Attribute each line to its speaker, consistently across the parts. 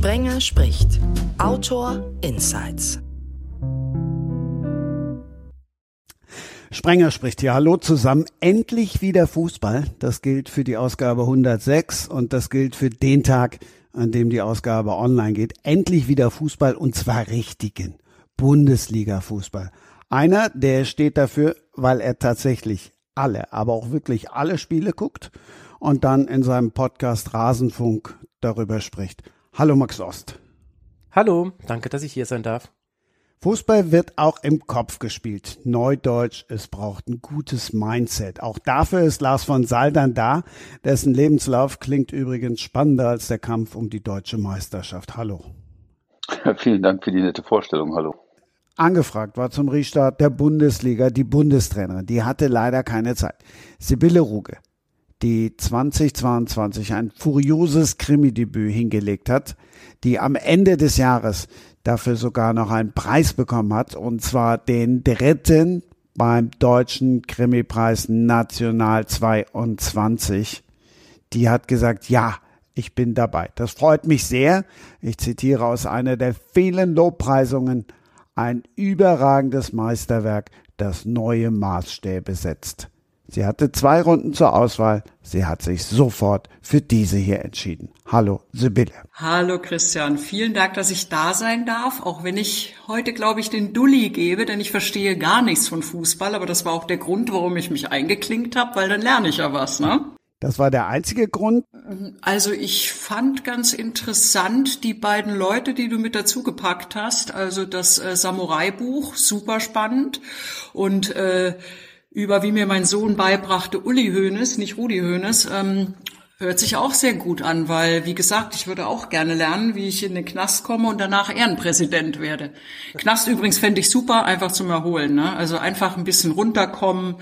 Speaker 1: Sprenger spricht. Autor Insights.
Speaker 2: Sprenger spricht hier. Hallo zusammen. Endlich wieder Fußball. Das gilt für die Ausgabe 106 und das gilt für den Tag, an dem die Ausgabe online geht. Endlich wieder Fußball und zwar richtigen Bundesliga-Fußball. Einer, der steht dafür, weil er tatsächlich alle, aber auch wirklich alle Spiele guckt und dann in seinem Podcast Rasenfunk darüber spricht. Hallo Max Ost.
Speaker 3: Hallo, danke, dass ich hier sein darf.
Speaker 2: Fußball wird auch im Kopf gespielt. Neudeutsch, es braucht ein gutes Mindset. Auch dafür ist Lars von Saldern da, dessen Lebenslauf klingt übrigens spannender als der Kampf um die deutsche Meisterschaft. Hallo.
Speaker 4: Ja, vielen Dank für die nette Vorstellung. Hallo.
Speaker 2: Angefragt war zum Restart der Bundesliga die Bundestrainerin. Die hatte leider keine Zeit. Sibylle Ruge, die 2022 ein furioses Krimi-Debüt hingelegt hat, die am Ende des Jahres dafür sogar noch einen Preis bekommen hat, und zwar den dritten beim Deutschen Krimi-Preis National 22. Die hat gesagt, ja, ich bin dabei. Das freut mich sehr. Ich zitiere aus einer der vielen Lobpreisungen. Ein überragendes Meisterwerk, das neue Maßstäbe setzt. Sie hatte zwei Runden zur Auswahl. Sie hat sich sofort für diese hier entschieden. Hallo, Sibylle.
Speaker 5: Hallo, Christian. Vielen Dank, dass ich da sein darf, auch wenn ich heute, glaube ich, den Dulli gebe, denn ich verstehe gar nichts von Fußball, aber das war auch der Grund, warum ich mich eingeklinkt habe, weil dann lerne ich ja was, ne?
Speaker 2: Das war der einzige Grund?
Speaker 5: Also ich fand ganz interessant die beiden Leute, die du mit dazu gepackt hast. Also das äh, Samurai-Buch, super spannend. Und äh, über, wie mir mein Sohn beibrachte, Uli Hoeneß, nicht Rudi Hoeneß, ähm, hört sich auch sehr gut an, weil, wie gesagt, ich würde auch gerne lernen, wie ich in den Knast komme und danach Ehrenpräsident werde. Knast übrigens fände ich super, einfach zum Erholen. Ne? Also einfach ein bisschen runterkommen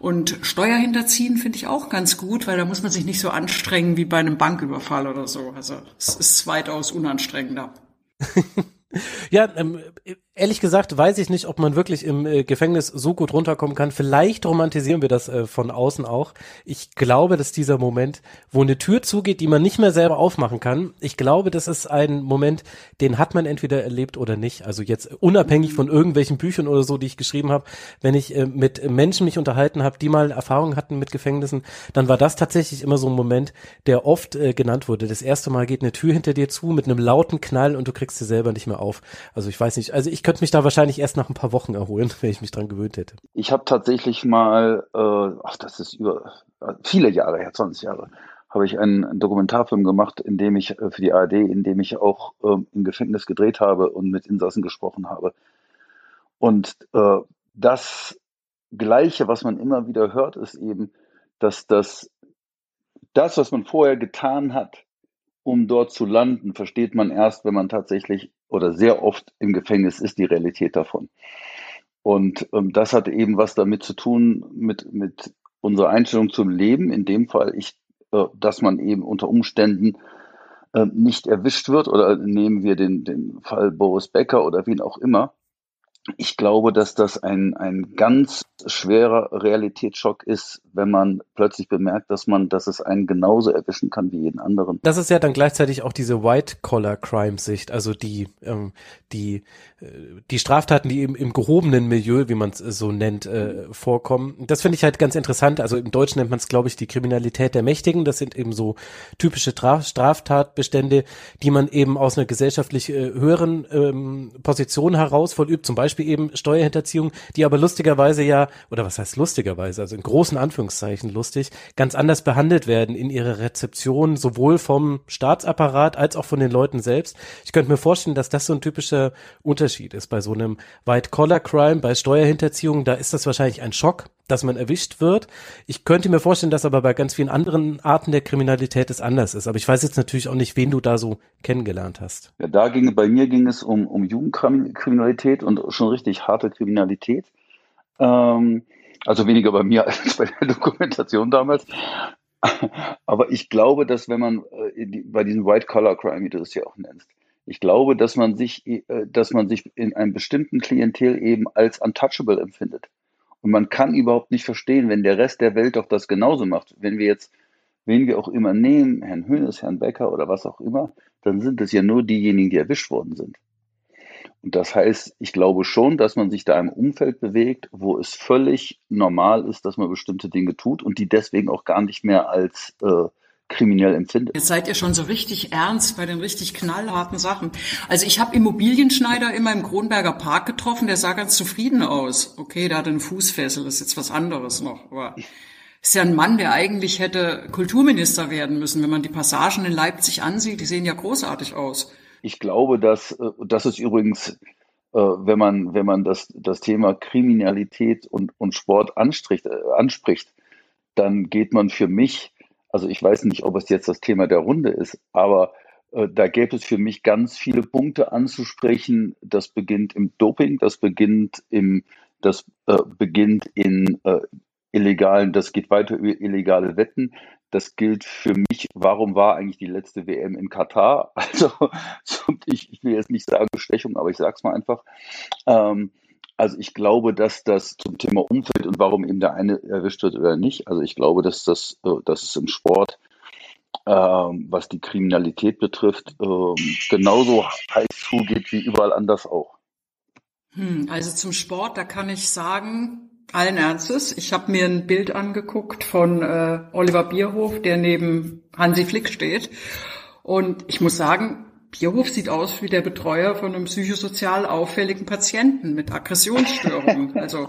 Speaker 5: und Steuer hinterziehen finde ich auch ganz gut, weil da muss man sich nicht so anstrengen wie bei einem Banküberfall oder so. Also es ist weitaus unanstrengender.
Speaker 3: ja, ähm, Ehrlich gesagt weiß ich nicht, ob man wirklich im äh, Gefängnis so gut runterkommen kann. Vielleicht romantisieren wir das äh, von außen auch. Ich glaube, dass dieser Moment, wo eine Tür zugeht, die man nicht mehr selber aufmachen kann, ich glaube, das ist ein Moment, den hat man entweder erlebt oder nicht. Also jetzt unabhängig von irgendwelchen Büchern oder so, die ich geschrieben habe, wenn ich äh, mit Menschen mich unterhalten habe, die mal Erfahrungen hatten mit Gefängnissen, dann war das tatsächlich immer so ein Moment, der oft äh, genannt wurde. Das erste Mal geht eine Tür hinter dir zu mit einem lauten Knall und du kriegst sie selber nicht mehr auf. Also ich weiß nicht, also ich könnte mich da wahrscheinlich erst nach ein paar Wochen erholen, wenn ich mich dran gewöhnt hätte.
Speaker 4: Ich habe tatsächlich mal, äh, ach, das ist über äh, viele Jahre her, 20 Jahre, habe ich einen, Dokumentarfilm gemacht, in dem ich äh, für die ARD, in dem ich auch äh, im Gefängnis gedreht habe und mit Insassen gesprochen habe. Und äh, das Gleiche, was man immer wieder hört, ist eben, dass das, das, was man vorher getan hat, um dort zu landen, versteht man erst, wenn man tatsächlich oder sehr oft im Gefängnis ist, die Realität davon. Und ähm, das hat eben was damit zu tun, mit, mit unserer Einstellung zum Leben. In dem Fall, ich, äh, dass man eben unter Umständen äh, nicht erwischt wird oder nehmen wir den, den Fall Boris Becker oder wen auch immer, ich glaube, dass das ein, ein ganz schwerer Realitätsschock ist, wenn man plötzlich bemerkt, dass man, dass es einen genauso erwischen kann wie jeden anderen.
Speaker 3: Das ist ja dann gleichzeitig auch diese White-Collar-Crime-Sicht, also die, ähm, die, äh, die Straftaten, die im, im gehobenen Milieu, wie man es so nennt, äh, vorkommen. Das finde ich halt ganz interessant. Also im Deutschen nennt man es, glaube ich, die Kriminalität der Mächtigen. Das sind eben so typische Straftatbestände, die man eben aus einer gesellschaftlich äh, höheren ähm, Position heraus vollübt. Zum Beispiel Beispiel eben Steuerhinterziehung, die aber lustigerweise ja, oder was heißt lustigerweise, also in großen Anführungszeichen lustig, ganz anders behandelt werden in ihrer Rezeption, sowohl vom Staatsapparat als auch von den Leuten selbst. Ich könnte mir vorstellen, dass das so ein typischer Unterschied ist bei so einem White-Collar-Crime, bei Steuerhinterziehung, da ist das wahrscheinlich ein Schock, dass man erwischt wird. Ich könnte mir vorstellen, dass aber bei ganz vielen anderen Arten der Kriminalität es anders ist. Aber ich weiß jetzt natürlich auch nicht, wen du da so kennengelernt hast.
Speaker 4: Ja, da ging, bei mir ging es um, um Jugendkriminalität und schon richtig harte Kriminalität. Ähm, also weniger bei mir als bei der Dokumentation damals. Aber ich glaube, dass wenn man äh, bei diesem White-Collar-Crime, wie du es ja auch nennst, ich glaube, dass man sich, äh, dass man sich in einem bestimmten Klientel eben als untouchable empfindet. Und man kann überhaupt nicht verstehen, wenn der Rest der Welt doch das genauso macht. Wenn wir jetzt wen wir auch immer nehmen, Herrn Hönes, Herrn Becker oder was auch immer, dann sind es ja nur diejenigen, die erwischt worden sind. Und das heißt, ich glaube schon, dass man sich da im Umfeld bewegt, wo es völlig normal ist, dass man bestimmte Dinge tut und die deswegen auch gar nicht mehr als äh, kriminell empfindet.
Speaker 5: Jetzt seid ihr schon so richtig ernst bei den richtig knallharten Sachen. Also ich habe Immobilienschneider immer im Kronberger Park getroffen, der sah ganz zufrieden aus. Okay, der hatte einen Fußfessel, das ist jetzt was anderes noch. Aber ist ja ein Mann, der eigentlich hätte Kulturminister werden müssen, wenn man die Passagen in Leipzig ansieht. Die sehen ja großartig aus.
Speaker 4: Ich glaube, dass äh, das ist übrigens, äh, wenn man wenn man das das Thema Kriminalität und und Sport anspricht, äh, anspricht, dann geht man für mich, also ich weiß nicht, ob es jetzt das Thema der Runde ist, aber da gäbe es für mich ganz viele Punkte anzusprechen. Das beginnt im Doping, das beginnt im, das äh, beginnt in äh, illegalen, das geht weiter über illegale Wetten. Das gilt für mich, warum war eigentlich die letzte WM in Katar? Also ich, ich will jetzt nicht sagen Bestechung, aber ich sage es mal einfach. Ähm, also ich glaube, dass das zum Thema Umfeld und warum eben der eine erwischt wird oder nicht, also ich glaube, dass das, äh, dass es im Sport, ähm, was die Kriminalität betrifft, ähm, genauso heiß zugeht wie überall anders auch.
Speaker 5: Hm, also zum Sport, da kann ich sagen, allen Ernstes, ich habe mir ein Bild angeguckt von äh, Oliver Bierhof, der neben Hansi Flick steht. Und ich muss sagen, Bierhof sieht aus wie der Betreuer von einem psychosozial auffälligen Patienten mit Aggressionsstörungen. Also,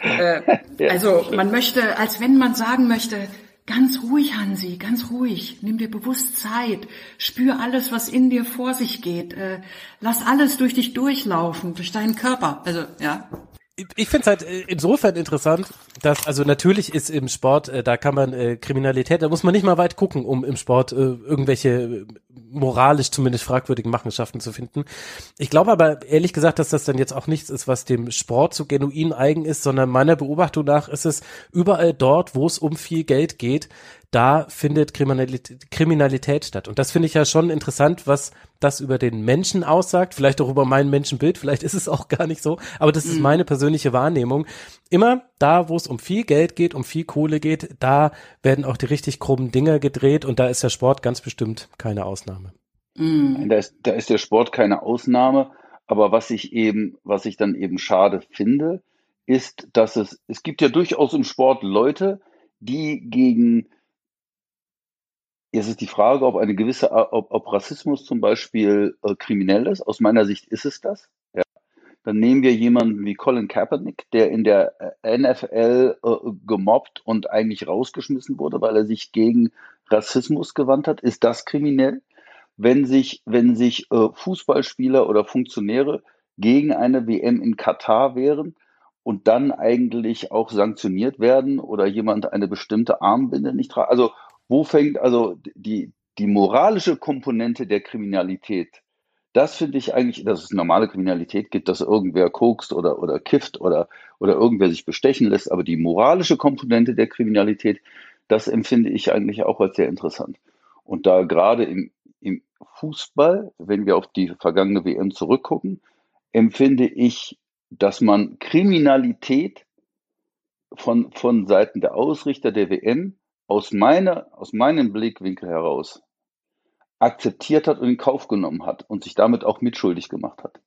Speaker 5: äh, also man möchte, als wenn man sagen möchte, ganz ruhig, Hansi, ganz ruhig, nimm dir bewusst Zeit, spür alles, was in dir vor sich geht, äh, lass alles durch dich durchlaufen, durch deinen Körper. Also, ja,
Speaker 3: ich finde es halt äh, insofern interessant, dass, also natürlich ist im Sport, äh, da kann man äh, Kriminalität, da muss man nicht mal weit gucken, um im Sport äh, irgendwelche äh, moralisch zumindest fragwürdigen Machenschaften zu finden. Ich glaube aber ehrlich gesagt, dass das dann jetzt auch nichts ist, was dem Sport so genuin eigen ist, sondern meiner Beobachtung nach ist es überall dort, wo es um viel Geld geht, da findet Kriminalität, Kriminalität statt. Und das finde ich ja schon interessant, was das über den Menschen aussagt, vielleicht auch über mein Menschenbild, vielleicht ist es auch gar nicht so, aber das ist mhm. meine persönliche Wahrnehmung. Immer da, wo es um viel Geld geht, um viel Kohle geht, da werden auch die richtig krummen Dinger gedreht und da ist der Sport ganz bestimmt keine Ausnahme.
Speaker 4: Mhm. Da, ist, da ist der Sport keine Ausnahme, aber was ich eben, was ich dann eben schade finde, ist, dass es, es gibt ja durchaus im Sport Leute, die gegen Jetzt ist die Frage, ob eine gewisse, ob, ob Rassismus zum Beispiel äh, kriminell ist. Aus meiner Sicht ist es das. Dann nehmen wir jemanden wie Colin Kaepernick, der in der äh, NFL äh, gemobbt und eigentlich rausgeschmissen wurde, weil er sich gegen Rassismus gewandt hat. Ist das kriminell? Wenn sich, wenn sich äh, Fußballspieler oder Funktionäre gegen eine WM in Katar wehren und dann eigentlich auch sanktioniert werden oder jemand eine bestimmte Armbinde nicht tragt. Also wo fängt also die, die moralische Komponente der Kriminalität? Das finde ich eigentlich, dass es normale Kriminalität gibt, dass irgendwer kokst oder, oder kifft oder, oder irgendwer sich bestechen lässt. Aber die moralische Komponente der Kriminalität, das empfinde ich eigentlich auch als sehr interessant. Und da gerade im, im Fußball, wenn wir auf die vergangene WM zurückgucken, empfinde ich, dass man Kriminalität von, von Seiten der Ausrichter der WM aus, meiner, aus meinem Blickwinkel heraus akzeptiert hat und in Kauf genommen hat und sich damit auch mitschuldig gemacht hat.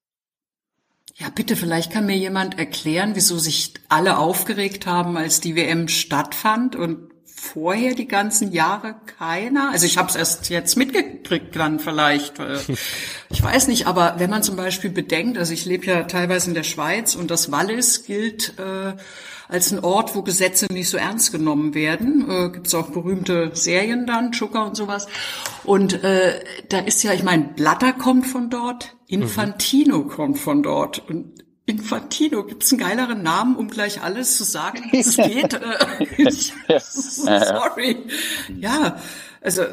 Speaker 5: Ja, bitte, vielleicht kann mir jemand erklären, wieso sich alle aufgeregt haben, als die WM stattfand und vorher die ganzen Jahre keiner? Also ich habe es erst jetzt mitgekriegt dann vielleicht. Ich weiß nicht, aber wenn man zum Beispiel bedenkt, also ich lebe ja teilweise in der Schweiz und das Wallis gilt äh, als ein Ort, wo Gesetze nicht so ernst genommen werden. Äh, Gibt es auch berühmte Serien dann, Zucker und sowas. Und äh, da ist ja, ich meine, Blatter kommt von dort, Infantino mhm. kommt von dort. Und Infantino, gibt's einen geileren Namen, um gleich alles zu sagen, wie es geht? Äh, sorry. Ja, also,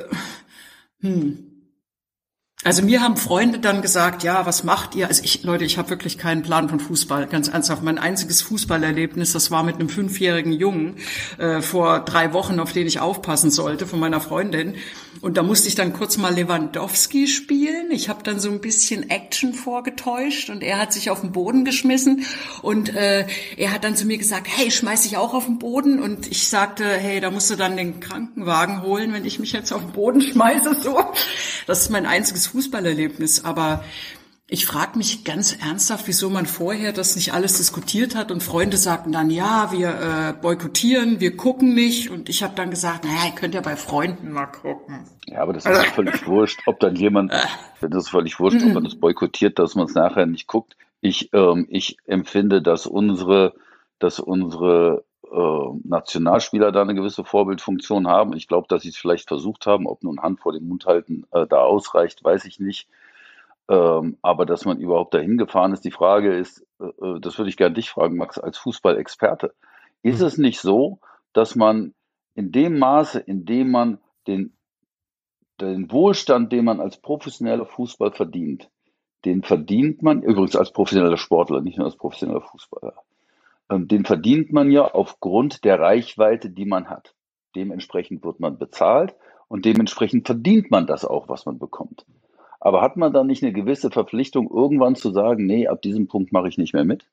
Speaker 5: hm. Also mir haben Freunde dann gesagt, ja, was macht ihr? Also ich, Leute, ich habe wirklich keinen Plan von Fußball, ganz ernsthaft. Mein einziges Fußballerlebnis, das war mit einem fünfjährigen Jungen äh, vor drei Wochen, auf den ich aufpassen sollte, von meiner Freundin. Und da musste ich dann kurz mal Lewandowski spielen. Ich habe dann so ein bisschen Action vorgetäuscht und er hat sich auf den Boden geschmissen und äh, er hat dann zu mir gesagt, hey, schmeiß dich auch auf den Boden. Und ich sagte, hey, da musst du dann den Krankenwagen holen, wenn ich mich jetzt auf den Boden schmeiße. So, das ist mein einziges Fußballerlebnis. Aber ich frage mich ganz ernsthaft, wieso man vorher das nicht alles diskutiert hat und Freunde sagten dann, ja, wir äh, boykottieren, wir gucken nicht. Und ich habe dann gesagt, naja, ihr könnt ja bei Freunden mal gucken.
Speaker 4: Ja, aber das ist ja völlig wurscht, ob dann jemand, das ist völlig wurscht, ob man das boykottiert, dass man es nachher nicht guckt. Ich, ähm, ich empfinde, dass unsere, dass unsere äh, Nationalspieler da eine gewisse Vorbildfunktion haben. Ich glaube, dass sie es vielleicht versucht haben, ob nun Hand vor den Mund halten äh, da ausreicht, weiß ich nicht. Ähm, aber dass man überhaupt dahin gefahren ist, die Frage ist, äh, äh, das würde ich gerne dich fragen, Max, als Fußballexperte. Ist mhm. es nicht so, dass man in dem Maße, in dem man den, den Wohlstand, den man als professioneller Fußball verdient, den verdient man, übrigens als professioneller Sportler, nicht nur als professioneller Fußballer, den verdient man ja aufgrund der Reichweite, die man hat. Dementsprechend wird man bezahlt und dementsprechend verdient man das auch, was man bekommt. Aber hat man da nicht eine gewisse Verpflichtung, irgendwann zu sagen, nee, ab diesem Punkt mache ich nicht mehr mit?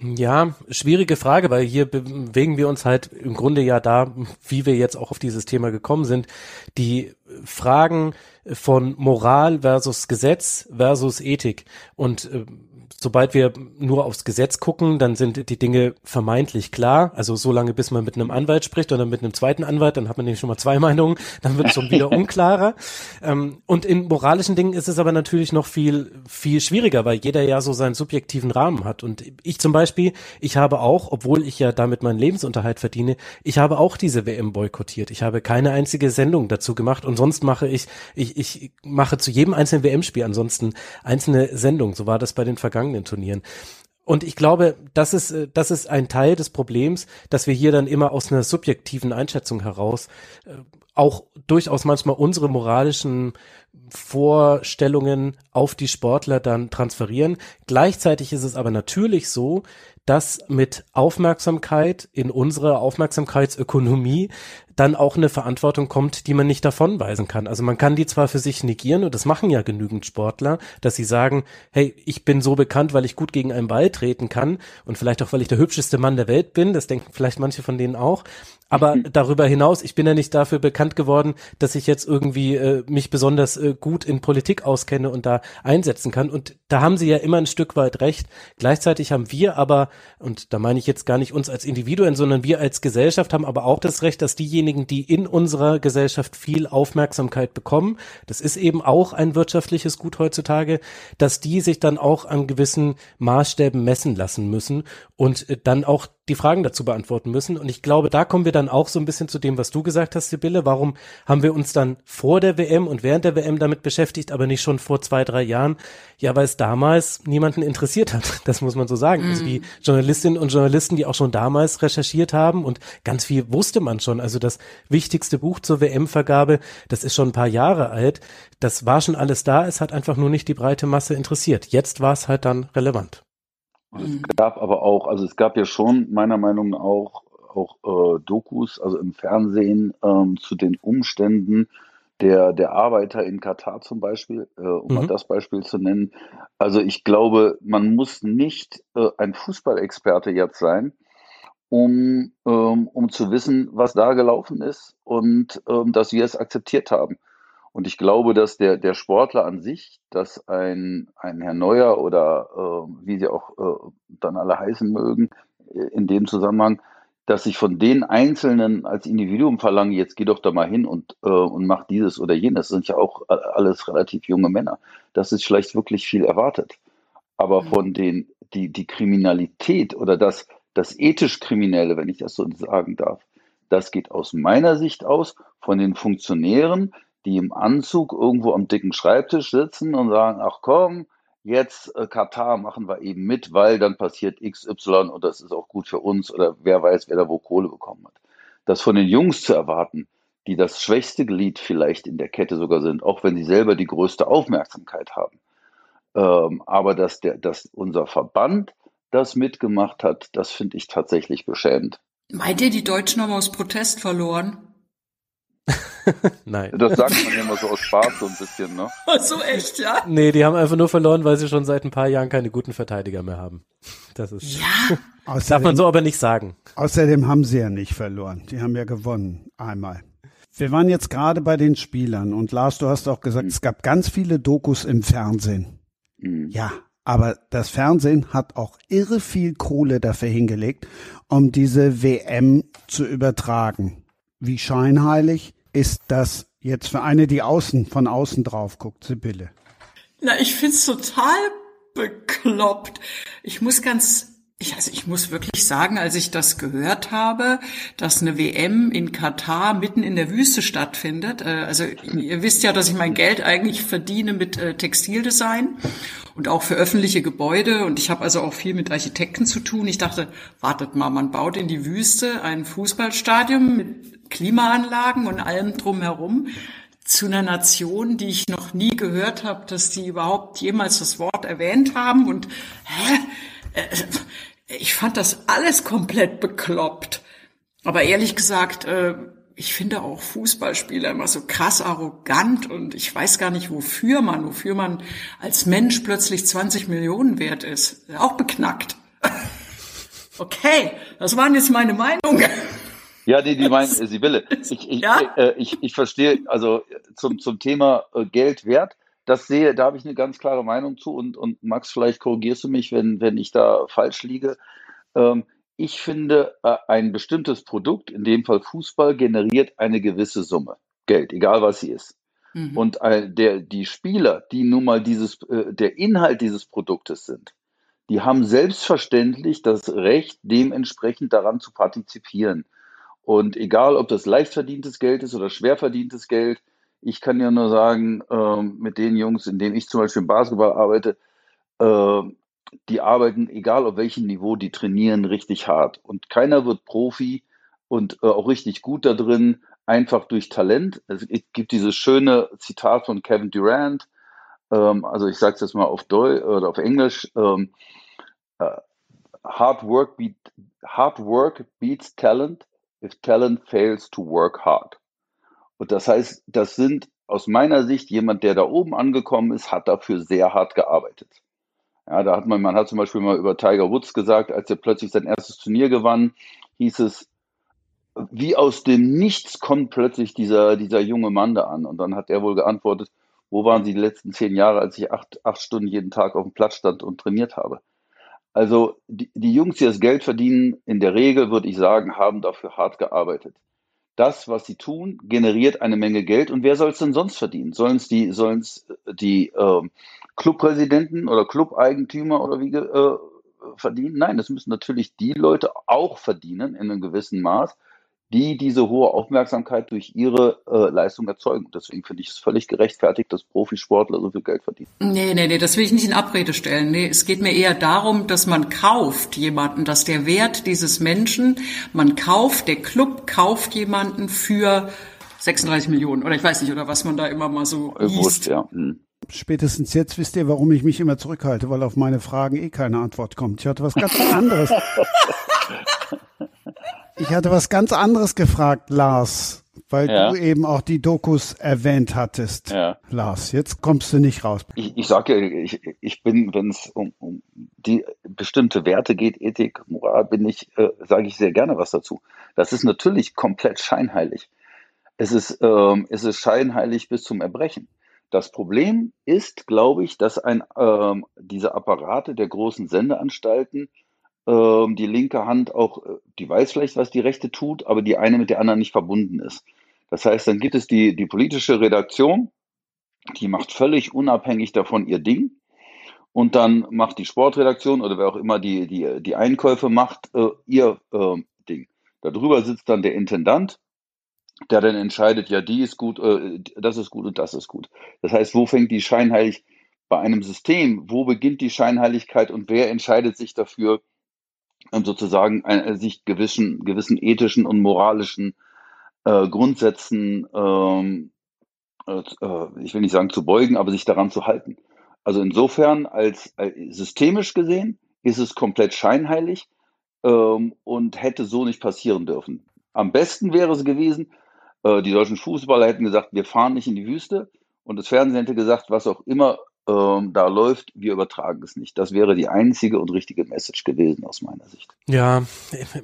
Speaker 3: Ja, schwierige Frage, weil hier bewegen wir uns halt im Grunde ja da, wie wir jetzt auch auf dieses Thema gekommen sind, die Fragen von Moral versus Gesetz versus Ethik. Und äh, sobald wir nur aufs Gesetz gucken, dann sind die Dinge vermeintlich klar. Also so lange, bis man mit einem Anwalt spricht oder mit einem zweiten Anwalt, dann hat man nämlich schon mal zwei Meinungen, dann wird es schon wieder unklarer. Ähm, und in moralischen Dingen ist es aber natürlich noch viel, viel schwieriger, weil jeder ja so seinen subjektiven Rahmen hat. Und ich zum Beispiel, ich habe auch, obwohl ich ja damit meinen Lebensunterhalt verdiene, ich habe auch diese WM boykottiert. Ich habe keine einzige Sendung dazu gemacht und sonst mache ich, ich, ich mache zu jedem einzelnen WM-Spiel ansonsten einzelne Sendungen. So war das bei den vergangenen vergangenen Turnieren. Und ich glaube, das ist, äh, das ist ein Teil des Problems, dass wir hier dann immer aus einer subjektiven Einschätzung heraus äh, auch durchaus manchmal unsere moralischen Vorstellungen auf die Sportler dann transferieren. Gleichzeitig ist es aber natürlich so, dass mit Aufmerksamkeit in unsere Aufmerksamkeitsökonomie dann auch eine Verantwortung kommt, die man nicht davonweisen kann. Also man kann die zwar für sich negieren und das machen ja genügend Sportler, dass sie sagen, hey, ich bin so bekannt, weil ich gut gegen einen Ball treten kann und vielleicht auch, weil ich der hübscheste Mann der Welt bin, das denken vielleicht manche von denen auch, aber darüber hinaus, ich bin ja nicht dafür bekannt geworden, dass ich jetzt irgendwie äh, mich besonders äh, gut in Politik auskenne und da einsetzen kann. Und da haben sie ja immer ein Stück weit recht. Gleichzeitig haben wir aber, und da meine ich jetzt gar nicht uns als Individuen, sondern wir als Gesellschaft haben aber auch das Recht, dass diejenigen, die in unserer Gesellschaft viel Aufmerksamkeit bekommen, das ist eben auch ein wirtschaftliches Gut heutzutage, dass die sich dann auch an gewissen Maßstäben messen lassen müssen und äh, dann auch die Fragen dazu beantworten müssen. Und ich glaube, da kommen wir dann auch so ein bisschen zu dem, was du gesagt hast, Sibylle. Warum haben wir uns dann vor der WM und während der WM damit beschäftigt, aber nicht schon vor zwei, drei Jahren? Ja, weil es damals niemanden interessiert hat. Das muss man so sagen. Mhm. Also die Journalistinnen und Journalisten, die auch schon damals recherchiert haben und ganz viel wusste man schon. Also das wichtigste Buch zur WM-Vergabe, das ist schon ein paar Jahre alt. Das war schon alles da. Es hat einfach nur nicht die breite Masse interessiert. Jetzt war es halt dann relevant.
Speaker 4: Es mhm. gab aber auch, also es gab ja schon meiner Meinung nach auch, auch äh, Dokus, also im Fernsehen ähm, zu den Umständen der, der Arbeiter in Katar zum Beispiel, äh, um mhm. mal das Beispiel zu nennen. Also ich glaube, man muss nicht äh, ein Fußballexperte jetzt sein, um, ähm, um zu wissen, was da gelaufen ist und ähm, dass wir es akzeptiert haben. Und ich glaube, dass der, der Sportler an sich, dass ein, ein Herr Neuer oder äh, wie sie auch äh, dann alle heißen mögen, äh, in dem Zusammenhang, dass ich von den Einzelnen als Individuum verlange, jetzt geh doch da mal hin und, äh, und mach dieses oder jenes. Das sind ja auch alles relativ junge Männer. Das ist vielleicht wirklich viel erwartet. Aber mhm. von den, die, die Kriminalität oder das, das ethisch Kriminelle, wenn ich das so sagen darf, das geht aus meiner Sicht aus von den Funktionären, die im Anzug irgendwo am dicken Schreibtisch sitzen und sagen, ach komm, jetzt äh, Katar machen wir eben mit, weil dann passiert XY und das ist auch gut für uns oder wer weiß, wer da wo Kohle bekommen hat. Das von den Jungs zu erwarten, die das schwächste Glied vielleicht in der Kette sogar sind, auch wenn sie selber die größte Aufmerksamkeit haben. Ähm, aber dass, der, dass unser Verband das mitgemacht hat, das finde ich tatsächlich beschämend.
Speaker 5: Meint ihr, die Deutschen haben aus Protest verloren?
Speaker 3: Nein.
Speaker 4: Das sagt man ja immer so aus Spaß so ein bisschen, ne?
Speaker 5: so echt, ja?
Speaker 3: Nee, die haben einfach nur verloren, weil sie schon seit ein paar Jahren keine guten Verteidiger mehr haben. Das ist.
Speaker 5: Ja.
Speaker 3: Darf man so aber nicht sagen.
Speaker 2: Außerdem haben sie ja nicht verloren. Die haben ja gewonnen. Einmal. Wir waren jetzt gerade bei den Spielern und Lars, du hast auch gesagt, mhm. es gab ganz viele Dokus im Fernsehen. Mhm. Ja, aber das Fernsehen hat auch irre viel Kohle dafür hingelegt, um diese WM zu übertragen. Wie scheinheilig ist das jetzt für eine, die außen, von außen drauf guckt, Sibylle?
Speaker 5: Na, ich find's total bekloppt. Ich muss ganz ich, also ich muss wirklich sagen, als ich das gehört habe, dass eine WM in Katar mitten in der Wüste stattfindet. Äh, also ihr wisst ja, dass ich mein Geld eigentlich verdiene mit äh, Textildesign und auch für öffentliche Gebäude. Und ich habe also auch viel mit Architekten zu tun. Ich dachte, wartet mal, man baut in die Wüste ein Fußballstadion mit Klimaanlagen und allem drumherum zu einer Nation, die ich noch nie gehört habe, dass die überhaupt jemals das Wort erwähnt haben. Und hä? Äh, ich fand das alles komplett bekloppt. Aber ehrlich gesagt, äh, ich finde auch Fußballspieler immer so krass arrogant und ich weiß gar nicht, wofür man, wofür man als Mensch plötzlich 20 Millionen wert ist. Auch beknackt. Okay, das waren jetzt meine Meinungen.
Speaker 4: Ja, die, die meinen, Sibylle, ich, ich, ja? äh, ich, ich verstehe, also zum, zum Thema äh, Geld wert, das sehe, da habe ich eine ganz klare Meinung zu und, und Max, vielleicht korrigierst du mich, wenn, wenn ich da falsch liege. Ähm, ich finde, äh, ein bestimmtes Produkt, in dem Fall Fußball, generiert eine gewisse Summe Geld, egal was sie ist. Mhm. Und äh, der, die Spieler, die nun mal dieses, äh, der Inhalt dieses Produktes sind, die haben selbstverständlich das Recht, dementsprechend daran zu partizipieren. Und egal, ob das leicht verdientes Geld ist oder schwer verdientes Geld, ich kann ja nur sagen, ähm, mit den Jungs, in denen ich zum Beispiel im Basketball arbeite, äh, die arbeiten, egal auf welchem Niveau, die trainieren richtig hart. Und keiner wird Profi und äh, auch richtig gut da drin, einfach durch Talent. Es gibt dieses schöne Zitat von Kevin Durant, ähm, also ich sage es jetzt mal auf Deutsch oder auf Englisch, ähm, uh, hard, work beat, hard work beats talent if talent fails to work hard. Und das heißt, das sind aus meiner Sicht jemand, der da oben angekommen ist, hat dafür sehr hart gearbeitet. Ja, da hat man, man hat zum Beispiel mal über Tiger Woods gesagt, als er plötzlich sein erstes Turnier gewann, hieß es, wie aus dem Nichts kommt plötzlich dieser, dieser junge Mann da an. Und dann hat er wohl geantwortet, wo waren Sie die letzten zehn Jahre, als ich acht, acht Stunden jeden Tag auf dem Platz stand und trainiert habe? Also die, die Jungs, die das Geld verdienen, in der Regel würde ich sagen, haben dafür hart gearbeitet das, was sie tun, generiert eine Menge Geld. Und wer soll es denn sonst verdienen? Sollen es die, sollen's die äh, Clubpräsidenten oder Clubeigentümer oder wie äh, verdienen? Nein, das müssen natürlich die Leute auch verdienen in einem gewissen Maß, die diese hohe Aufmerksamkeit durch ihre äh, Leistung erzeugen. Deswegen finde ich es völlig gerechtfertigt, dass Profisportler so viel Geld verdienen.
Speaker 5: Nee, nee, nee, das will ich nicht in Abrede stellen. Nee, es geht mir eher darum, dass man kauft jemanden, dass der Wert dieses Menschen, man kauft, der Club kauft jemanden für 36 Millionen oder ich weiß nicht, oder was man da immer mal so liest. Wusst, ja. Hm.
Speaker 2: Spätestens jetzt wisst ihr, warum ich mich immer zurückhalte, weil auf meine Fragen eh keine Antwort kommt. Ich hatte was ganz anderes. Ich hatte was ganz anderes gefragt, Lars, weil ja. du eben auch die Dokus erwähnt hattest. Ja. Lars, jetzt kommst du nicht raus.
Speaker 4: Ich, ich sage ja, ich, ich bin, wenn es um, um die bestimmte Werte geht, Ethik, Moral, bin ich, äh, sage ich sehr gerne was dazu. Das ist natürlich komplett scheinheilig. Es ist, ähm, es ist scheinheilig bis zum Erbrechen. Das Problem ist, glaube ich, dass ein, ähm, diese Apparate der großen Sendeanstalten ähm, die linke Hand auch, äh, die weiß vielleicht, was die rechte tut, aber die eine mit der anderen nicht verbunden ist. Das heißt, dann gibt es die, die politische Redaktion, die macht völlig unabhängig davon ihr Ding. Und dann macht die Sportredaktion oder wer auch immer die, die, die Einkäufe macht, äh, ihr äh, Ding. Darüber sitzt dann der Intendant, der dann entscheidet, ja, die ist gut, äh, das ist gut und das ist gut. Das heißt, wo fängt die Scheinheilig bei einem System? Wo beginnt die Scheinheiligkeit und wer entscheidet sich dafür, sozusagen ein, sich gewissen, gewissen ethischen und moralischen äh, Grundsätzen, ähm, äh, ich will nicht sagen zu beugen, aber sich daran zu halten. Also insofern als, als systemisch gesehen ist es komplett scheinheilig ähm, und hätte so nicht passieren dürfen. Am besten wäre es gewesen, äh, die deutschen Fußballer hätten gesagt, wir fahren nicht in die Wüste und das Fernsehen hätte gesagt, was auch immer ähm, da läuft, wir übertragen es nicht. Das wäre die einzige und richtige Message gewesen aus meiner Sicht.
Speaker 3: Ja,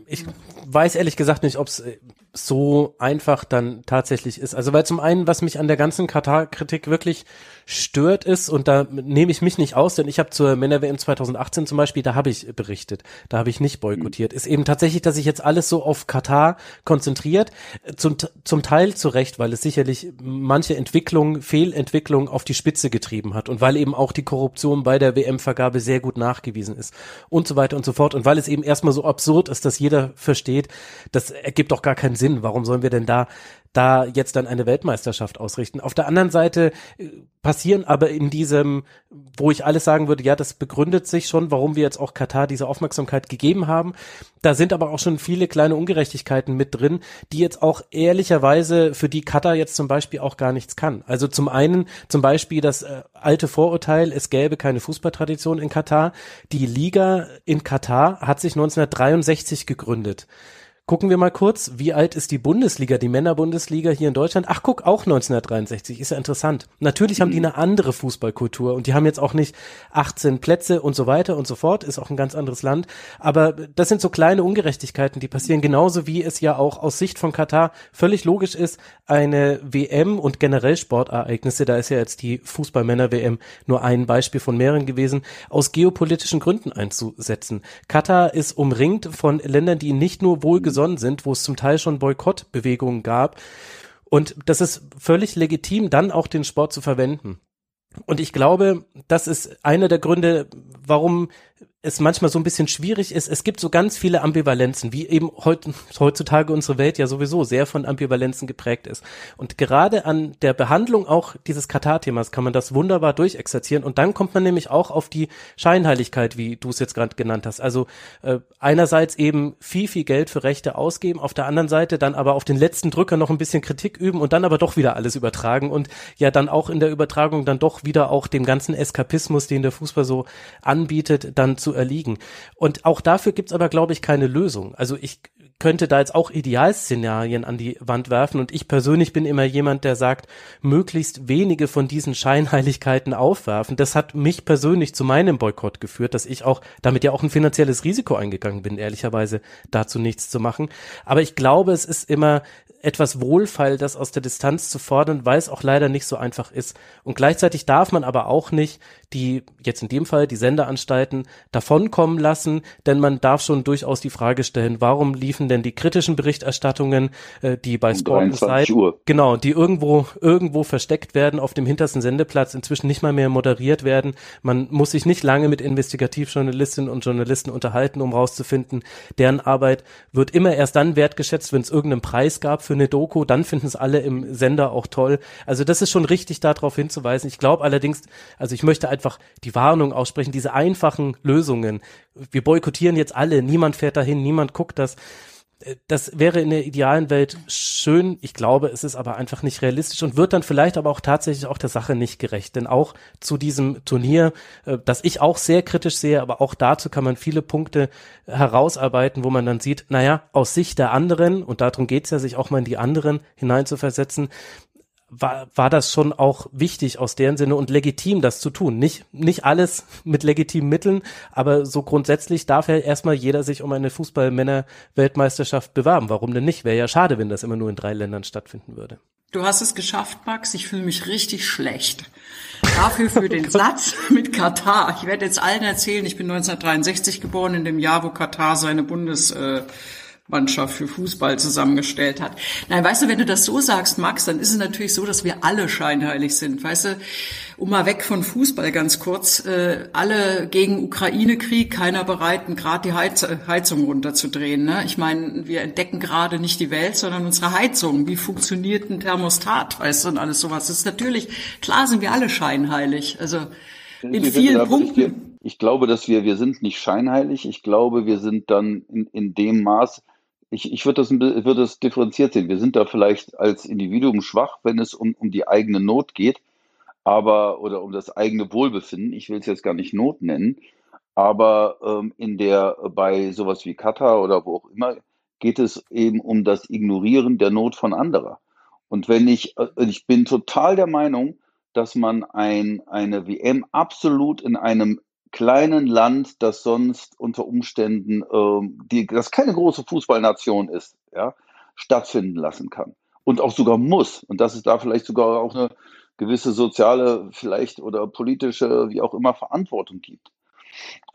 Speaker 3: ich weiß ehrlich gesagt nicht, ob es äh, so einfach dann tatsächlich ist. Also weil zum einen, was mich an der ganzen Katar-Kritik wirklich stört ist, und da nehme ich mich nicht aus, denn ich habe zur Männer-WM 2018 zum Beispiel, da habe ich berichtet, da habe ich nicht boykottiert, ist eben tatsächlich, dass sich jetzt alles so auf Katar konzentriert, zum, zum Teil zu Recht, weil es sicherlich manche Entwicklung, Fehlentwicklung auf die Spitze getrieben hat und weil eben auch die Korruption bei der WM-Vergabe sehr gut nachgewiesen ist und so weiter und so fort. Und weil es eben erstmal so absurd ist, dass jeder versteht, das ergibt doch gar keinen Sinn, warum sollen wir denn da da jetzt dann eine Weltmeisterschaft ausrichten. Auf der anderen Seite äh, passieren aber in diesem, wo ich alles sagen würde, ja, das begründet sich schon, warum wir jetzt auch Katar diese Aufmerksamkeit gegeben haben. Da sind aber auch schon viele kleine Ungerechtigkeiten mit drin, die jetzt auch ehrlicherweise für die Katar jetzt zum Beispiel auch gar nichts kann. Also zum einen zum Beispiel das äh, alte Vorurteil, es gäbe keine Fußballtradition in Katar. Die Liga in Katar hat sich 1963 gegründet. Gucken wir mal kurz, wie alt ist die Bundesliga, die Männerbundesliga hier in Deutschland? Ach, guck, auch 1963, ist ja interessant. Natürlich haben die eine andere Fußballkultur und die haben jetzt auch nicht 18 Plätze und so weiter und so fort, ist auch ein ganz anderes Land. Aber das sind so kleine Ungerechtigkeiten, die passieren, genauso wie es ja auch aus Sicht von Katar völlig logisch ist, eine WM und generell Sportereignisse, da ist ja jetzt die Fußballmänner-WM nur ein Beispiel von mehreren gewesen, aus geopolitischen Gründen einzusetzen. Katar ist umringt von Ländern, die nicht nur wohlgesonnen gesonnen sind, wo es zum Teil schon Boykottbewegungen gab. Und das ist völlig legitim, dann auch den Sport zu verwenden. Und ich glaube, das ist einer der Gründe, warum es manchmal so ein bisschen schwierig ist. Es gibt so ganz viele Ambivalenzen, wie eben heut, heutzutage unsere Welt ja sowieso sehr von Ambivalenzen geprägt ist. Und gerade an der Behandlung auch dieses Katar-Themas kann man das wunderbar durchexerzieren. Und dann kommt man nämlich auch auf die Scheinheiligkeit, wie du es jetzt gerade genannt hast. Also äh, einerseits eben viel, viel Geld für Rechte ausgeben, auf der anderen Seite dann aber auf den letzten Drücker noch ein bisschen Kritik üben und dann aber doch wieder alles übertragen und ja dann auch in der Übertragung dann doch wieder auch dem ganzen Eskapismus, den der Fußball so anbietet, dann zu erliegen. Und auch dafür gibt's aber, glaube ich, keine Lösung. Also ich könnte da jetzt auch Idealszenarien an die Wand werfen und ich persönlich bin immer jemand, der sagt, möglichst wenige von diesen Scheinheiligkeiten aufwerfen. Das hat mich persönlich zu meinem Boykott geführt, dass ich auch damit ja auch ein finanzielles Risiko eingegangen bin, ehrlicherweise dazu nichts zu machen. Aber ich glaube, es ist immer etwas Wohlfeil, das aus der Distanz zu fordern, weil es auch leider nicht so einfach ist. Und gleichzeitig darf man aber auch nicht die, jetzt in dem Fall, die Sendeanstalten davonkommen lassen, denn man darf schon durchaus die Frage stellen, warum liefen denn die kritischen Berichterstattungen, äh, die bei um Sport Insight, genau, die irgendwo, irgendwo versteckt werden, auf dem hintersten Sendeplatz inzwischen nicht mal mehr moderiert werden. Man muss sich nicht lange mit Investigativjournalistinnen und Journalisten unterhalten, um rauszufinden, deren Arbeit wird immer erst dann wertgeschätzt, wenn es irgendeinen Preis gab für eine Doku, dann finden es alle im Sender auch toll. Also das ist schon richtig, darauf hinzuweisen. Ich glaube allerdings, also ich möchte einfach die Warnung aussprechen, diese einfachen Lösungen. Wir boykottieren jetzt alle, niemand fährt dahin, niemand guckt das das wäre in der idealen Welt schön. Ich glaube, es ist aber einfach nicht realistisch und wird dann vielleicht aber auch tatsächlich auch der Sache nicht gerecht. Denn auch zu diesem Turnier, äh, das ich auch sehr kritisch sehe, aber auch dazu kann man viele Punkte herausarbeiten, wo man dann sieht, naja, aus Sicht der anderen, und darum geht's ja, sich auch mal in die anderen hineinzuversetzen, war, war das schon auch wichtig aus deren Sinne und legitim, das zu tun. Nicht, nicht alles mit legitimen Mitteln, aber so grundsätzlich darf ja erstmal jeder sich um eine Fußballmänner-Weltmeisterschaft bewerben. Warum denn nicht? Wäre ja schade, wenn das immer nur in drei Ländern stattfinden würde.
Speaker 5: Du hast es geschafft, Max. Ich fühle mich richtig schlecht. Dafür für den Satz mit Katar. Ich werde jetzt allen erzählen, ich bin 1963 geboren, in dem Jahr, wo Katar seine Bundes, äh, Mannschaft für Fußball zusammengestellt hat. Nein, weißt du, wenn du das so sagst, Max, dann ist es natürlich so, dass wir alle scheinheilig sind. Weißt du, um mal weg von Fußball ganz kurz, äh, alle gegen Ukraine-Krieg, keiner bereiten, gerade die Heiz Heizung runterzudrehen. Ne? Ich meine, wir entdecken gerade nicht die Welt, sondern unsere Heizung. Wie funktioniert ein Thermostat, weißt du, und alles sowas. Das ist natürlich, klar sind wir alle scheinheilig. Also in vielen Punkten.
Speaker 4: Ich glaube, dass wir, wir sind nicht scheinheilig. Ich glaube, wir sind dann in, in dem Maß, ich, ich würde das, würde das differenziert sehen. Wir sind da vielleicht als Individuum schwach, wenn es um, um die eigene Not geht, aber oder um das eigene Wohlbefinden. Ich will es jetzt gar nicht Not nennen, aber ähm, in der bei sowas wie Katar oder wo auch immer geht es eben um das Ignorieren der Not von anderer. Und wenn ich, äh, ich bin total der Meinung, dass man ein, eine WM absolut in einem kleinen Land, das sonst unter Umständen, ähm, die, das keine große Fußballnation ist, ja, stattfinden lassen kann. Und auch sogar muss. Und dass es da vielleicht sogar auch eine gewisse soziale, vielleicht oder politische, wie auch immer, Verantwortung gibt.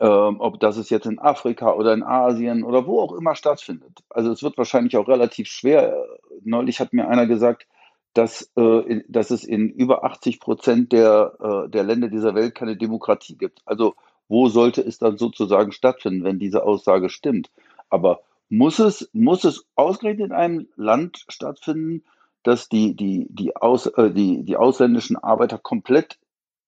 Speaker 4: Ähm, ob das es jetzt in Afrika oder in Asien oder wo auch immer stattfindet. Also es wird wahrscheinlich auch relativ schwer. Neulich hat mir einer gesagt, dass, äh, dass es in über 80 Prozent der, äh, der Länder dieser Welt keine Demokratie gibt. Also wo sollte es dann sozusagen stattfinden, wenn diese Aussage stimmt? Aber muss es, muss es ausgerechnet in einem Land stattfinden, das die, die, die, Aus, äh, die, die ausländischen Arbeiter komplett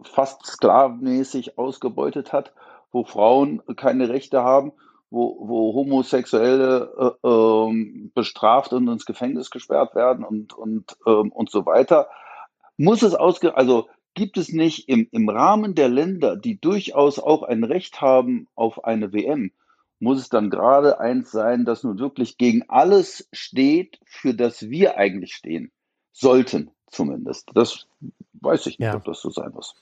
Speaker 4: fast sklavenmäßig ausgebeutet hat, wo Frauen keine Rechte haben, wo, wo Homosexuelle äh, äh, bestraft und ins Gefängnis gesperrt werden und, und, ähm, und so weiter. Muss es ausge also gibt es nicht im, im Rahmen der Länder, die durchaus auch ein Recht haben auf eine WM, muss es dann gerade eins sein, das nun wirklich gegen alles steht, für das wir eigentlich stehen. Sollten zumindest. Das weiß ich nicht, ja. ob das so sein muss.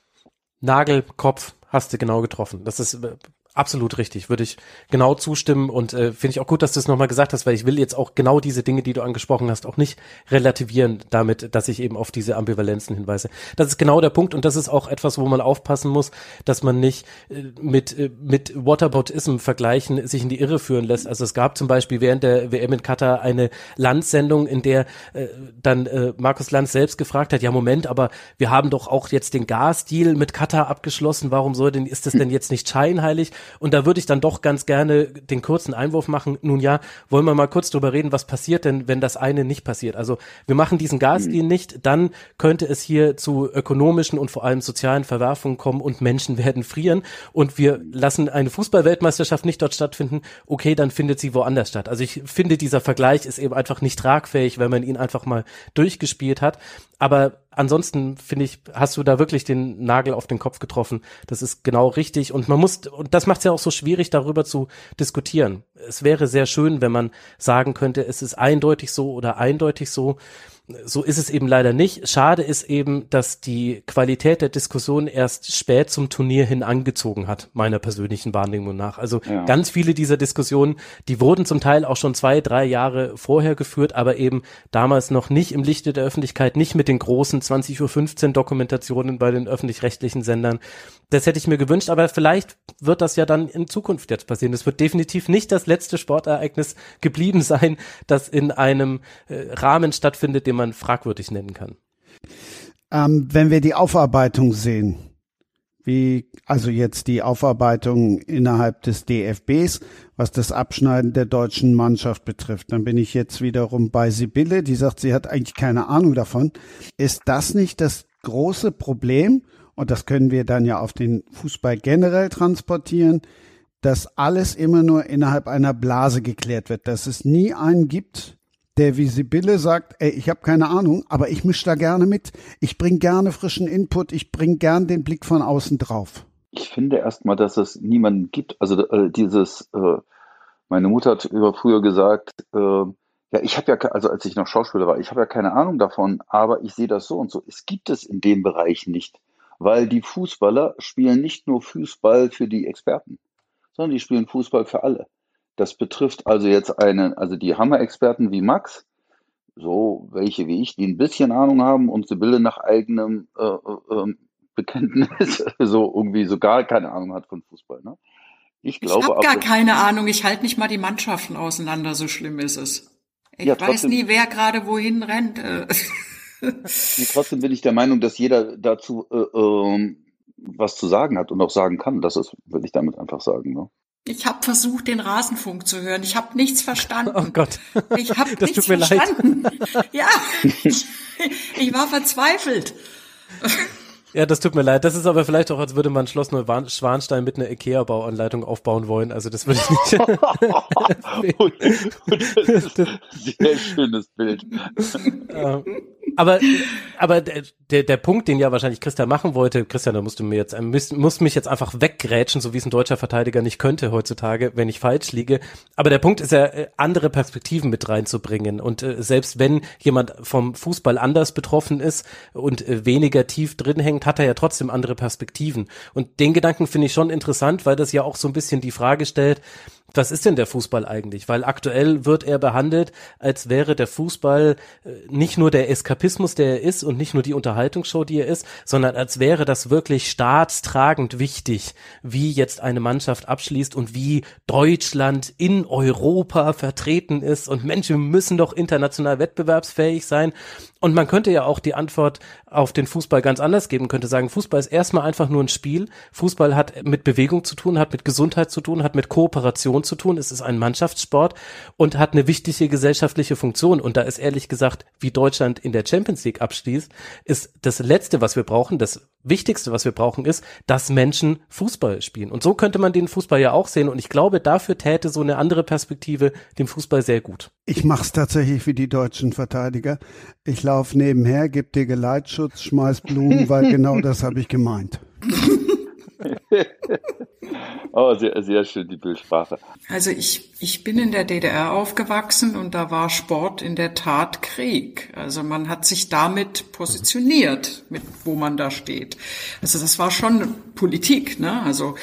Speaker 3: Nagel, Kopf, hast du genau getroffen. Das ist äh, Absolut richtig, würde ich genau zustimmen und äh, finde ich auch gut, dass du es nochmal gesagt hast, weil ich will jetzt auch genau diese Dinge, die du angesprochen hast, auch nicht relativieren damit, dass ich eben auf diese Ambivalenzen hinweise. Das ist genau der Punkt und das ist auch etwas, wo man aufpassen muss, dass man nicht äh, mit, äh, mit Whataboutism vergleichen, sich in die Irre führen lässt. Also es gab zum Beispiel während der WM in Katar eine Landsendung, in der äh, dann äh, Markus Lanz selbst gefragt hat, ja Moment, aber wir haben doch auch jetzt den Gasdeal mit Katar abgeschlossen, warum soll denn, ist das denn jetzt nicht scheinheilig? Und da würde ich dann doch ganz gerne den kurzen Einwurf machen. Nun ja, wollen wir mal kurz drüber reden, was passiert denn, wenn das eine nicht passiert? Also wir machen diesen Gasdeal mhm. nicht, dann könnte es hier zu ökonomischen und vor allem sozialen Verwerfungen kommen und Menschen werden frieren und wir lassen eine Fußballweltmeisterschaft nicht dort stattfinden. Okay, dann findet sie woanders statt. Also ich finde, dieser Vergleich ist eben einfach nicht tragfähig, wenn man ihn einfach mal durchgespielt hat. Aber ansonsten finde ich, hast du da wirklich den Nagel auf den Kopf getroffen. Das ist genau richtig. Und man muss, und das macht es ja auch so schwierig, darüber zu diskutieren. Es wäre sehr schön, wenn man sagen könnte, es ist eindeutig so oder eindeutig so so ist es eben leider nicht. Schade ist eben, dass die Qualität der Diskussion erst spät zum Turnier hin angezogen hat, meiner persönlichen Wahrnehmung nach. Also ja. ganz viele dieser Diskussionen, die wurden zum Teil auch schon zwei, drei Jahre vorher geführt, aber eben damals noch nicht im Lichte der Öffentlichkeit, nicht mit den großen 20.15 Uhr Dokumentationen bei den öffentlich-rechtlichen Sendern. Das hätte ich mir gewünscht, aber vielleicht wird das ja dann in Zukunft jetzt passieren. Es wird definitiv nicht das letzte Sportereignis geblieben sein, das in einem äh, Rahmen stattfindet, den man fragwürdig nennen kann.
Speaker 2: Ähm, wenn wir die Aufarbeitung sehen, wie also jetzt die Aufarbeitung innerhalb des DFBs, was das Abschneiden der deutschen Mannschaft betrifft, dann bin ich jetzt wiederum bei Sibylle, die sagt, sie hat eigentlich keine Ahnung davon. Ist das nicht das große Problem? Und das können wir dann ja auf den Fußball generell transportieren, dass alles immer nur innerhalb einer Blase geklärt wird, dass es nie einen gibt, der wie Sibylle sagt, ey, ich habe keine Ahnung, aber ich mische da gerne mit. Ich bringe gerne frischen Input, ich bringe gern den Blick von außen drauf.
Speaker 4: Ich finde erstmal, dass es niemanden gibt. Also äh, dieses, äh, meine Mutter hat über früher gesagt, äh, ja, ich habe ja, also als ich noch Schauspieler war, ich habe ja keine Ahnung davon, aber ich sehe das so und so. Es gibt es in dem Bereich nicht, weil die Fußballer spielen nicht nur Fußball für die Experten, sondern die spielen Fußball für alle. Das betrifft also jetzt einen, also die Hammer-Experten wie Max, so welche wie ich, die ein bisschen Ahnung haben und Sibylle nach eigenem äh, äh, ähm, Bekenntnis so irgendwie so gar keine Ahnung hat von Fußball. Ne?
Speaker 5: Ich glaube, ich habe gar keine Ahnung. Ich halte nicht mal die Mannschaften auseinander. So schlimm ist es. Ich ja, weiß nie, wer gerade wohin rennt.
Speaker 4: Trotzdem bin ich der Meinung, dass jeder dazu äh, äh, was zu sagen hat und auch sagen kann. Das ist, würde ich damit einfach sagen. Ne?
Speaker 5: Ich habe versucht, den Rasenfunk zu hören. Ich habe nichts verstanden.
Speaker 3: Oh Gott.
Speaker 5: Ich habe nichts verstanden. Leid. Ja, ich, ich war verzweifelt.
Speaker 3: Ja, das tut mir leid. Das ist aber vielleicht auch, als würde man Schloss Neuschwanstein mit einer Ikea-Bauanleitung aufbauen wollen. Also das würde ich nicht.
Speaker 4: und, und das ist ein sehr schönes Bild.
Speaker 3: aber aber der, der Punkt, den ja wahrscheinlich Christian machen wollte, Christian, da musst du mir jetzt, muss, muss mich jetzt einfach weggrätschen, so wie es ein deutscher Verteidiger nicht könnte heutzutage, wenn ich falsch liege. Aber der Punkt ist ja, äh, andere Perspektiven mit reinzubringen. Und äh, selbst wenn jemand vom Fußball anders betroffen ist und äh, weniger tief drin hängt, nachdenkt, hat er ja trotzdem andere Perspektiven. Und den Gedanken finde ich schon interessant, weil das ja auch so ein bisschen die Frage stellt, was ist denn der Fußball eigentlich? Weil aktuell wird er behandelt, als wäre der Fußball äh, nicht nur der Eskapismus, der er ist und nicht nur die Unterhaltungsshow, die er ist, sondern als wäre das wirklich staatstragend wichtig, wie jetzt eine Mannschaft abschließt und wie Deutschland in Europa vertreten ist und Menschen müssen doch international wettbewerbsfähig sein. Und man könnte ja auch die Antwort auf den Fußball ganz anders geben, könnte sagen, Fußball ist erstmal einfach nur ein Spiel. Fußball hat mit Bewegung zu tun, hat mit Gesundheit zu tun, hat mit Kooperation Organisation zu tun. Es ist ein Mannschaftssport und hat eine wichtige gesellschaftliche Funktion. Und da ist ehrlich gesagt, wie Deutschland in der Champions League abschließt, ist das Letzte, was wir brauchen, das Wichtigste, was wir brauchen, ist, dass Menschen Fußball spielen. Und so könnte man den Fußball ja auch sehen. Und ich glaube, dafür täte so eine andere Perspektive dem Fußball sehr gut.
Speaker 2: Ich mache es tatsächlich wie die deutschen Verteidiger. Ich laufe nebenher, gebe dir Geleitschutz, schmeiß Blumen, weil genau das habe ich gemeint.
Speaker 4: oh, sehr, sehr schön, die Bildsprache.
Speaker 5: Also ich, ich bin in der DDR aufgewachsen und da war Sport in der Tat Krieg. Also man hat sich damit positioniert, mit wo man da steht. Also das war schon Politik, ne? Also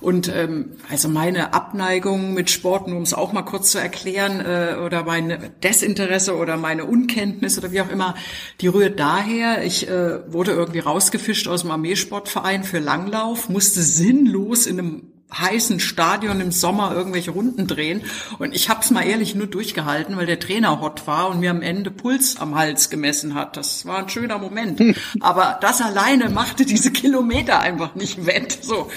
Speaker 5: und ähm, also meine Abneigung mit Sport, nur um es auch mal kurz zu erklären, äh, oder mein Desinteresse oder meine Unkenntnis oder wie auch immer, die rührt daher, ich äh, wurde irgendwie rausgefischt aus dem Armeesportverein für Langlauf, musste sinnlos in einem heißen Stadion im Sommer irgendwelche Runden drehen. Und ich habe es mal ehrlich nur durchgehalten, weil der Trainer hot war und mir am Ende Puls am Hals gemessen hat. Das war ein schöner Moment. Aber das alleine machte diese Kilometer einfach nicht wett. So.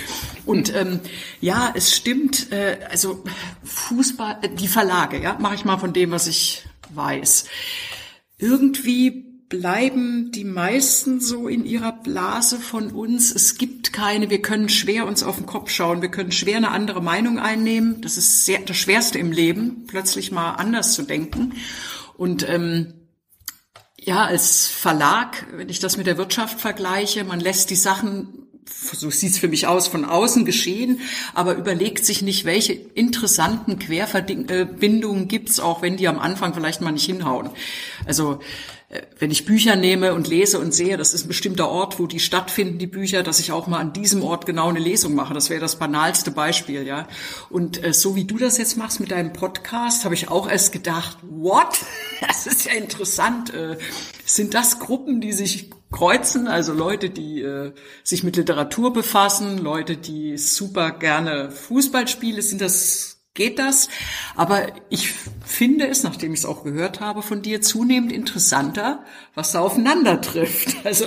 Speaker 5: Und ähm, ja, es stimmt, äh, also Fußball, äh, die Verlage, ja, mache ich mal von dem, was ich weiß. Irgendwie bleiben die meisten so in ihrer Blase von uns. Es gibt keine, wir können schwer uns auf den Kopf schauen, wir können schwer eine andere Meinung einnehmen. Das ist sehr, das Schwerste im Leben, plötzlich mal anders zu denken. Und ähm, ja, als Verlag, wenn ich das mit der Wirtschaft vergleiche, man lässt die Sachen so sieht's für mich aus, von außen geschehen, aber überlegt sich nicht, welche interessanten Querverbindungen gibt's, auch wenn die am Anfang vielleicht mal nicht hinhauen. Also äh, wenn ich Bücher nehme und lese und sehe, das ist ein bestimmter Ort, wo die stattfinden, die Bücher, dass ich auch mal an diesem Ort genau eine Lesung mache. Das wäre das banalste Beispiel, ja. Und äh, so wie du das jetzt machst mit deinem Podcast, habe ich auch erst gedacht, what? Das ist ja interessant. Äh, sind das Gruppen, die sich kreuzen, also Leute, die äh, sich mit Literatur befassen, Leute, die super gerne Fußball spielen, sind das geht das. Aber ich finde es, nachdem ich es auch gehört habe von dir, zunehmend interessanter, was da aufeinander trifft. Also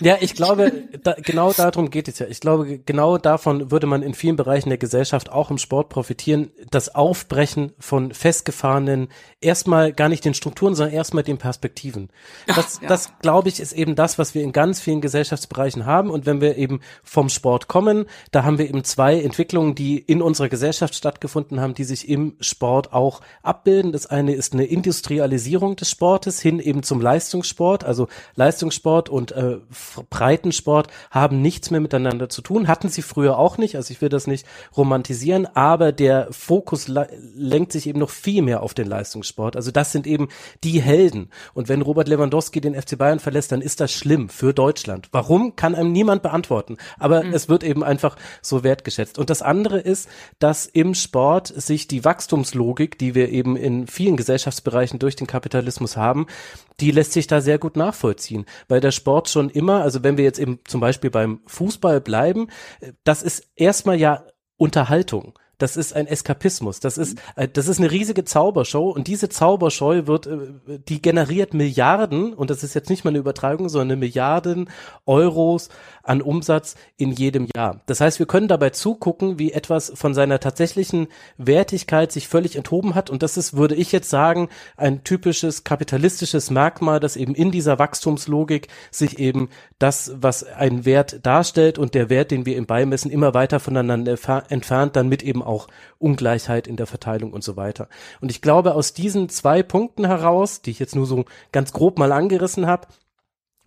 Speaker 3: ja, ich glaube, da, genau darum geht es ja. Ich glaube, genau davon würde man in vielen Bereichen der Gesellschaft auch im Sport profitieren. Das Aufbrechen von festgefahrenen, erstmal gar nicht den Strukturen, sondern erstmal den Perspektiven. Das, ja. das glaube ich, ist eben das, was wir in ganz vielen Gesellschaftsbereichen haben. Und wenn wir eben vom Sport kommen, da haben wir eben zwei Entwicklungen, die in unserer Gesellschaft stattgefunden haben, die sich im Sport auch abbilden. Das eine ist eine Industrialisierung des Sportes hin eben zum Leistungssport, also Leistungssport und äh, Breitensport haben nichts mehr miteinander zu tun. Hatten sie früher auch nicht, also ich will das nicht romantisieren, aber der Fokus lenkt sich eben noch viel mehr auf den Leistungssport. Also das sind eben die Helden. Und wenn Robert Lewandowski den FC Bayern verlässt, dann ist das schlimm für Deutschland. Warum, kann einem niemand beantworten. Aber mhm. es wird eben einfach so wertgeschätzt. Und das andere ist, dass im Sport sich die Wachstumslogik, die wir eben in vielen Gesellschaftsbereichen durch den Kapitalismus haben, die lässt sich da sehr gut nachvollziehen, weil der Sport schon immer, also wenn wir jetzt eben zum Beispiel beim Fußball bleiben, das ist erstmal ja Unterhaltung. Das ist ein Eskapismus. Das ist, äh, das ist eine riesige Zaubershow und diese Zaubershow wird, äh, die generiert Milliarden und das ist jetzt nicht mal eine Übertragung, sondern Milliarden Euros an Umsatz in jedem Jahr. Das heißt, wir können dabei zugucken, wie etwas von seiner tatsächlichen Wertigkeit sich völlig enthoben hat und das ist, würde ich jetzt sagen, ein typisches kapitalistisches Merkmal, dass eben in dieser Wachstumslogik sich eben das, was ein Wert darstellt und der Wert, den wir im Beimessen immer weiter voneinander entfernt, dann mit eben auch Ungleichheit in der Verteilung und so weiter. Und ich glaube, aus diesen zwei Punkten heraus, die ich jetzt nur so ganz grob mal angerissen habe,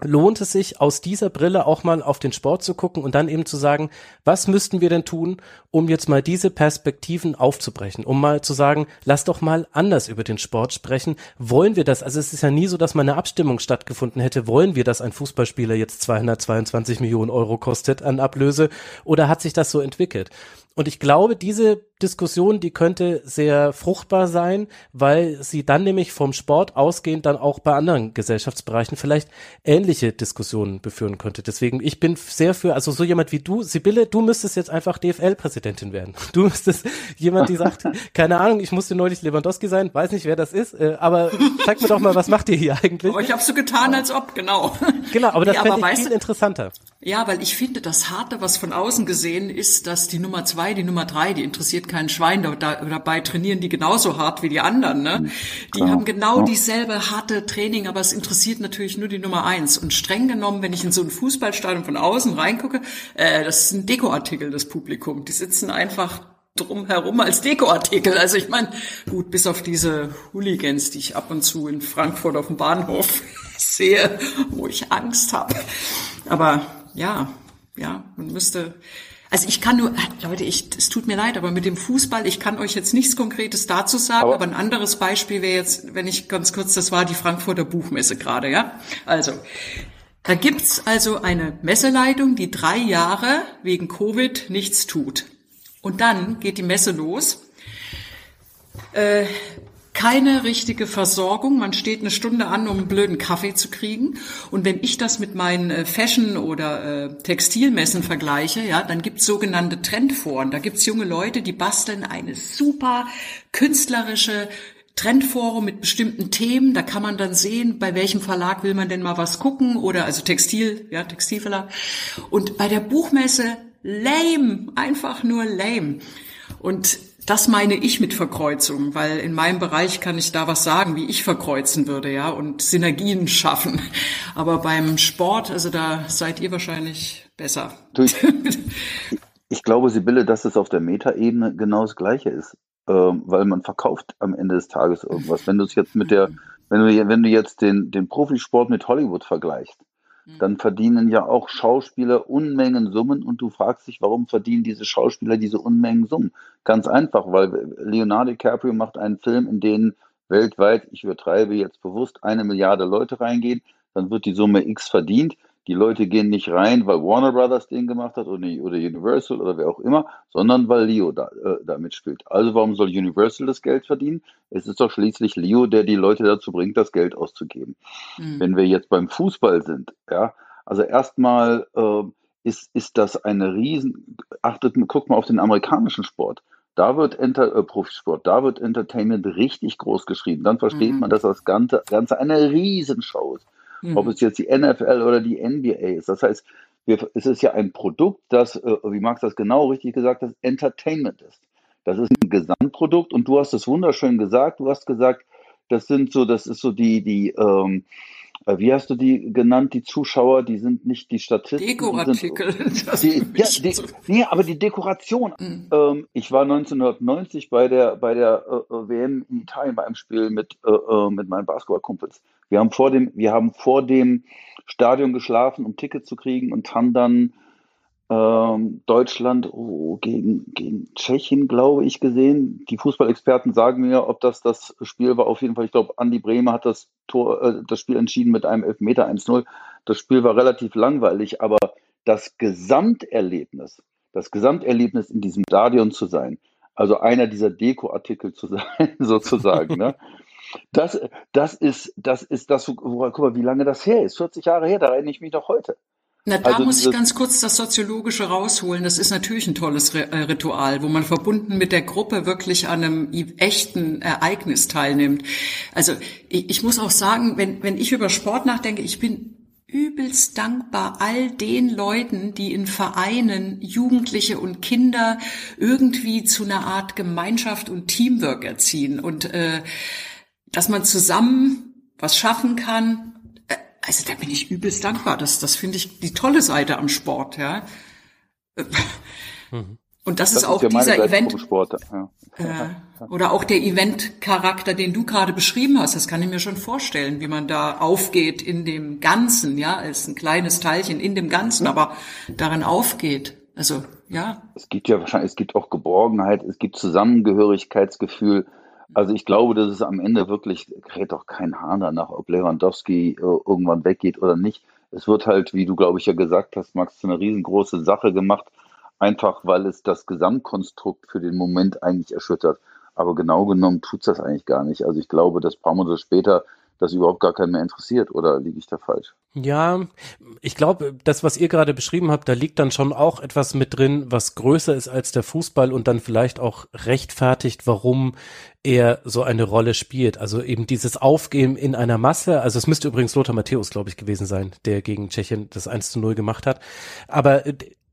Speaker 3: lohnt es sich, aus dieser Brille auch mal auf den Sport zu gucken und dann eben zu sagen, was müssten wir denn tun, um jetzt mal diese Perspektiven aufzubrechen, um mal zu sagen, lass doch mal anders über den Sport sprechen. Wollen wir das? Also es ist ja nie so, dass mal eine Abstimmung stattgefunden hätte. Wollen wir, dass ein Fußballspieler jetzt 222 Millionen Euro kostet an Ablöse? Oder hat sich das so entwickelt? Und ich glaube, diese Diskussion, die könnte sehr fruchtbar sein, weil sie dann nämlich vom Sport ausgehend dann auch bei anderen Gesellschaftsbereichen vielleicht ähnliche Diskussionen beführen könnte. Deswegen, ich bin sehr für, also so jemand wie du, Sibylle, du müsstest jetzt einfach DFL-Präsidentin werden. Du müsstest jemand, die sagt, keine Ahnung, ich musste neulich Lewandowski sein, weiß nicht, wer das ist, äh, aber sag mir doch mal, was macht ihr hier eigentlich?
Speaker 5: Aber ich habe so getan, als ob, genau.
Speaker 3: Genau, aber das ja, fände ich viel interessanter.
Speaker 5: Ja, weil ich finde, das Harte, was von außen gesehen ist, dass die Nummer zwei, die Nummer drei, die interessiert kein Schwein. Da, dabei trainieren die genauso hart wie die anderen. Ne? Hm, die Klar. haben genau dieselbe harte Training, aber es interessiert natürlich nur die Nummer eins. Und streng genommen, wenn ich in so ein Fußballstadion von außen reingucke, äh, das ist ein Dekoartikel, das Publikum. Die sitzen einfach drumherum als Dekoartikel. Also ich meine, gut, bis auf diese Hooligans, die ich ab und zu in Frankfurt auf dem Bahnhof sehe, wo ich Angst habe. Aber ja, ja, man müsste, also ich kann nur, Leute, ich, es tut mir leid, aber mit dem Fußball, ich kann euch jetzt nichts Konkretes dazu sagen, aber, aber ein anderes Beispiel wäre jetzt, wenn ich ganz kurz, das war die Frankfurter Buchmesse gerade, ja. Also, da gibt's also eine Messeleitung, die drei Jahre wegen Covid nichts tut. Und dann geht die Messe los. Äh, keine richtige Versorgung. Man steht eine Stunde an, um einen blöden Kaffee zu kriegen. Und wenn ich das mit meinen äh, Fashion- oder äh, Textilmessen vergleiche, ja, dann gibt's sogenannte Trendforen. Da gibt's junge Leute, die basteln eine super künstlerische Trendforum mit bestimmten Themen. Da kann man dann sehen, bei welchem Verlag will man denn mal was gucken oder also Textil, ja, Textilverlag. Und bei der Buchmesse lame, einfach nur lame. Und das meine ich mit Verkreuzung, weil in meinem Bereich kann ich da was sagen, wie ich verkreuzen würde, ja, und Synergien schaffen. Aber beim Sport, also da seid ihr wahrscheinlich besser.
Speaker 4: Ich, ich glaube, Sibylle, dass es auf der Metaebene genau das Gleiche ist, ähm, weil man verkauft am Ende des Tages irgendwas. Wenn du es jetzt mit der, wenn du, wenn du jetzt den, den Profisport mit Hollywood vergleichst. Dann verdienen ja auch Schauspieler Unmengen Summen und du fragst dich, warum verdienen diese Schauspieler diese Unmengen Summen? Ganz einfach, weil Leonardo DiCaprio macht einen Film, in den weltweit, ich übertreibe jetzt bewusst, eine Milliarde Leute reingehen, dann wird die Summe X verdient die Leute gehen nicht rein, weil Warner Brothers den gemacht hat oder, oder Universal oder wer auch immer, sondern weil Leo da, äh, da mitspielt. Also warum soll Universal das Geld verdienen? Es ist doch schließlich Leo, der die Leute dazu bringt, das Geld auszugeben. Mhm. Wenn wir jetzt beim Fußball sind, ja, also erstmal äh, ist, ist das eine riesen, achtet, guckt mal auf den amerikanischen Sport. Da wird Enter, äh, Profisport, da wird Entertainment richtig groß geschrieben. Dann versteht mhm. man, dass das Ganze, Ganze eine Riesenshow ist mhm. ob es jetzt die NFL oder die NBA ist. Das heißt, wir, es ist ja ein Produkt, das, äh, wie Max das genau richtig gesagt hat, Entertainment ist. Das ist ein Gesamtprodukt und du hast es wunderschön gesagt. Du hast gesagt, das sind so, das ist so die, die, ähm, äh, wie hast du die genannt, die Zuschauer, die sind nicht die Statisten.
Speaker 5: Dekoartikel.
Speaker 4: Die, die, ja, die, nee, aber die Dekoration. Mhm. Ähm, ich war 1990 bei der, bei der äh, äh WM in Italien bei einem Spiel mit, äh, äh, mit meinen Basketballkumpels. Wir haben vor dem, wir haben vor dem Stadion geschlafen, um Tickets zu kriegen und haben dann ähm, Deutschland oh, gegen, gegen Tschechien, glaube ich, gesehen. Die Fußballexperten sagen mir, ob das das Spiel war. Auf jeden Fall, ich glaube, Andi Bremer hat das, Tor, äh, das Spiel entschieden mit einem Elfmeter 1-0. Das Spiel war relativ langweilig, aber das Gesamterlebnis, das Gesamterlebnis in diesem Stadion zu sein, also einer dieser Dekoartikel zu sein, sozusagen, ne? Das, das ist, das ist das, guck mal, wie lange das her ist. 40 Jahre her, da erinnere ich mich noch heute.
Speaker 5: Na, da also muss ich ganz kurz das Soziologische rausholen. Das ist natürlich ein tolles äh, Ritual, wo man verbunden mit der Gruppe wirklich an einem echten Ereignis teilnimmt. Also ich, ich muss auch sagen, wenn, wenn ich über Sport nachdenke, ich bin übelst dankbar all den Leuten, die in Vereinen Jugendliche und Kinder irgendwie zu einer Art Gemeinschaft und Teamwork erziehen und äh, dass man zusammen was schaffen kann, also da bin ich übelst dankbar. Das, das finde ich die tolle Seite am Sport, ja. Mhm. Und das, das ist auch ist dieser Event. Sport, ja. Äh, oder auch der Event-Charakter, den du gerade beschrieben hast. Das kann ich mir schon vorstellen, wie man da aufgeht in dem Ganzen, ja, als ein kleines Teilchen in dem Ganzen, aber darin aufgeht. Also, ja.
Speaker 4: Es gibt ja wahrscheinlich, es gibt auch Geborgenheit, es gibt Zusammengehörigkeitsgefühl, also ich glaube, dass es am Ende wirklich, kräht doch kein Hahn danach, ob Lewandowski äh, irgendwann weggeht oder nicht. Es wird halt, wie du, glaube ich, ja gesagt hast, Max, zu einer riesengroße Sache gemacht, einfach weil es das Gesamtkonstrukt für den Moment eigentlich erschüttert. Aber genau genommen tut es das eigentlich gar nicht. Also ich glaube, dass ein paar Monate später das überhaupt gar keinen mehr interessiert oder liege ich da falsch?
Speaker 3: Ja, ich glaube, das, was ihr gerade beschrieben habt, da liegt dann schon auch etwas mit drin, was größer ist als der Fußball und dann vielleicht auch rechtfertigt, warum er so eine Rolle spielt. Also eben dieses Aufgehen in einer Masse. Also es müsste übrigens Lothar Matthäus, glaube ich, gewesen sein, der gegen Tschechien das 1 zu 0 gemacht hat. Aber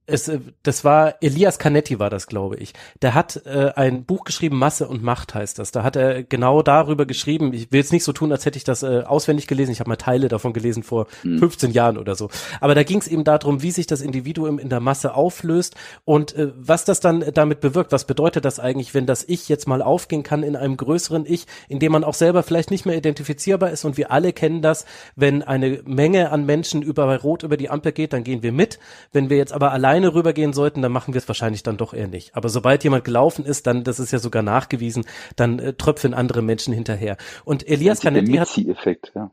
Speaker 3: es, äh, das war Elias Canetti war das, glaube ich. Der hat äh, ein Buch geschrieben, Masse und Macht heißt das. Da hat er genau darüber geschrieben. Ich will jetzt nicht so tun, als hätte ich das äh, auswendig gelesen. Ich habe mal Teile davon gelesen vor mhm. 15 Jahren oder so. Aber da ging es eben darum, wie sich das Individuum in der Masse auflöst und äh, was das dann damit bewirkt. Was bedeutet das eigentlich, wenn das Ich jetzt mal aufgehen kann in einem größeren Ich, in dem man auch selber vielleicht nicht mehr identifizierbar ist und wir alle kennen das, wenn eine Menge an Menschen über Rot über die Ampel geht, dann gehen wir mit. Wenn wir jetzt aber allein alleine rübergehen sollten, dann machen wir es wahrscheinlich dann doch eher nicht. Aber sobald jemand gelaufen ist, dann, das ist ja sogar nachgewiesen, dann äh, tröpfeln andere Menschen hinterher. Und Elias Canetti hat, ja.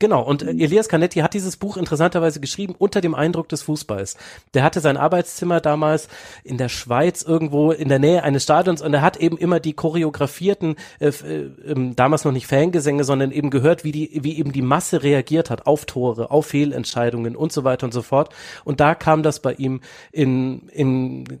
Speaker 3: Genau, und äh, Elias Canetti hat dieses Buch interessanterweise geschrieben unter dem Eindruck des Fußballs. Der hatte sein Arbeitszimmer damals in der Schweiz irgendwo in der Nähe eines Stadions und er hat eben immer die choreografierten, äh, äh, ähm, damals noch nicht Fangesänge, sondern eben gehört, wie die, wie eben die Masse reagiert hat auf Tore, auf Fehlentscheidungen und so weiter und so fort. Und da kam das bei ihm in, in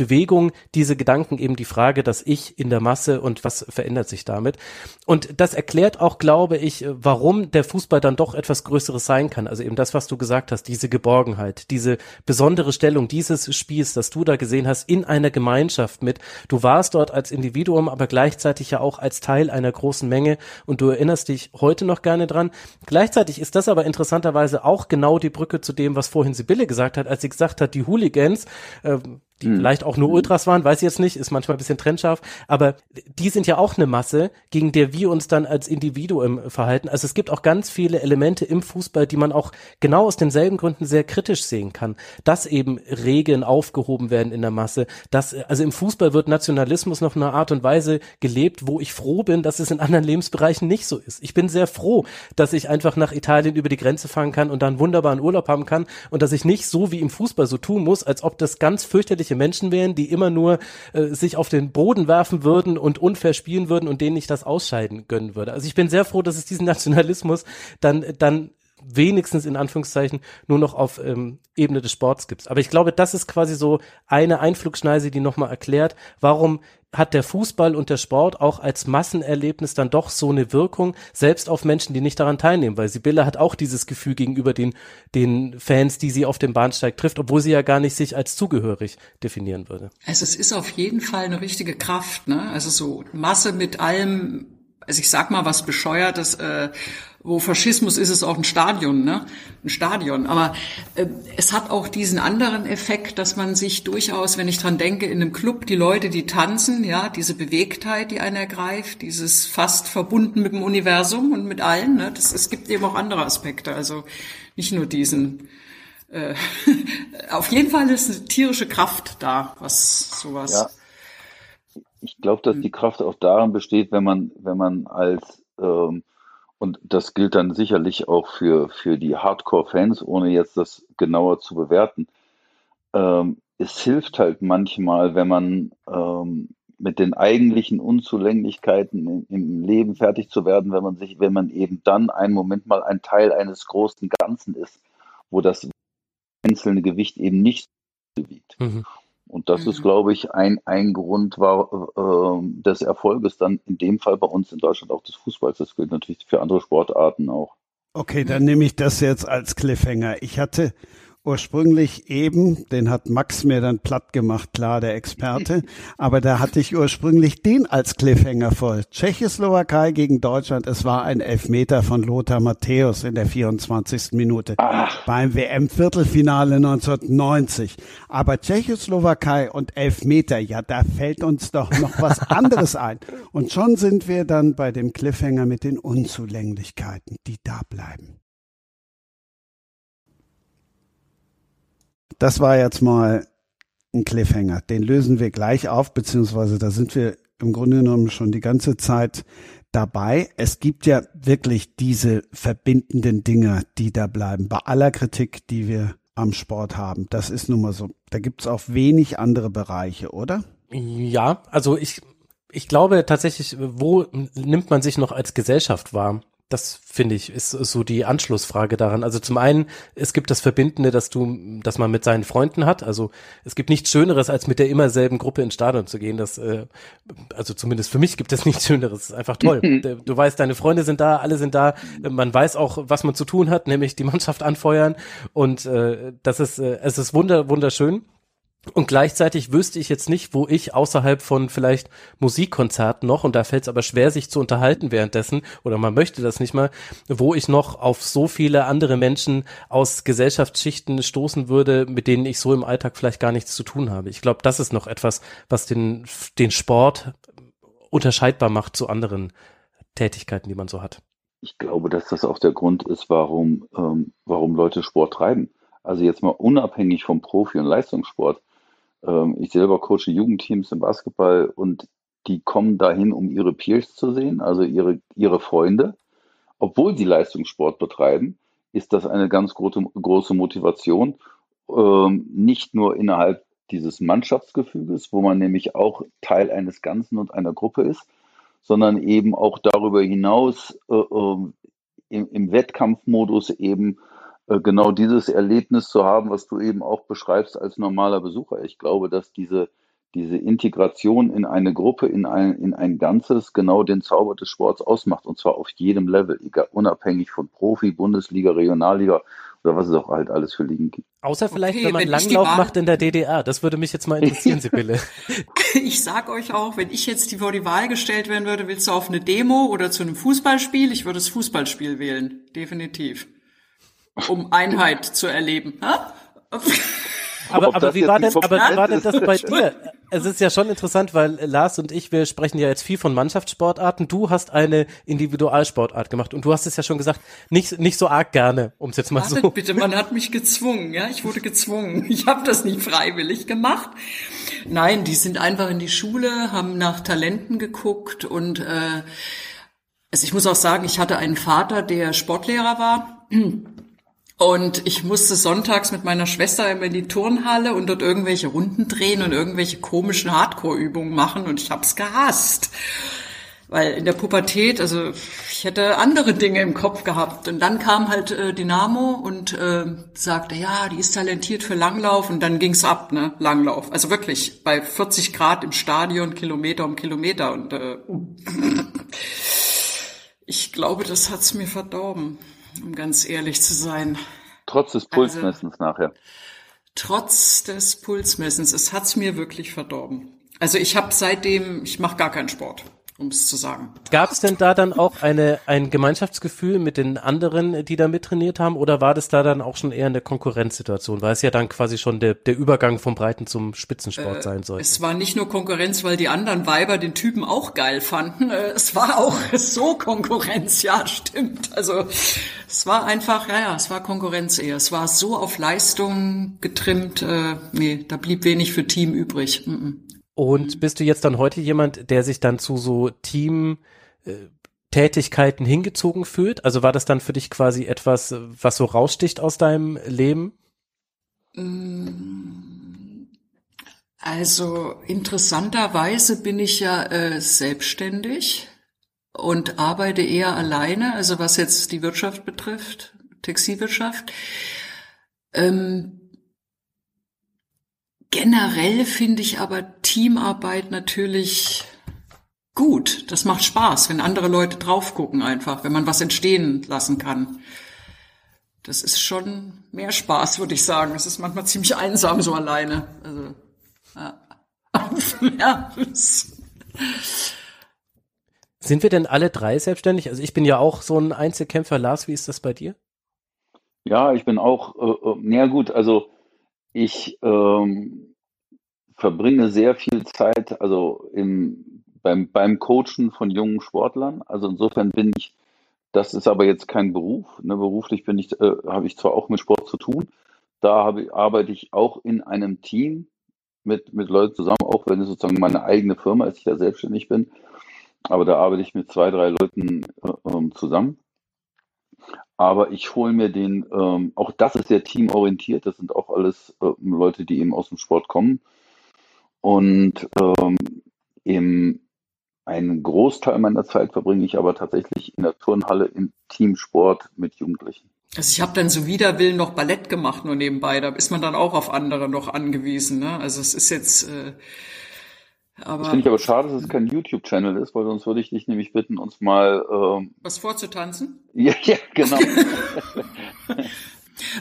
Speaker 3: Bewegung diese Gedanken eben die Frage, dass ich in der Masse und was verändert sich damit. Und das erklärt auch, glaube ich, warum der Fußball dann doch etwas Größeres sein kann. Also eben das, was du gesagt hast, diese Geborgenheit, diese besondere Stellung dieses Spiels, das du da gesehen hast, in einer Gemeinschaft mit. Du warst dort als Individuum, aber gleichzeitig ja auch als Teil einer großen Menge und du erinnerst dich heute noch gerne dran. Gleichzeitig ist das aber interessanterweise auch genau die Brücke zu dem, was vorhin Sibylle gesagt hat, als sie gesagt hat, die Hooligans, äh, die hm. vielleicht auch nur Ultras waren, weiß ich jetzt nicht, ist manchmal ein bisschen trennscharf, aber die sind ja auch eine Masse, gegen der wir uns dann als Individuum verhalten. Also es gibt auch ganz viele Elemente im Fußball, die man auch genau aus denselben Gründen sehr kritisch sehen kann, dass eben Regeln aufgehoben werden in der Masse, dass also im Fußball wird Nationalismus noch in einer Art und Weise gelebt, wo ich froh bin, dass es in anderen Lebensbereichen nicht so ist. Ich bin sehr froh, dass ich einfach nach Italien über die Grenze fahren kann und dann wunderbaren Urlaub haben kann und dass ich nicht so wie im Fußball so tun muss, als ob das ganz fürchterlich gefährliche Menschen wären, die immer nur äh, sich auf den Boden werfen würden und unfair spielen würden und denen ich das ausscheiden gönnen würde. Also ich bin sehr froh, dass es diesen Nationalismus dann, dann wenigstens in Anführungszeichen nur noch auf ähm, Ebene des Sports gibt. Aber ich glaube, das ist quasi so eine Einflugschneise, die nochmal erklärt, warum hat der Fußball und der Sport auch als Massenerlebnis dann doch so eine Wirkung, selbst auf Menschen, die nicht daran teilnehmen, weil Sibylle hat auch dieses Gefühl gegenüber den, den Fans, die sie auf dem Bahnsteig trifft, obwohl sie ja gar nicht sich als zugehörig definieren würde.
Speaker 5: Also es ist auf jeden Fall eine richtige Kraft, ne? Also so Masse mit allem, also ich sag mal was bescheuertes, äh, wo Faschismus ist es auch ein Stadion, ne? Ein Stadion. Aber äh, es hat auch diesen anderen Effekt, dass man sich durchaus, wenn ich dran denke, in einem Club die Leute, die tanzen, ja, diese Bewegtheit, die einen ergreift, dieses fast verbunden mit dem Universum und mit allen, ne? Das, es gibt eben auch andere Aspekte, also nicht nur diesen. Äh, auf jeden Fall ist eine tierische Kraft da, was sowas. Ja.
Speaker 4: Ich glaube, dass die Kraft auch darin besteht, wenn man, wenn man als ähm, und das gilt dann sicherlich auch für, für die Hardcore-Fans, ohne jetzt das genauer zu bewerten. Ähm, es hilft halt manchmal, wenn man ähm, mit den eigentlichen Unzulänglichkeiten im, Leben fertig zu werden, wenn man sich, wenn man eben dann einen Moment mal ein Teil eines großen Ganzen ist, wo das einzelne Gewicht eben nicht wiegt. Mhm. Und das mhm. ist, glaube ich, ein, ein Grund war, äh, des Erfolges dann in dem Fall bei uns in Deutschland auch des Fußballs. Das gilt natürlich für andere Sportarten auch.
Speaker 2: Okay, dann nehme ich das jetzt als Cliffhanger. Ich hatte ursprünglich eben, den hat Max mir dann platt gemacht, klar, der Experte, aber da hatte ich ursprünglich den als Cliffhanger voll. Tschechoslowakei gegen Deutschland, es war ein Elfmeter von Lothar Matthäus in der 24. Minute Ach. beim WM-Viertelfinale 1990. Aber Tschechoslowakei und Elfmeter, ja, da fällt uns doch noch was anderes ein. Und schon sind wir dann bei dem Cliffhanger mit den Unzulänglichkeiten, die da bleiben. Das war jetzt mal ein Cliffhanger. Den lösen wir gleich auf, beziehungsweise da sind wir im Grunde genommen schon die ganze Zeit dabei. Es gibt ja wirklich diese verbindenden Dinge, die da bleiben. Bei aller Kritik, die wir am Sport haben. Das ist nun mal so. Da gibt es auch wenig andere Bereiche, oder?
Speaker 3: Ja, also ich, ich glaube tatsächlich, wo nimmt man sich noch als Gesellschaft wahr? Das finde ich ist so die Anschlussfrage daran. Also zum einen, es gibt das Verbindende, dass du, dass man mit seinen Freunden hat. Also es gibt nichts Schöneres, als mit der immer selben Gruppe ins Stadion zu gehen. Das, äh, also zumindest für mich gibt es nichts Schöneres. Das ist einfach toll. du weißt, deine Freunde sind da, alle sind da. Man weiß auch, was man zu tun hat, nämlich die Mannschaft anfeuern. Und äh, das ist, äh, es ist wunder, wunderschön. Und gleichzeitig wüsste ich jetzt nicht, wo ich außerhalb von vielleicht Musikkonzerten noch, und da fällt es aber schwer, sich zu unterhalten währenddessen, oder man möchte das nicht mal, wo ich noch auf so viele andere Menschen aus Gesellschaftsschichten stoßen würde, mit denen ich so im Alltag vielleicht gar nichts zu tun habe. Ich glaube, das ist noch etwas, was den, den Sport unterscheidbar macht zu anderen Tätigkeiten, die man so hat.
Speaker 4: Ich glaube, dass das auch der Grund ist, warum, ähm, warum Leute Sport treiben. Also jetzt mal unabhängig vom Profi- und Leistungssport ähm, ich selber coache Jugendteams im Basketball und die kommen dahin, um ihre Peers zu sehen, also ihre, ihre Freunde. Obwohl sie Leistungssport betreiben, ist das eine ganz große, große Motivation, ähm, nicht nur innerhalb dieses Mannschaftsgefüges, wo man nämlich auch Teil eines Ganzen und einer Gruppe ist, sondern eben auch darüber hinaus äh, äh, im, im Wettkampfmodus eben genau dieses Erlebnis zu haben, was du eben auch beschreibst als normaler Besucher. Ich glaube, dass diese, diese Integration in eine Gruppe, in ein, in ein Ganzes genau den Zauber des Sports ausmacht und zwar auf jedem Level, egal, unabhängig von Profi, Bundesliga, Regionalliga oder was es auch halt alles für Ligen gibt.
Speaker 3: Außer vielleicht, okay, wenn man wenn Langlauf macht in der DDR. Das würde mich jetzt mal interessieren, Sibylle.
Speaker 5: ich sag euch auch, wenn ich jetzt vor die Wahl gestellt werden würde, willst du auf eine Demo oder zu einem Fußballspiel? Ich würde das Fußballspiel wählen. Definitiv um Einheit zu erleben. Ha?
Speaker 3: Aber, aber wie war denn, aber wie war denn das bei dir? Es ist ja schon interessant, weil Lars und ich, wir sprechen ja jetzt viel von Mannschaftssportarten. Du hast eine Individualsportart gemacht und du hast es ja schon gesagt, nicht, nicht so arg gerne, um es jetzt mal Wartet so.
Speaker 5: Bitte, man hat mich gezwungen, ja, ich wurde gezwungen. Ich habe das nicht freiwillig gemacht. Nein, die sind einfach in die Schule, haben nach Talenten geguckt und äh, also ich muss auch sagen, ich hatte einen Vater, der Sportlehrer war. Und ich musste sonntags mit meiner Schwester immer in die Turnhalle und dort irgendwelche Runden drehen und irgendwelche komischen Hardcore-Übungen machen und ich hab's gehasst. Weil in der Pubertät, also ich hätte andere Dinge im Kopf gehabt. Und dann kam halt äh, Dynamo und äh, sagte, ja, die ist talentiert für Langlauf und dann ging's ab, ne, Langlauf. Also wirklich bei 40 Grad im Stadion, Kilometer um Kilometer. Und äh, ich glaube, das hat's mir verdorben um ganz ehrlich zu sein.
Speaker 4: Trotz des also Pulsmessens also, nachher.
Speaker 5: Trotz des Pulsmessens, es hat's mir wirklich verdorben. Also ich habe seitdem, ich mache gar keinen Sport um es zu sagen.
Speaker 3: Gab es denn da dann auch eine, ein Gemeinschaftsgefühl mit den anderen, die da mittrainiert haben, oder war das da dann auch schon eher eine Konkurrenzsituation, weil es ja dann quasi schon der, der Übergang vom Breiten zum Spitzensport äh, sein soll?
Speaker 5: Es war nicht nur Konkurrenz, weil die anderen Weiber den Typen auch geil fanden. Äh, es war auch so Konkurrenz, ja, stimmt. Also es war einfach, ja, ja, es war Konkurrenz eher. Es war so auf Leistung getrimmt, äh, nee, da blieb wenig für Team übrig. Mm -mm.
Speaker 3: Und mhm. bist du jetzt dann heute jemand, der sich dann zu so Team äh, Tätigkeiten hingezogen fühlt? Also war das dann für dich quasi etwas, was so raussticht aus deinem Leben?
Speaker 5: Mm, also interessanterweise bin ich ja äh, selbstständig und arbeite eher alleine, also was jetzt die Wirtschaft betrifft, Textilwirtschaft. Ähm, generell finde ich aber Teamarbeit natürlich gut. Das macht Spaß, wenn andere Leute drauf gucken einfach, wenn man was entstehen lassen kann. Das ist schon mehr Spaß, würde ich sagen. Es ist manchmal ziemlich einsam so alleine. Also, ja. ja.
Speaker 3: Sind wir denn alle drei selbstständig? Also ich bin ja auch so ein Einzelkämpfer. Lars, wie ist das bei dir?
Speaker 4: Ja, ich bin auch, äh, ja äh, gut, also ich ähm, verbringe sehr viel Zeit, also im, beim, beim Coachen von jungen Sportlern. Also insofern bin ich, das ist aber jetzt kein Beruf. Ne? Beruflich bin ich, äh, habe ich zwar auch mit Sport zu tun, da habe, arbeite ich auch in einem Team mit, mit Leuten zusammen, auch wenn es sozusagen meine eigene Firma ist, ich da selbstständig bin. Aber da arbeite ich mit zwei, drei Leuten äh, ähm, zusammen. Aber ich hole mir den, ähm, auch das ist sehr teamorientiert, das sind auch alles äh, Leute, die eben aus dem Sport kommen. Und ähm, einen Großteil meiner Zeit verbringe ich aber tatsächlich in der Turnhalle im Teamsport mit Jugendlichen.
Speaker 5: Also ich habe dann so wider Willen noch Ballett gemacht nur nebenbei. Da ist man dann auch auf andere noch angewiesen. Ne? Also es ist jetzt. Äh, aber
Speaker 4: das finde ich aber schade, dass es kein YouTube-Channel ist, weil sonst würde ich dich nämlich bitten, uns mal ähm,
Speaker 5: was vorzutanzen.
Speaker 4: Ja, ja, genau.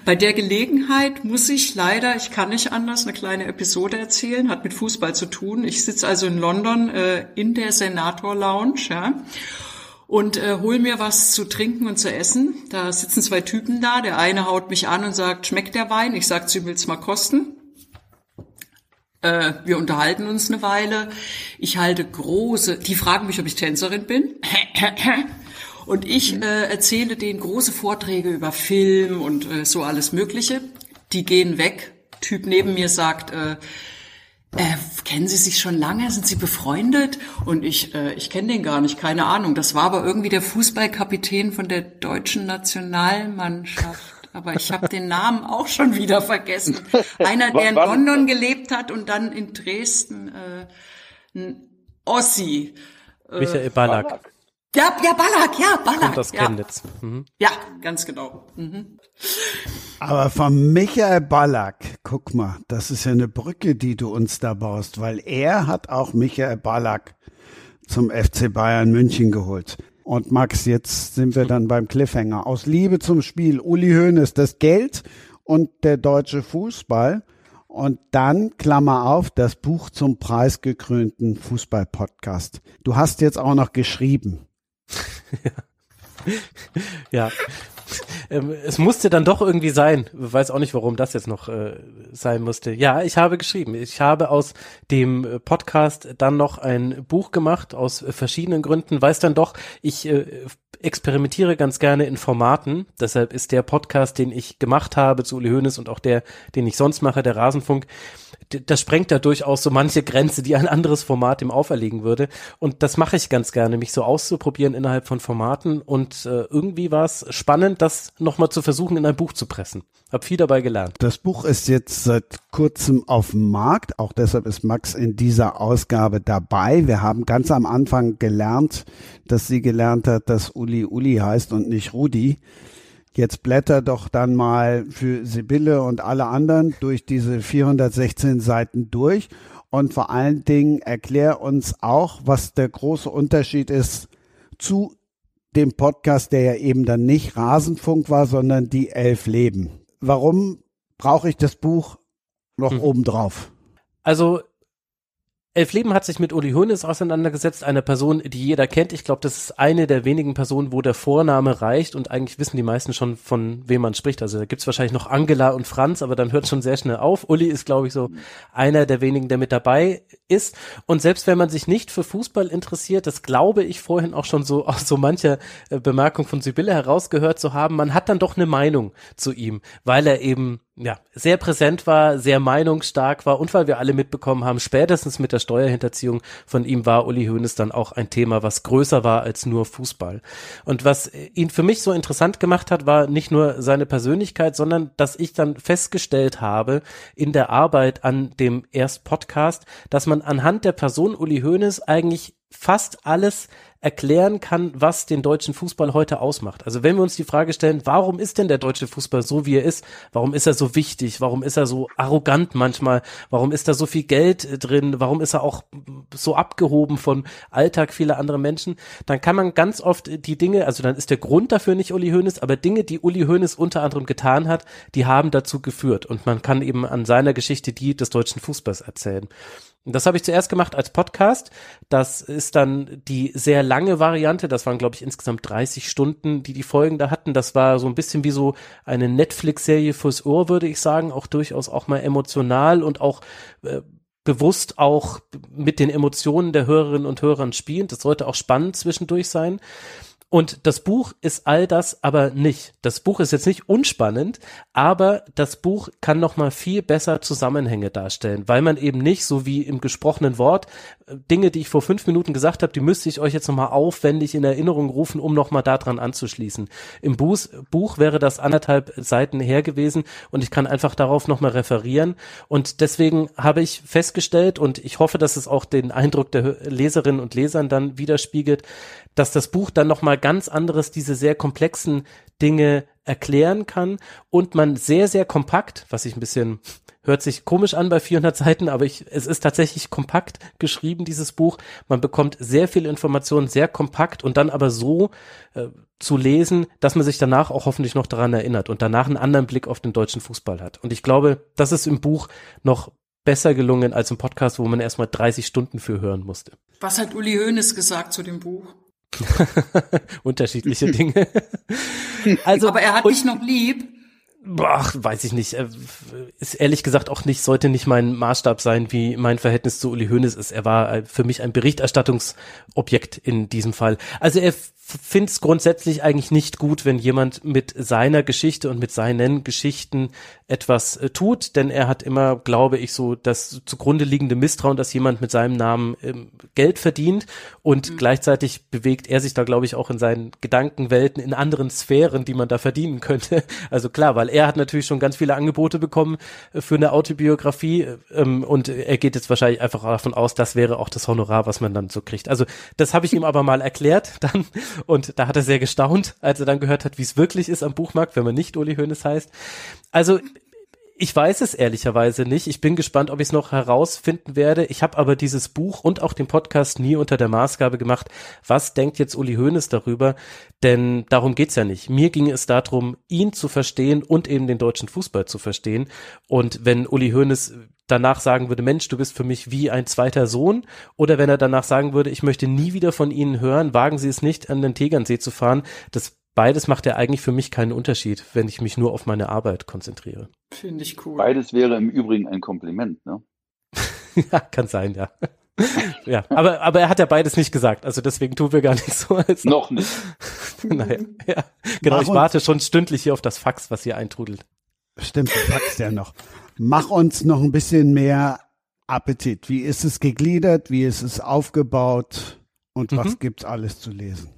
Speaker 5: Bei der Gelegenheit muss ich leider, ich kann nicht anders, eine kleine Episode erzählen, hat mit Fußball zu tun. Ich sitze also in London äh, in der Senator Lounge, ja und äh, hol mir was zu trinken und zu essen. Da sitzen zwei Typen da. Der eine haut mich an und sagt, schmeckt der Wein? Ich sag, sie will's mal kosten. Äh, wir unterhalten uns eine Weile. Ich halte große, die fragen mich, ob ich Tänzerin bin. Und ich äh, erzähle denen große Vorträge über Film und äh, so alles Mögliche. Die gehen weg. Typ neben mir sagt, äh, äh, kennen Sie sich schon lange? Sind Sie befreundet? Und ich, äh, ich kenne den gar nicht, keine Ahnung. Das war aber irgendwie der Fußballkapitän von der deutschen Nationalmannschaft. Aber ich habe den Namen auch schon wieder vergessen. Einer, der in London gelebt hat und dann in Dresden, äh, ein Ossi.
Speaker 3: Äh, Michael Ballack.
Speaker 5: Ja, ja, Ballack, ja, Ballack.
Speaker 3: Kommt aus Chemnitz.
Speaker 5: Ja, mhm. ja ganz genau. Mhm.
Speaker 2: Aber von Michael Ballack, guck mal, das ist ja eine Brücke, die du uns da baust, weil er hat auch Michael Ballack zum FC Bayern München geholt. Und Max, jetzt sind wir dann beim Cliffhanger. Aus Liebe zum Spiel, Uli Hoeneß, das Geld und der deutsche Fußball. Und dann, Klammer auf, das Buch zum preisgekrönten Fußball-Podcast. Du hast jetzt auch noch geschrieben.
Speaker 3: ja. ähm, es musste dann doch irgendwie sein. Weiß auch nicht, warum das jetzt noch äh, sein musste. Ja, ich habe geschrieben. Ich habe aus dem äh, Podcast dann noch ein Buch gemacht, aus äh, verschiedenen Gründen. Weiß dann doch, ich äh, experimentiere ganz gerne in Formaten. Deshalb ist der Podcast, den ich gemacht habe zu Uli Hoeneß und auch der, den ich sonst mache, der Rasenfunk, das sprengt ja durchaus so manche Grenze, die ein anderes Format ihm auferlegen würde. Und das mache ich ganz gerne, mich so auszuprobieren innerhalb von Formaten. Und äh, irgendwie war es spannend, das nochmal zu versuchen, in ein Buch zu pressen. Hab viel dabei gelernt.
Speaker 2: Das Buch ist jetzt seit kurzem auf dem Markt. Auch deshalb ist Max in dieser Ausgabe dabei. Wir haben ganz am Anfang gelernt, dass sie gelernt hat, dass Uli Uli heißt und nicht Rudi. Jetzt blätter doch dann mal für Sibylle und alle anderen durch diese 416 Seiten durch und vor allen Dingen erklär uns auch, was der große Unterschied ist zu dem Podcast, der ja eben dann nicht Rasenfunk war, sondern die Elf Leben. Warum brauche ich das Buch noch hm. obendrauf?
Speaker 3: Also Elf Leben hat sich mit Uli Hoeneß auseinandergesetzt, einer Person, die jeder kennt. Ich glaube, das ist eine der wenigen Personen, wo der Vorname reicht und eigentlich wissen die meisten schon, von wem man spricht. Also da gibt's wahrscheinlich noch Angela und Franz, aber dann hört schon sehr schnell auf. Uli ist, glaube ich, so einer der wenigen, der mit dabei ist. Und selbst wenn man sich nicht für Fußball interessiert, das glaube ich vorhin auch schon so aus so mancher äh, Bemerkung von Sibylle herausgehört zu haben, man hat dann doch eine Meinung zu ihm, weil er eben ja, sehr präsent war, sehr meinungsstark war und weil wir alle mitbekommen haben, spätestens mit der Steuerhinterziehung von ihm war Uli Hoeneß dann auch ein Thema, was größer war als nur Fußball. Und was ihn für mich so interessant gemacht hat, war nicht nur seine Persönlichkeit, sondern dass ich dann festgestellt habe in der Arbeit an dem Erst Podcast, dass man anhand der Person Uli Hoeneß eigentlich fast alles erklären kann, was den deutschen Fußball heute ausmacht. Also wenn wir uns die Frage stellen, warum ist denn der deutsche Fußball so, wie er ist? Warum ist er so wichtig? Warum ist er so arrogant manchmal? Warum ist da so viel Geld äh, drin? Warum ist er auch so abgehoben vom Alltag vieler anderer Menschen? Dann kann man ganz oft die Dinge, also dann ist der Grund dafür nicht Uli Hoeneß, aber Dinge, die Uli Hoeneß unter anderem getan hat, die haben dazu geführt. Und man kann eben an seiner Geschichte die des deutschen Fußballs erzählen. Das habe ich zuerst gemacht als Podcast. Das ist dann die sehr lange Variante. Das waren, glaube ich, insgesamt 30 Stunden, die die Folgen da hatten. Das war so ein bisschen wie so eine Netflix-Serie fürs Ohr, würde ich sagen. Auch durchaus auch mal emotional und auch äh, bewusst auch mit den Emotionen der Hörerinnen und Hörern spielend. Das sollte auch spannend zwischendurch sein. Und das Buch ist all das aber nicht. Das Buch ist jetzt nicht unspannend, aber das Buch kann noch mal viel besser Zusammenhänge darstellen, weil man eben nicht so wie im gesprochenen Wort äh, Dinge, die ich vor fünf Minuten gesagt habe, die müsste ich euch jetzt noch mal aufwendig in Erinnerung rufen, um noch mal daran anzuschließen. Im Buch, Buch wäre das anderthalb Seiten her gewesen und ich kann einfach darauf noch mal referieren. Und deswegen habe ich festgestellt und ich hoffe, dass es auch den Eindruck der Leserinnen und Lesern dann widerspiegelt, dass das Buch dann noch mal ganz anderes diese sehr komplexen Dinge erklären kann und man sehr sehr kompakt, was ich ein bisschen hört sich komisch an bei 400 Seiten, aber ich, es ist tatsächlich kompakt geschrieben dieses Buch. Man bekommt sehr viel Informationen sehr kompakt und dann aber so äh, zu lesen, dass man sich danach auch hoffentlich noch daran erinnert und danach einen anderen Blick auf den deutschen Fußball hat. Und ich glaube, das ist im Buch noch besser gelungen als im Podcast, wo man erstmal 30 Stunden für hören musste.
Speaker 5: Was hat Uli Hoeneß gesagt zu dem Buch?
Speaker 3: Unterschiedliche Dinge. also,
Speaker 5: Aber er hat dich noch lieb.
Speaker 3: Ach, weiß ich nicht. Ist ehrlich gesagt auch nicht, sollte nicht mein Maßstab sein, wie mein Verhältnis zu Uli Hoeneß ist. Er war für mich ein Berichterstattungsobjekt in diesem Fall. Also er finde es grundsätzlich eigentlich nicht gut, wenn jemand mit seiner Geschichte und mit seinen Geschichten etwas äh, tut, denn er hat immer, glaube ich, so das zugrunde liegende Misstrauen, dass jemand mit seinem Namen ähm, Geld verdient und mhm. gleichzeitig bewegt er sich da, glaube ich, auch in seinen Gedankenwelten in anderen Sphären, die man da verdienen könnte. Also klar, weil er hat natürlich schon ganz viele Angebote bekommen äh, für eine Autobiografie ähm, und er geht jetzt wahrscheinlich einfach davon aus, das wäre auch das Honorar, was man dann so kriegt. Also das habe ich ihm aber mal erklärt dann und da hat er sehr gestaunt, als er dann gehört hat, wie es wirklich ist am Buchmarkt, wenn man nicht Uli Hoeneß heißt. Also ich weiß es ehrlicherweise nicht. Ich bin gespannt, ob ich es noch herausfinden werde. Ich habe aber dieses Buch und auch den Podcast nie unter der Maßgabe gemacht, was denkt jetzt Uli Hoeneß darüber? Denn darum geht's ja nicht. Mir ging es darum, ihn zu verstehen und eben den deutschen Fußball zu verstehen. Und wenn Uli Hoeneß danach sagen würde, Mensch, du bist für mich wie ein zweiter Sohn, oder wenn er danach sagen würde, ich möchte nie wieder von Ihnen hören, wagen Sie es nicht, an den Tegernsee zu fahren, das beides macht ja eigentlich für mich keinen Unterschied, wenn ich mich nur auf meine Arbeit konzentriere.
Speaker 5: Finde ich cool.
Speaker 4: Beides wäre im Übrigen ein Kompliment, ne?
Speaker 3: ja, kann sein, ja. ja, aber, aber er hat ja beides nicht gesagt, also deswegen tun wir gar nicht so. Als
Speaker 4: Noch nicht.
Speaker 3: naja, ja. Genau, Mach ich warte schon stündlich hier auf das Fax, was hier eintrudelt.
Speaker 2: Stimmt, du packst ja noch. Mach uns noch ein bisschen mehr Appetit. Wie ist es gegliedert? Wie ist es aufgebaut? Und was mhm. gibt's alles zu lesen?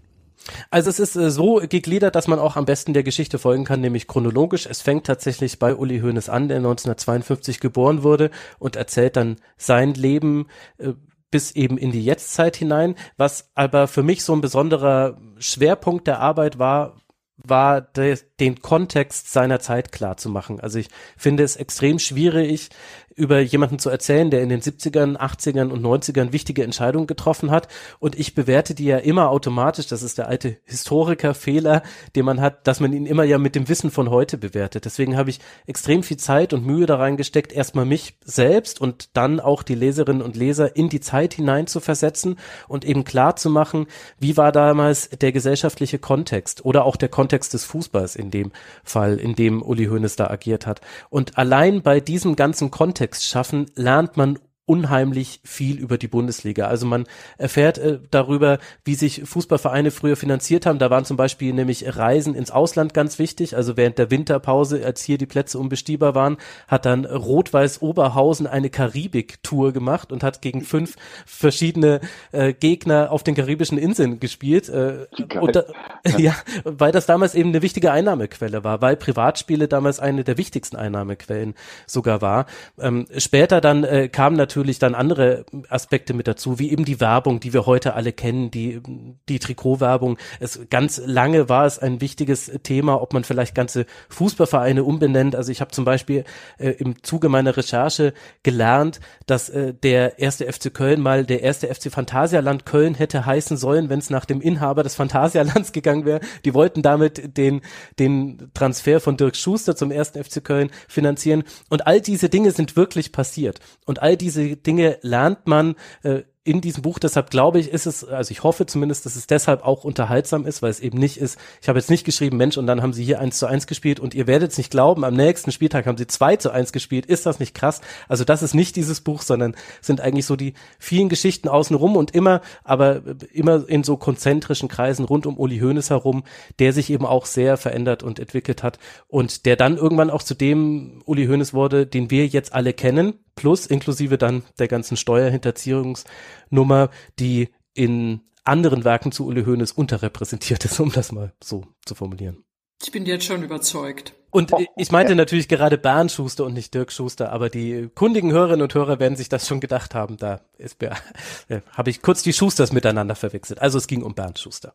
Speaker 3: Also es ist äh, so gegliedert, dass man auch am besten der Geschichte folgen kann, nämlich chronologisch. Es fängt tatsächlich bei Uli Hoeneß an, der 1952 geboren wurde und erzählt dann sein Leben äh, bis eben in die Jetztzeit hinein. Was aber für mich so ein besonderer Schwerpunkt der Arbeit war, war de, den Kontext seiner Zeit klar zu machen. Also ich finde es extrem schwierig, über jemanden zu erzählen, der in den 70ern, 80ern und 90ern wichtige Entscheidungen getroffen hat. Und ich bewerte die ja immer automatisch, das ist der alte Historikerfehler, den man hat, dass man ihn immer ja mit dem Wissen von heute bewertet. Deswegen habe ich extrem viel Zeit und Mühe da reingesteckt, erstmal mich selbst und dann auch die Leserinnen und Leser in die Zeit hinein zu versetzen und eben klar zu machen, wie war damals der gesellschaftliche Kontext oder auch der Kontext des Fußballs in dem Fall, in dem Uli Hoeneß da agiert hat. Und allein bei diesem ganzen Kontext Kontext schaffen, lernt man unheimlich viel über die Bundesliga. Also man erfährt äh, darüber, wie sich Fußballvereine früher finanziert haben. Da waren zum Beispiel nämlich Reisen ins Ausland ganz wichtig. Also während der Winterpause, als hier die Plätze unbestiehbar waren, hat dann Rot-Weiß Oberhausen eine Karibik-Tour gemacht und hat gegen fünf verschiedene äh, Gegner auf den karibischen Inseln gespielt. Äh, und da, ja, weil das damals eben eine wichtige Einnahmequelle war, weil Privatspiele damals eine der wichtigsten Einnahmequellen sogar war. Ähm, später dann äh, kam natürlich natürlich dann andere Aspekte mit dazu, wie eben die Werbung, die wir heute alle kennen, die, die Trikotwerbung. Es, ganz lange war es ein wichtiges Thema, ob man vielleicht ganze Fußballvereine umbenennt. Also ich habe zum Beispiel äh, im Zuge meiner Recherche gelernt, dass äh, der erste FC Köln mal der erste FC Phantasialand Köln hätte heißen sollen, wenn es nach dem Inhaber des Phantasialands gegangen wäre. Die wollten damit den, den Transfer von Dirk Schuster zum ersten FC Köln finanzieren. Und all diese Dinge sind wirklich passiert. Und all diese Dinge lernt man äh, in diesem Buch. Deshalb glaube ich, ist es, also ich hoffe zumindest, dass es deshalb auch unterhaltsam ist, weil es eben nicht ist, ich habe jetzt nicht geschrieben, Mensch, und dann haben sie hier eins zu eins gespielt und ihr werdet es nicht glauben, am nächsten Spieltag haben sie zwei zu eins gespielt. Ist das nicht krass? Also das ist nicht dieses Buch, sondern sind eigentlich so die vielen Geschichten außenrum und immer, aber immer in so konzentrischen Kreisen rund um Uli Hoeneß herum, der sich eben auch sehr verändert und entwickelt hat und der dann irgendwann auch zu dem Uli Hoeneß wurde, den wir jetzt alle kennen, plus inklusive dann der ganzen Steuerhinterziehungsnummer, die in anderen Werken zu Uli Hoeneß unterrepräsentiert ist, um das mal so zu formulieren.
Speaker 5: Ich bin jetzt schon überzeugt.
Speaker 3: Und ich meinte natürlich gerade Bernd Schuster und nicht Dirk Schuster, aber die kundigen Hörerinnen und Hörer werden sich das schon gedacht haben. Da ist äh, habe ich kurz die Schusters miteinander verwechselt. Also es ging um Bernd Schuster.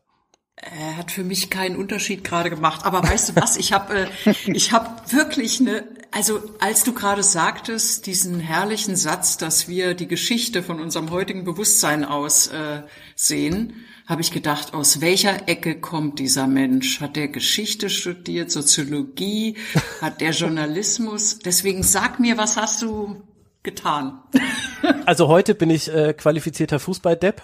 Speaker 5: Er hat für mich keinen Unterschied gerade gemacht. Aber weißt du was? Ich habe, äh, ich habe wirklich eine. Also als du gerade sagtest, diesen herrlichen Satz, dass wir die Geschichte von unserem heutigen Bewusstsein aus äh, sehen, habe ich gedacht, aus welcher Ecke kommt dieser Mensch? Hat der Geschichte studiert, Soziologie? Hat der Journalismus? Deswegen sag mir, was hast du getan.
Speaker 3: Also heute bin ich äh, qualifizierter Fußballdepp.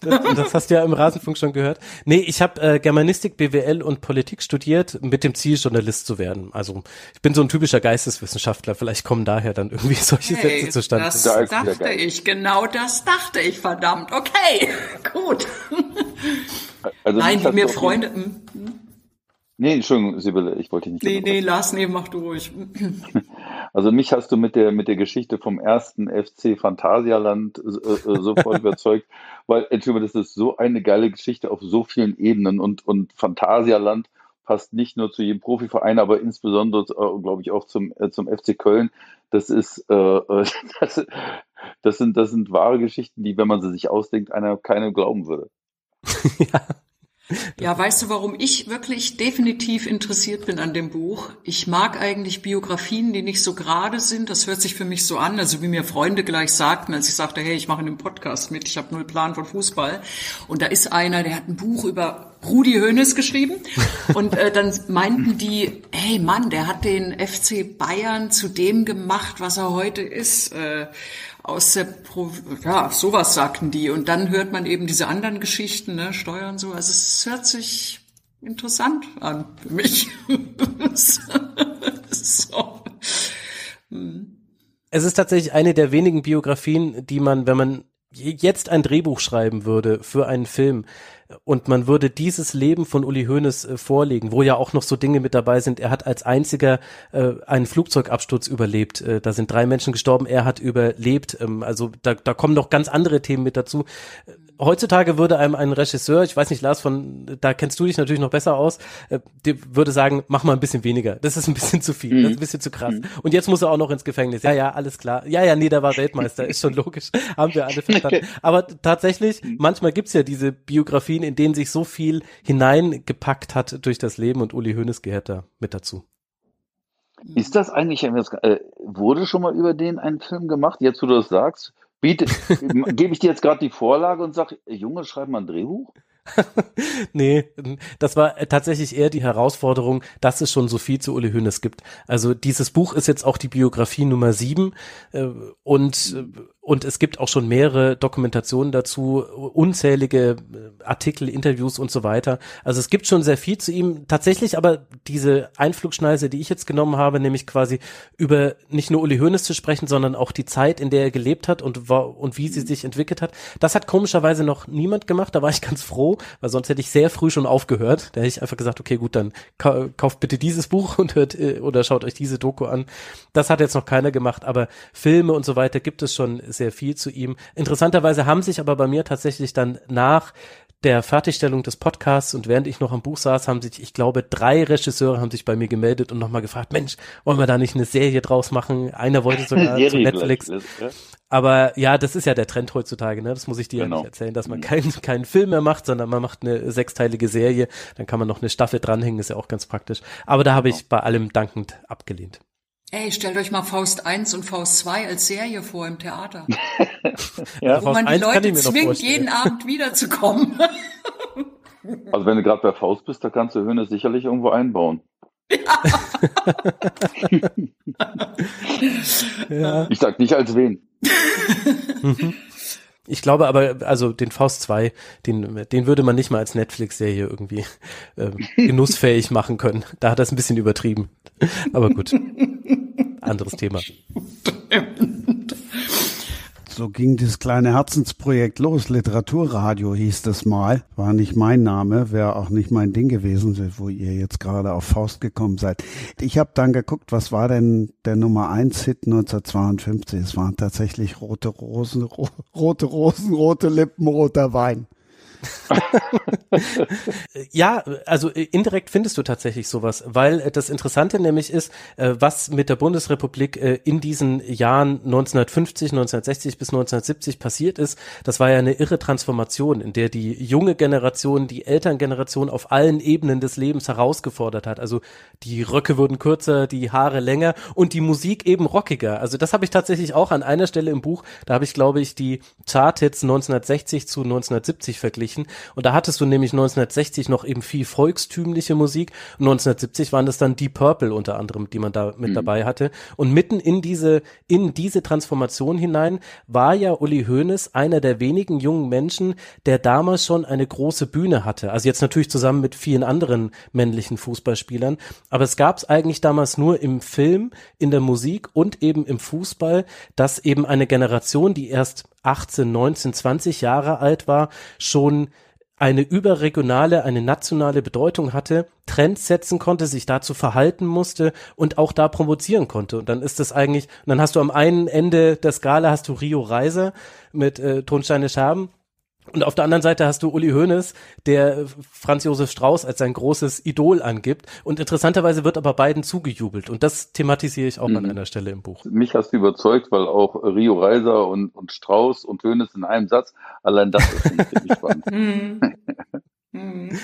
Speaker 3: Das, das hast du ja im Rasenfunk schon gehört. Nee, ich habe äh, Germanistik, BWL und Politik studiert mit dem Ziel, Journalist zu werden. Also ich bin so ein typischer Geisteswissenschaftler. Vielleicht kommen daher dann irgendwie solche hey, Sätze zustande.
Speaker 5: Das da dachte ich, genau das dachte ich, verdammt. Okay, gut. Also Nein, mir Freunde. Hm, hm?
Speaker 4: Nee, Entschuldigung, Sibylle, ich wollte nicht.
Speaker 5: Nee, nee, Lars, nee, mach du ruhig.
Speaker 4: Also mich hast du mit der, mit der Geschichte vom ersten FC Phantasialand äh, äh sofort überzeugt, weil, Entschuldigung, das ist so eine geile Geschichte auf so vielen Ebenen und, und Phantasialand passt nicht nur zu jedem Profiverein, aber insbesondere, äh, glaube ich, auch zum, äh, zum FC Köln. Das ist, äh, äh das, das, sind, das sind wahre Geschichten, die, wenn man sie sich ausdenkt, einer keine glauben würde.
Speaker 5: ja. Ja, weißt du, warum ich wirklich definitiv interessiert bin an dem Buch? Ich mag eigentlich Biografien, die nicht so gerade sind. Das hört sich für mich so an, also wie mir Freunde gleich sagten, als ich sagte, hey, ich mache einen Podcast mit, ich habe null Plan von Fußball. Und da ist einer, der hat ein Buch über Rudi Hoeneß geschrieben. Und äh, dann meinten die, hey Mann, der hat den FC Bayern zu dem gemacht, was er heute ist. Äh, aus der Pro ja, sowas sagten die. Und dann hört man eben diese anderen Geschichten, ne, Steuern so. Also es hört sich interessant an für mich.
Speaker 3: so. hm. Es ist tatsächlich eine der wenigen Biografien, die man, wenn man jetzt ein Drehbuch schreiben würde für einen Film, und man würde dieses Leben von Uli Hoeneß äh, vorlegen, wo ja auch noch so Dinge mit dabei sind. Er hat als einziger äh, einen Flugzeugabsturz überlebt. Äh, da sind drei Menschen gestorben, er hat überlebt. Ähm, also da, da kommen noch ganz andere Themen mit dazu heutzutage würde einem ein Regisseur, ich weiß nicht, Lars, von da kennst du dich natürlich noch besser aus, äh, würde sagen, mach mal ein bisschen weniger. Das ist ein bisschen zu viel, mhm. das ist ein bisschen zu krass. Mhm. Und jetzt muss er auch noch ins Gefängnis. Ja, ja, alles klar. Ja, ja, nee, der war Weltmeister, ist schon logisch. Haben wir alle verstanden. Aber tatsächlich, mhm. manchmal gibt's ja diese Biografien, in denen sich so viel hineingepackt hat durch das Leben und Uli Hoeneß gehört da mit dazu.
Speaker 4: Ist das eigentlich, äh, wurde schon mal über den ein Film gemacht, jetzt wo du das sagst? Biete, gebe ich dir jetzt gerade die Vorlage und sage, Junge, schreib mal ein Drehbuch?
Speaker 3: nee, das war tatsächlich eher die Herausforderung, dass es schon so viel zu Uli Hoeneß gibt. Also dieses Buch ist jetzt auch die Biografie Nummer sieben äh, und äh, und es gibt auch schon mehrere Dokumentationen dazu, unzählige äh, Artikel, Interviews und so weiter. Also es gibt schon sehr viel zu ihm. Tatsächlich aber diese Einflugschneise, die ich jetzt genommen habe, nämlich quasi über nicht nur Uli Hoeneß zu sprechen, sondern auch die Zeit, in der er gelebt hat und, und wie sie sich entwickelt hat. Das hat komischerweise noch niemand gemacht. Da war ich ganz froh, weil sonst hätte ich sehr früh schon aufgehört. Da hätte ich einfach gesagt, okay, gut, dann kauft bitte dieses Buch und hört äh, oder schaut euch diese Doku an. Das hat jetzt noch keiner gemacht, aber Filme und so weiter gibt es schon sehr viel zu ihm. Interessanterweise haben sich aber bei mir tatsächlich dann nach der Fertigstellung des Podcasts und während ich noch am Buch saß, haben sich, ich glaube, drei Regisseure haben sich bei mir gemeldet und nochmal gefragt, Mensch, wollen wir da nicht eine Serie draus machen? Einer wollte sogar zu Netflix. Aber ja, das ist ja der Trend heutzutage, ne? Das muss ich dir
Speaker 4: Genau.
Speaker 3: ja nicht erzählen, dass man
Speaker 4: Mhm.
Speaker 3: keinen keinen Film mehr macht, sondern man macht eine sechsteilige Serie. Dann kann man noch eine Staffel dranhängen, ist ja auch ganz praktisch. Aber da habe
Speaker 4: Genau.
Speaker 3: ich bei allem dankend abgelehnt.
Speaker 5: Ey, stellt euch mal Faust 1 und Faust 2 als Serie vor im Theater.
Speaker 4: Ja,
Speaker 5: Wo man die
Speaker 3: 1 kann
Speaker 5: Leute zwingt, jeden Abend wiederzukommen.
Speaker 4: also wenn du gerade bei Faust bist, da kannst du Höhne sicherlich irgendwo einbauen.
Speaker 3: Ja.
Speaker 4: Ich sag nicht als wen.
Speaker 3: Ich glaube aber, also den Faust 2, den, den würde man nicht mal als Netflix-Serie irgendwie ähm, genussfähig machen können. Da hat er es ein bisschen übertrieben. Aber gut. Anderes Thema.
Speaker 2: So ging das kleine Herzensprojekt los. Literaturradio hieß das mal. War nicht mein Name, wäre auch nicht mein Ding gewesen, wo ihr jetzt gerade auf Faust gekommen seid. Ich habe dann geguckt, was war denn der Nummer 1 Hit 1952? Es waren tatsächlich rote Rosen, ro rote Rosen, rote Lippen, roter Wein.
Speaker 3: Ja, also äh, indirekt findest du tatsächlich sowas, weil äh, das Interessante nämlich ist, äh, was mit der Bundesrepublik in diesen Jahren 1950, 1960 bis 1970 passiert ist. Das war ja eine irre Transformation, in der die junge Generation, die Elterngeneration auf allen Ebenen des Lebens herausgefordert hat. Also die Röcke wurden kürzer, die Haare länger und die Musik eben rockiger. Also das habe ich tatsächlich auch an einer Stelle im Buch, da habe ich glaube ich die Charthits 1960 zu 1970 verglichen und da hattest du nämlich 1960 noch eben viel volkstümliche Musik. Und 1970 waren das dann Deep Purple unter anderem, die man da mit dabei hatte. Und mitten in diese in diese Transformation hinein war ja Uli Hoeneß einer der wenigen jungen Menschen, der damals schon eine große Bühne hatte. Also jetzt natürlich zusammen mit vielen anderen männlichen Fußballspielern, aber es gab es eigentlich damals nur im Film, in der Musik und eben im Fußball, dass eben eine Generation, die erst 18, 19, 20 Jahre alt war, schon eine überregionale, eine nationale Bedeutung hatte, Trends setzen konnte, sich dazu verhalten musste und auch da provozieren konnte. Und dann ist das eigentlich, und dann hast du am einen Ende der Skala hast du Rio Reiser mit äh, Tonsteine Scherben und auf der anderen Seite hast du Uli Hoeneß, der äh, Franz Josef Strauß als sein großes Idol angibt. Und interessanterweise wird aber beiden zugejubelt. Und das thematisiere ich auch an
Speaker 4: Mhm.
Speaker 3: einer Stelle im Buch.
Speaker 4: Mich hast du überzeugt, weil auch Rio Reiser und, und Strauß und Hönes in einem Satz, allein das ist ziemlich spannend.
Speaker 5: Hm. Hm.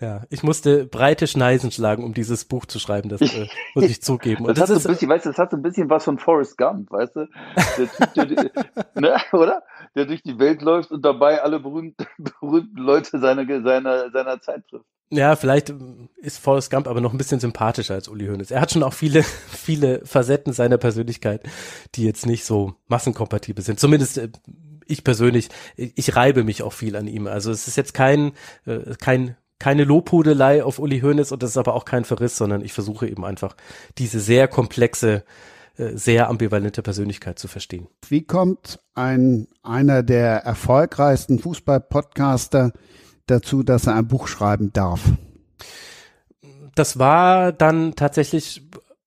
Speaker 3: Ja, ich musste breite Schneisen schlagen, um dieses Buch zu schreiben. Das äh, muss ich zugeben. Und
Speaker 4: Das,
Speaker 3: das,
Speaker 4: hat so ein bisschen, weißt du, das hat so ein bisschen was von Forrest Gump, weißt du? Der Typ, der, ne, oder? Der durch die Welt läuft und dabei alle berühmten, berühmten Leute seiner, seiner, seiner Zeit trifft.
Speaker 3: ja, vielleicht ist Forrest Gump aber noch ein bisschen sympathischer als Uli Hoeneß. Er hat schon auch viele, viele Facetten seiner Persönlichkeit, die jetzt nicht so massenkompatibel sind. Zumindest äh, ich persönlich, ich reibe mich auch viel an ihm. Also es ist jetzt kein, äh, kein keine Lobhudelei auf Uli Hoeneß und das ist aber auch kein Verriss, sondern ich versuche eben einfach diese sehr komplexe, sehr ambivalente Persönlichkeit zu verstehen.
Speaker 2: Wie kommt ein, einer der erfolgreichsten Fußball-Podcaster dazu, dass er ein Buch schreiben darf?
Speaker 3: das war dann tatsächlich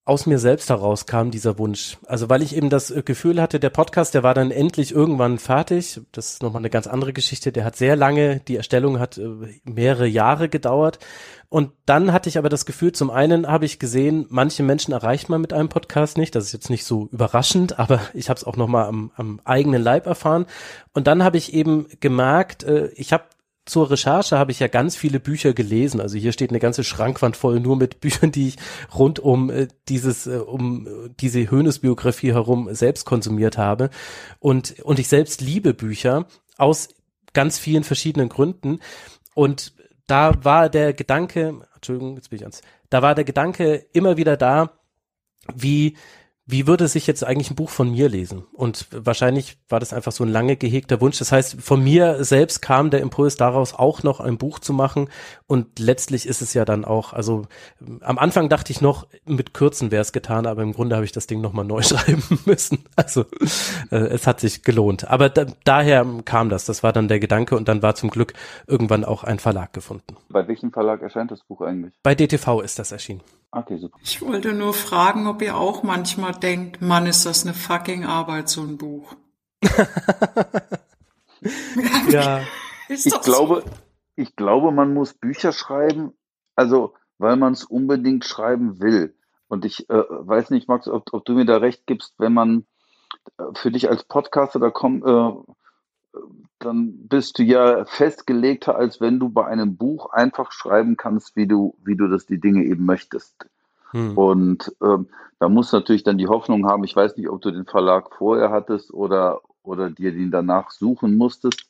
Speaker 3: aus mir selbst heraus kam dieser Wunsch. Also weil ich eben das äh, Gefühl hatte, der Podcast, der war dann endlich irgendwann fertig. Das ist nochmal eine ganz andere Geschichte. Der hat sehr lange, die Erstellung hat äh, mehrere Jahre gedauert. Und dann hatte ich aber das Gefühl, zum einen habe ich gesehen, manche Menschen erreicht man mit einem Podcast nicht. Das ist jetzt nicht so überraschend, aber ich habe es auch nochmal am, am eigenen Leib erfahren. Und dann habe ich eben gemerkt, äh, ich habe zur Recherche habe ich ja ganz viele Bücher gelesen. Also hier steht eine ganze Schrankwand voll nur mit Büchern, die ich rund um äh, dieses, äh, um äh, diese Höhnes-Biografie herum selbst konsumiert habe. Und, und ich selbst liebe Bücher aus ganz vielen verschiedenen Gründen. Und da war der Gedanke, Entschuldigung, jetzt bin ich ans, da war der Gedanke immer wieder da, wie wie würde sich jetzt eigentlich ein Buch von mir lesen? Und wahrscheinlich war das einfach so ein lange gehegter Wunsch. Das heißt, von mir selbst kam der Impuls daraus, auch noch ein Buch zu machen. Und letztlich ist es ja dann auch, also am Anfang dachte ich noch, mit Kürzen wäre es getan, aber im Grunde habe ich das Ding nochmal neu schreiben müssen. Also äh, es hat sich gelohnt. Aber da, daher kam das. Das war dann der Gedanke und dann war zum Glück irgendwann auch ein Verlag gefunden.
Speaker 4: Bei welchem Verlag erscheint das Buch eigentlich?
Speaker 3: Bei DTV ist das erschienen.
Speaker 4: Okay, super.
Speaker 5: Ich wollte nur fragen, ob ihr auch manchmal denkt, Mann, ist das eine fucking Arbeit, so ein Buch.
Speaker 3: Ja.
Speaker 5: Ist
Speaker 4: Ich glaube, ich glaube, man muss Bücher schreiben, also weil man es unbedingt schreiben will. Und ich äh, weiß nicht, Max, ob, ob du mir da recht gibst, wenn man für dich als Podcaster, da kommt, äh, dann bist du ja festgelegter, als wenn du bei einem Buch einfach schreiben kannst, wie du, wie du das die Dinge eben möchtest. Hm. Und ähm, da muss natürlich dann die Hoffnung haben, ich weiß nicht, ob du den Verlag vorher hattest oder, oder dir den danach suchen musstest.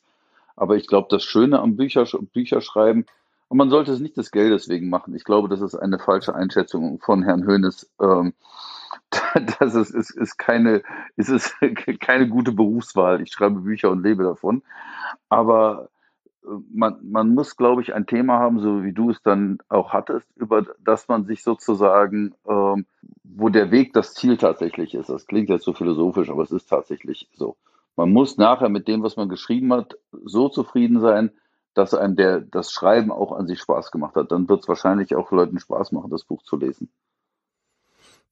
Speaker 4: Aber ich glaube, das Schöne am Bücher, Bücherschreiben, und man sollte es nicht des Geldes wegen machen. Ich glaube, das ist eine falsche Einschätzung von Herrn Höhnes. Ähm, das ist, ist, ist, keine, ist, ist keine gute Berufswahl. Ich schreibe Bücher und lebe davon. Aber man, man muss, glaube ich, ein Thema haben, so wie du es dann auch hattest, über das man sich sozusagen, ähm, wo der Weg das Ziel tatsächlich ist. Das klingt jetzt so philosophisch, aber es ist tatsächlich so. Man muss nachher mit dem, was man geschrieben hat, so zufrieden sein, dass einem der, das Schreiben auch an sich Spaß gemacht hat. Dann wird es wahrscheinlich auch Leuten Spaß machen, das Buch zu lesen.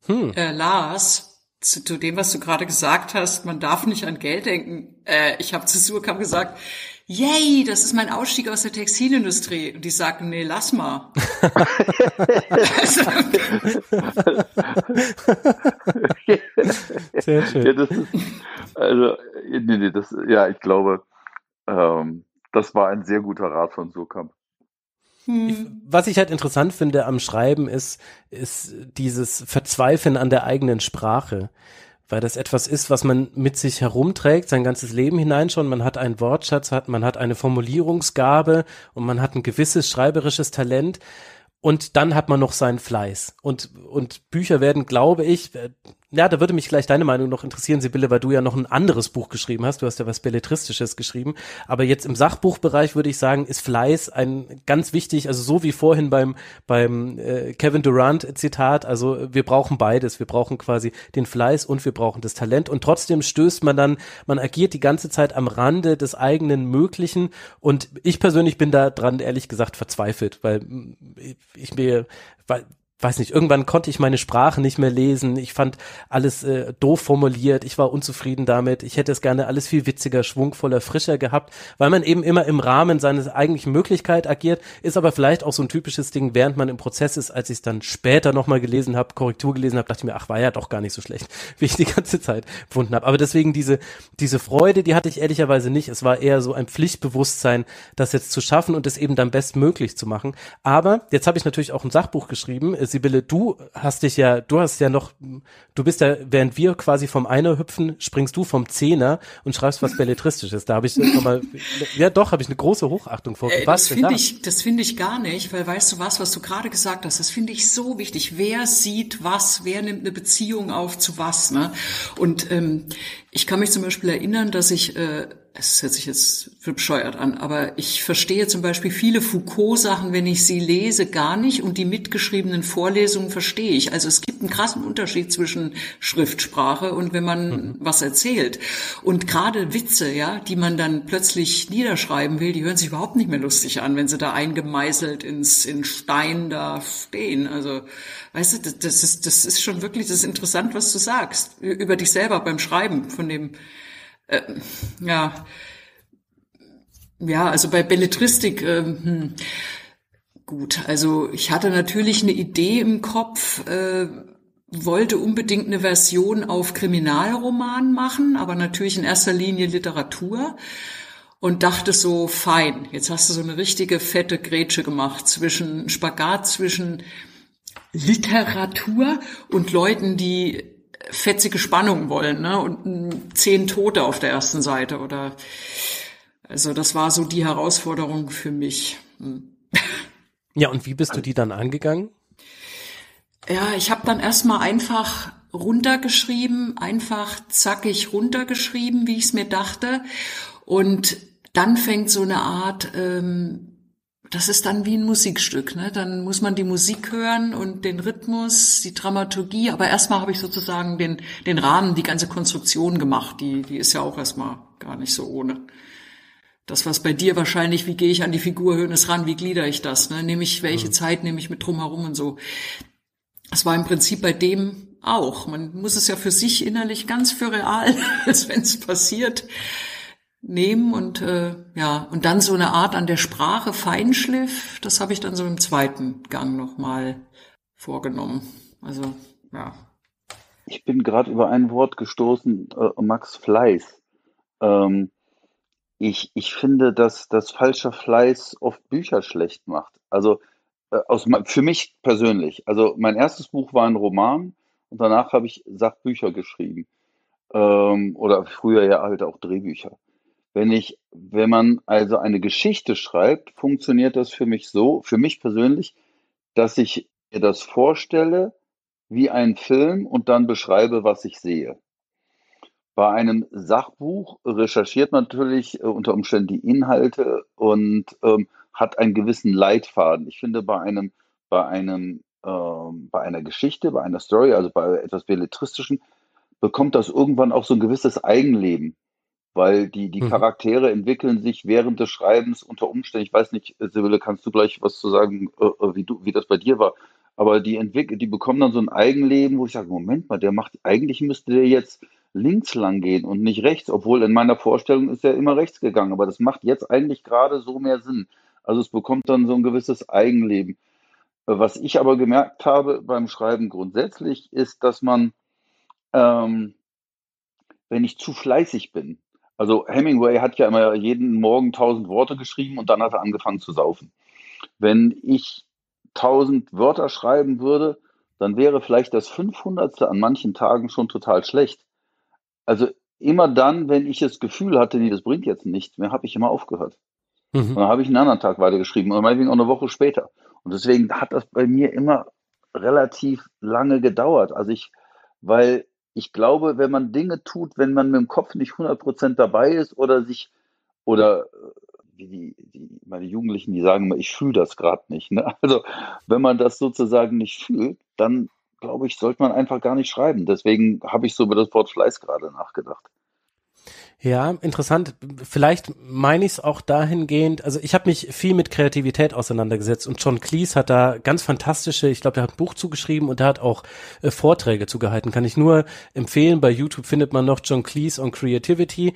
Speaker 5: Hm. Äh, Lars, zu, zu, dem, was du gerade gesagt hast, man darf nicht an Geld denken. Äh, ich habe zu Surkamp gesagt, yay, das ist mein Ausstieg aus der Textilindustrie. Und die sagten, nee, lass mal.
Speaker 4: Sehr schön. Ja, das ist, also, nee, nee, das, ja, ich glaube, ähm, das war ein sehr guter Rat von Surkamp.
Speaker 3: Hm. Was ich halt interessant finde am Schreiben ist, ist dieses Verzweifeln an der eigenen Sprache weil das etwas ist, was man mit sich herumträgt, sein ganzes Leben hinein schon. Man hat einen Wortschatz, hat, man hat eine Formulierungsgabe und man hat ein gewisses schreiberisches Talent. Und dann hat man noch seinen Fleiß. Und, und Bücher werden, glaube ich, ja, da würde mich gleich deine Meinung noch interessieren, Sibylle, weil du ja noch ein anderes Buch geschrieben hast. Du hast ja was Belletristisches geschrieben. Aber jetzt im Sachbuchbereich würde ich sagen, ist Fleiß ein ganz wichtig, also so wie vorhin beim, beim äh, Kevin Durant Zitat, also wir brauchen beides. Wir brauchen quasi den Fleiß und wir brauchen das Talent. Und trotzdem stößt man dann, man agiert die ganze Zeit am Rande des eigenen Möglichen. Und ich persönlich bin da dran, ehrlich gesagt, verzweifelt, weil ich mir, weil weiß nicht, irgendwann konnte ich meine Sprache nicht mehr lesen. Ich fand alles äh, doof formuliert. Ich war unzufrieden damit. Ich hätte es gerne alles viel witziger, schwungvoller, frischer gehabt, weil man eben immer im Rahmen seines eigentlichen Möglichkeit agiert, ist aber vielleicht auch so ein typisches Ding, während man im Prozess ist, als ich es dann später nochmal gelesen habe, Korrektur gelesen habe, dachte ich mir, ach, war ja doch gar nicht so schlecht, wie ich die ganze Zeit gefunden habe. Aber deswegen diese, diese Freude, die hatte ich ehrlicherweise nicht. Es war eher so ein Pflichtbewusstsein, das jetzt zu schaffen und es eben dann bestmöglich zu machen. Aber jetzt habe ich natürlich auch ein Sachbuch geschrieben, Sibylle, du hast dich ja, du hast ja noch, du bist ja, während wir quasi vom Einer hüpfen, springst du vom Zehner und schreibst was Belletristisches. Da habe ich nochmal, ja doch, habe ich eine große Hochachtung vor.
Speaker 5: Äh, das finde ich, das finde ich gar nicht, weil weißt du was, was du gerade gesagt hast, das finde ich so wichtig. Wer sieht was, wer nimmt eine Beziehung auf zu was, ne? Und ähm, ich kann mich zum Beispiel erinnern, dass ich äh, es hört sich jetzt für bescheuert an, aber ich verstehe zum Beispiel viele Foucault-Sachen, wenn ich sie lese, gar nicht und die mitgeschriebenen Vorlesungen verstehe ich. Also es gibt einen krassen Unterschied zwischen Schriftsprache und wenn man mhm. was erzählt. Und gerade Witze, ja, die man dann plötzlich niederschreiben will, die hören sich überhaupt nicht mehr lustig an, wenn sie da eingemeißelt ins in Stein da stehen. Also, weißt du, das ist das ist schon wirklich das ist interessant, was du sagst über dich selber beim Schreiben von dem äh, ja, ja, also bei Belletristik, äh, hm, gut, also ich hatte natürlich eine Idee im Kopf, äh, wollte unbedingt eine Version auf Kriminalroman machen, aber natürlich in erster Linie Literatur und dachte so, fein, jetzt hast du so eine richtige fette Grätsche gemacht zwischen Spagat zwischen Literatur und Leuten, die fetzige Spannung wollen, ne? Und zehn Tote auf der ersten Seite oder also das war so die Herausforderung für mich. Hm.
Speaker 3: Ja, und wie bist du die dann angegangen?
Speaker 5: Ja, ich habe dann erstmal einfach runtergeschrieben, einfach zackig runtergeschrieben, wie ich es mir dachte. Und dann fängt so eine Art ähm, das ist dann wie ein Musikstück. Ne? Dann muss man die Musik hören und den Rhythmus, die Dramaturgie. Aber erstmal habe ich sozusagen den, den Rahmen, die ganze Konstruktion gemacht. Die, die ist ja auch erstmal gar nicht so ohne. Das, was bei dir wahrscheinlich, wie gehe ich an die Figur Hönes ran, wie glieder ich das? Ne? Nehme ich, welche mhm. Zeit nehme ich mit drumherum und so. Das war im Prinzip bei dem auch. Man muss es ja für sich innerlich ganz für real, als wenn es passiert, nehmen und äh, ja und dann so eine Art an der Sprache Feinschliff, das habe ich dann so im zweiten Gang noch mal vorgenommen. Also ja.
Speaker 4: ich bin gerade über ein Wort gestoßen, äh, Max Fleiß. Ähm, ich, ich finde, dass, dass falscher Fleiß oft Bücher schlecht macht. Also äh, aus, für mich persönlich. Also mein erstes Buch war ein Roman und danach habe ich Sachbücher geschrieben. Ähm, oder früher ja halt auch Drehbücher. Wenn ich, wenn man also eine Geschichte schreibt, funktioniert das für mich so, für mich persönlich, dass ich mir das vorstelle wie ein Film und dann beschreibe, was ich sehe. Bei einem Sachbuch recherchiert man natürlich äh, unter Umständen die Inhalte und ähm, hat einen gewissen Leitfaden. Ich finde, bei einem, bei einem, ähm, bei einer Geschichte, bei einer Story, also bei etwas Belletristischen, bekommt das irgendwann auch so ein gewisses Eigenleben weil die, die mhm. Charaktere entwickeln sich während des Schreibens unter Umständen. Ich weiß nicht, Sibylle, kannst du gleich was zu sagen, äh, äh, wie, du, wie das bei dir war? Aber die entwickeln, die bekommen dann so ein Eigenleben, wo ich sage, Moment mal, der macht, eigentlich müsste der jetzt links lang gehen und nicht rechts, obwohl in meiner Vorstellung ist er immer rechts gegangen. Aber das macht jetzt eigentlich gerade so mehr Sinn. Also es bekommt dann so ein gewisses Eigenleben. Äh, was ich aber gemerkt habe beim Schreiben grundsätzlich ist, dass man, ähm, wenn ich zu fleißig bin, also Hemingway hat ja immer jeden Morgen tausend Worte geschrieben und dann hat er angefangen zu saufen. Wenn ich tausend Wörter schreiben würde, dann wäre vielleicht das 500. an manchen Tagen schon total schlecht. Also immer dann, wenn ich das Gefühl hatte, nee, das bringt jetzt nichts mehr, habe ich immer aufgehört. Mhm. Und dann habe ich einen anderen Tag weitergeschrieben oder meinetwegen auch eine Woche später. Und deswegen hat das bei mir immer relativ lange gedauert. Also ich, weil ich glaube, wenn man Dinge tut, wenn man mit dem Kopf nicht 100% dabei ist oder sich, oder äh, wie die, die, meine Jugendlichen, die sagen immer, ich fühle das gerade nicht. Ne? Also wenn man das sozusagen nicht fühlt, dann glaube ich, sollte man einfach gar nicht schreiben. Deswegen habe ich so über das Wort Fleiß gerade nachgedacht.
Speaker 3: Ja, interessant. Vielleicht meine ich es auch dahingehend, also ich habe mich viel mit Kreativität auseinandergesetzt und John Cleese hat da ganz fantastische, ich glaube, er hat ein Buch zugeschrieben und er hat auch äh, Vorträge zugehalten. Kann ich nur empfehlen. Bei YouTube findet man noch John Cleese on Creativity.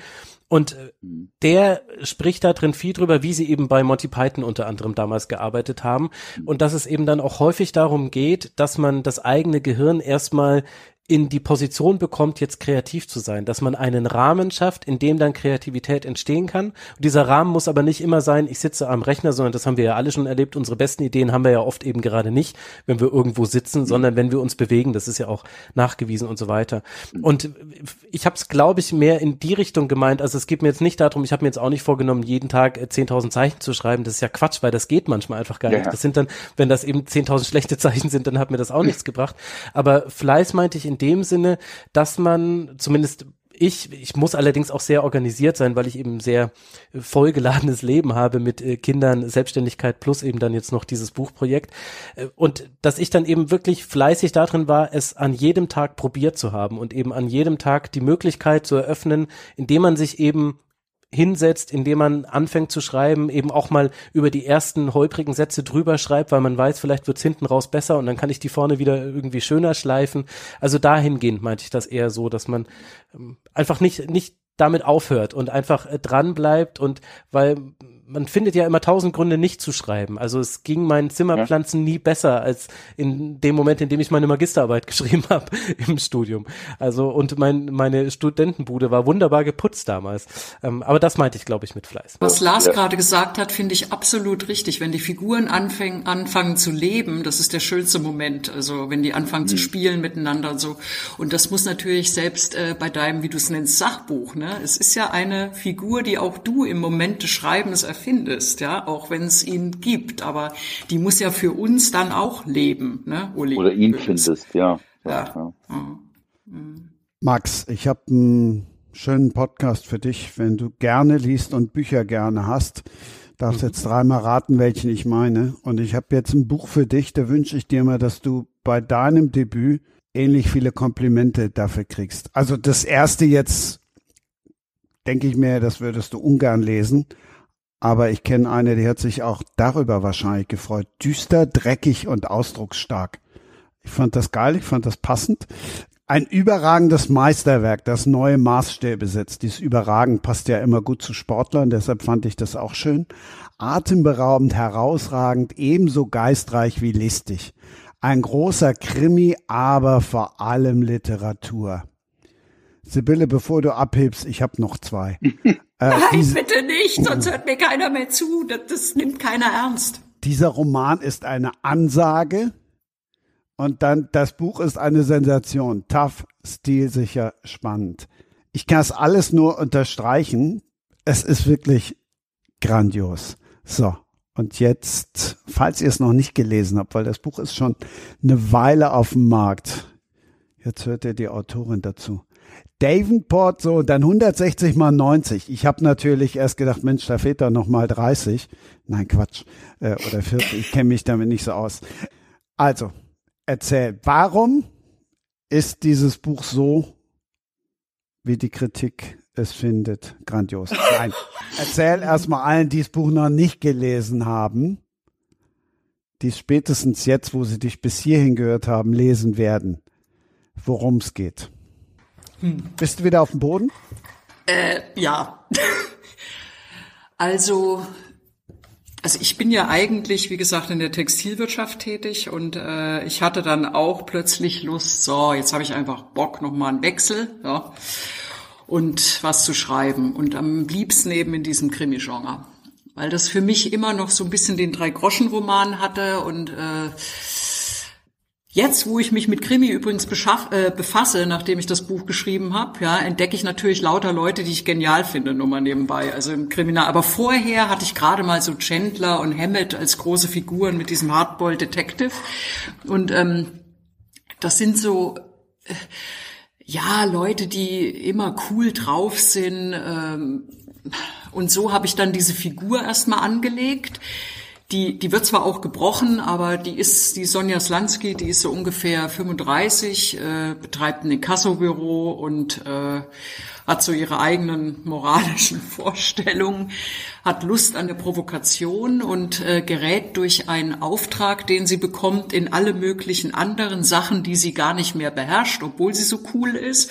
Speaker 3: Und äh, der spricht da drin viel drüber, wie sie eben bei Monty Python unter anderem damals gearbeitet haben. Und dass es eben dann auch häufig darum geht, dass man das eigene Gehirn erstmal in die Position bekommt, jetzt kreativ zu sein, dass man einen Rahmen schafft, in dem dann Kreativität entstehen kann. Und dieser Rahmen muss aber nicht immer sein, ich sitze am Rechner, sondern das haben wir ja alle schon erlebt. Unsere besten Ideen haben wir ja oft eben gerade nicht, wenn wir irgendwo sitzen, mhm. sondern wenn wir uns bewegen. Das ist ja auch nachgewiesen und so weiter. Und ich habe es, glaube ich, mehr in die Richtung gemeint. Also es geht mir jetzt nicht darum, ich habe mir jetzt auch nicht vorgenommen, jeden Tag 10.000 äh, Zeichen zu schreiben. Das ist ja Quatsch, weil das geht manchmal einfach gar nicht. Das sind dann, wenn das eben 10.000 schlechte Zeichen sind, dann hat mir das auch nichts gebracht. Aber Fleiß meinte ich in dem Sinne, dass man zumindest ich, ich muss allerdings auch sehr organisiert sein, weil ich eben sehr vollgeladenes Leben habe mit äh, Kindern, Selbstständigkeit plus eben dann jetzt noch dieses Buchprojekt. Äh, und dass ich dann eben wirklich fleißig darin war, es an jedem Tag probiert zu haben und eben an jedem Tag die Möglichkeit zu eröffnen, indem man sich eben hinsetzt, indem man anfängt zu schreiben, eben auch mal über die ersten holprigen Sätze drüber schreibt, weil man weiß, vielleicht wird's hinten raus besser und dann kann ich die vorne wieder irgendwie schöner schleifen. Also dahingehend meinte ich das eher so, dass man ähm, einfach nicht, nicht damit aufhört und einfach äh, dran bleibt und weil man findet ja immer tausend Gründe nicht zu schreiben. Also es ging meinen Zimmerpflanzen ja. nie besser als in dem Moment, in dem ich meine Magisterarbeit geschrieben habe im Studium. Also und mein, meine Studentenbude war wunderbar geputzt damals. Ähm, aber das meinte ich, glaube ich, mit Fleiß.
Speaker 5: Was Lars ja. gerade gesagt hat, finde ich absolut richtig. Wenn die Figuren anfangen, anfangen zu leben, das ist der schönste Moment. Also wenn die anfangen mhm. zu spielen miteinander und so. Und das muss natürlich selbst äh, bei deinem, wie du es nennst, Sachbuch, ne? Es ist ja eine Figur, die auch du im Moment des Schreibens erfindest, ja, auch wenn es ihn gibt. Aber die muss ja für uns dann auch leben, ne,
Speaker 4: Uli? Oder ihn findest, ja.
Speaker 2: ja. ja. Mhm. Max, ich habe einen schönen Podcast für dich, wenn du gerne liest und Bücher gerne hast. Darfst mhm. jetzt dreimal raten, welchen ich meine. Und ich habe jetzt ein Buch für dich, da wünsche ich dir mal, dass du bei deinem Debüt ähnlich viele Komplimente dafür kriegst. Also das erste jetzt, denke ich mir, das würdest du ungern lesen. Aber ich kenne eine, die hat sich auch darüber wahrscheinlich gefreut. Düster, dreckig und ausdrucksstark. Ich fand das geil, ich fand das passend. Ein überragendes Meisterwerk, das neue Maßstäbe setzt. Dieses Überragen passt ja immer gut zu Sportlern, deshalb fand ich das auch schön. Atemberaubend, herausragend, ebenso geistreich wie listig. Ein großer Krimi, aber vor allem Literatur. Sibylle, bevor du abhebst, ich habe noch zwei.
Speaker 5: äh, Nein, bitte nicht, sonst hört mir keiner mehr zu. Das, das nimmt keiner ernst.
Speaker 2: Dieser Roman ist eine Ansage und dann das Buch ist eine Sensation. Tough, stilsicher, spannend. Ich kann es alles nur unterstreichen. Es ist wirklich grandios. So. Und jetzt, falls ihr es noch nicht gelesen habt, weil das Buch ist schon eine Weile auf dem Markt. Jetzt hört ihr die Autorin dazu. Davenport, so, dann 160 mal 90. Ich habe natürlich erst gedacht, Mensch, da fehlt da noch mal 30. Nein, Quatsch. Äh, oder 40. Ich kenne mich damit nicht so aus. Also, erzähl, warum ist dieses Buch so, wie die Kritik es findet, grandios? Nein. Erzähl erstmal allen, die das Buch noch nicht gelesen haben, die spätestens jetzt, wo sie dich bis hierhin gehört haben, lesen werden, worum es geht. Bist du wieder auf dem Boden?
Speaker 5: Äh, ja. also, also ich bin ja eigentlich, wie gesagt, in der Textilwirtschaft tätig und äh, ich hatte dann auch plötzlich Lust, so, jetzt habe ich einfach Bock, nochmal einen Wechsel, ja, und was zu schreiben. Und am liebsten eben in diesem Krimi-Genre. Weil das für mich immer noch so ein bisschen den Drei-Groschen-Roman hatte und äh, Jetzt, wo ich mich mit Krimi übrigens beschaff, äh, befasse, nachdem ich das Buch geschrieben habe, ja, entdecke ich natürlich lauter Leute, die ich genial finde, nur mal nebenbei, also im Kriminal. Aber vorher hatte ich gerade mal so Chandler und Hammett als große Figuren mit diesem Hardball Detective. Und ähm, das sind so äh, ja Leute, die immer cool drauf sind. Ähm, und so habe ich dann diese Figur erstmal angelegt die, die wird zwar auch gebrochen, aber die ist, die Sonja Slansky, die ist so ungefähr 35, äh, betreibt ein Inkasso-Büro und äh, hat so ihre eigenen moralischen Vorstellungen, hat Lust an der Provokation und äh, gerät durch einen Auftrag, den sie bekommt, in alle möglichen anderen Sachen, die sie gar nicht mehr beherrscht, obwohl sie so cool ist.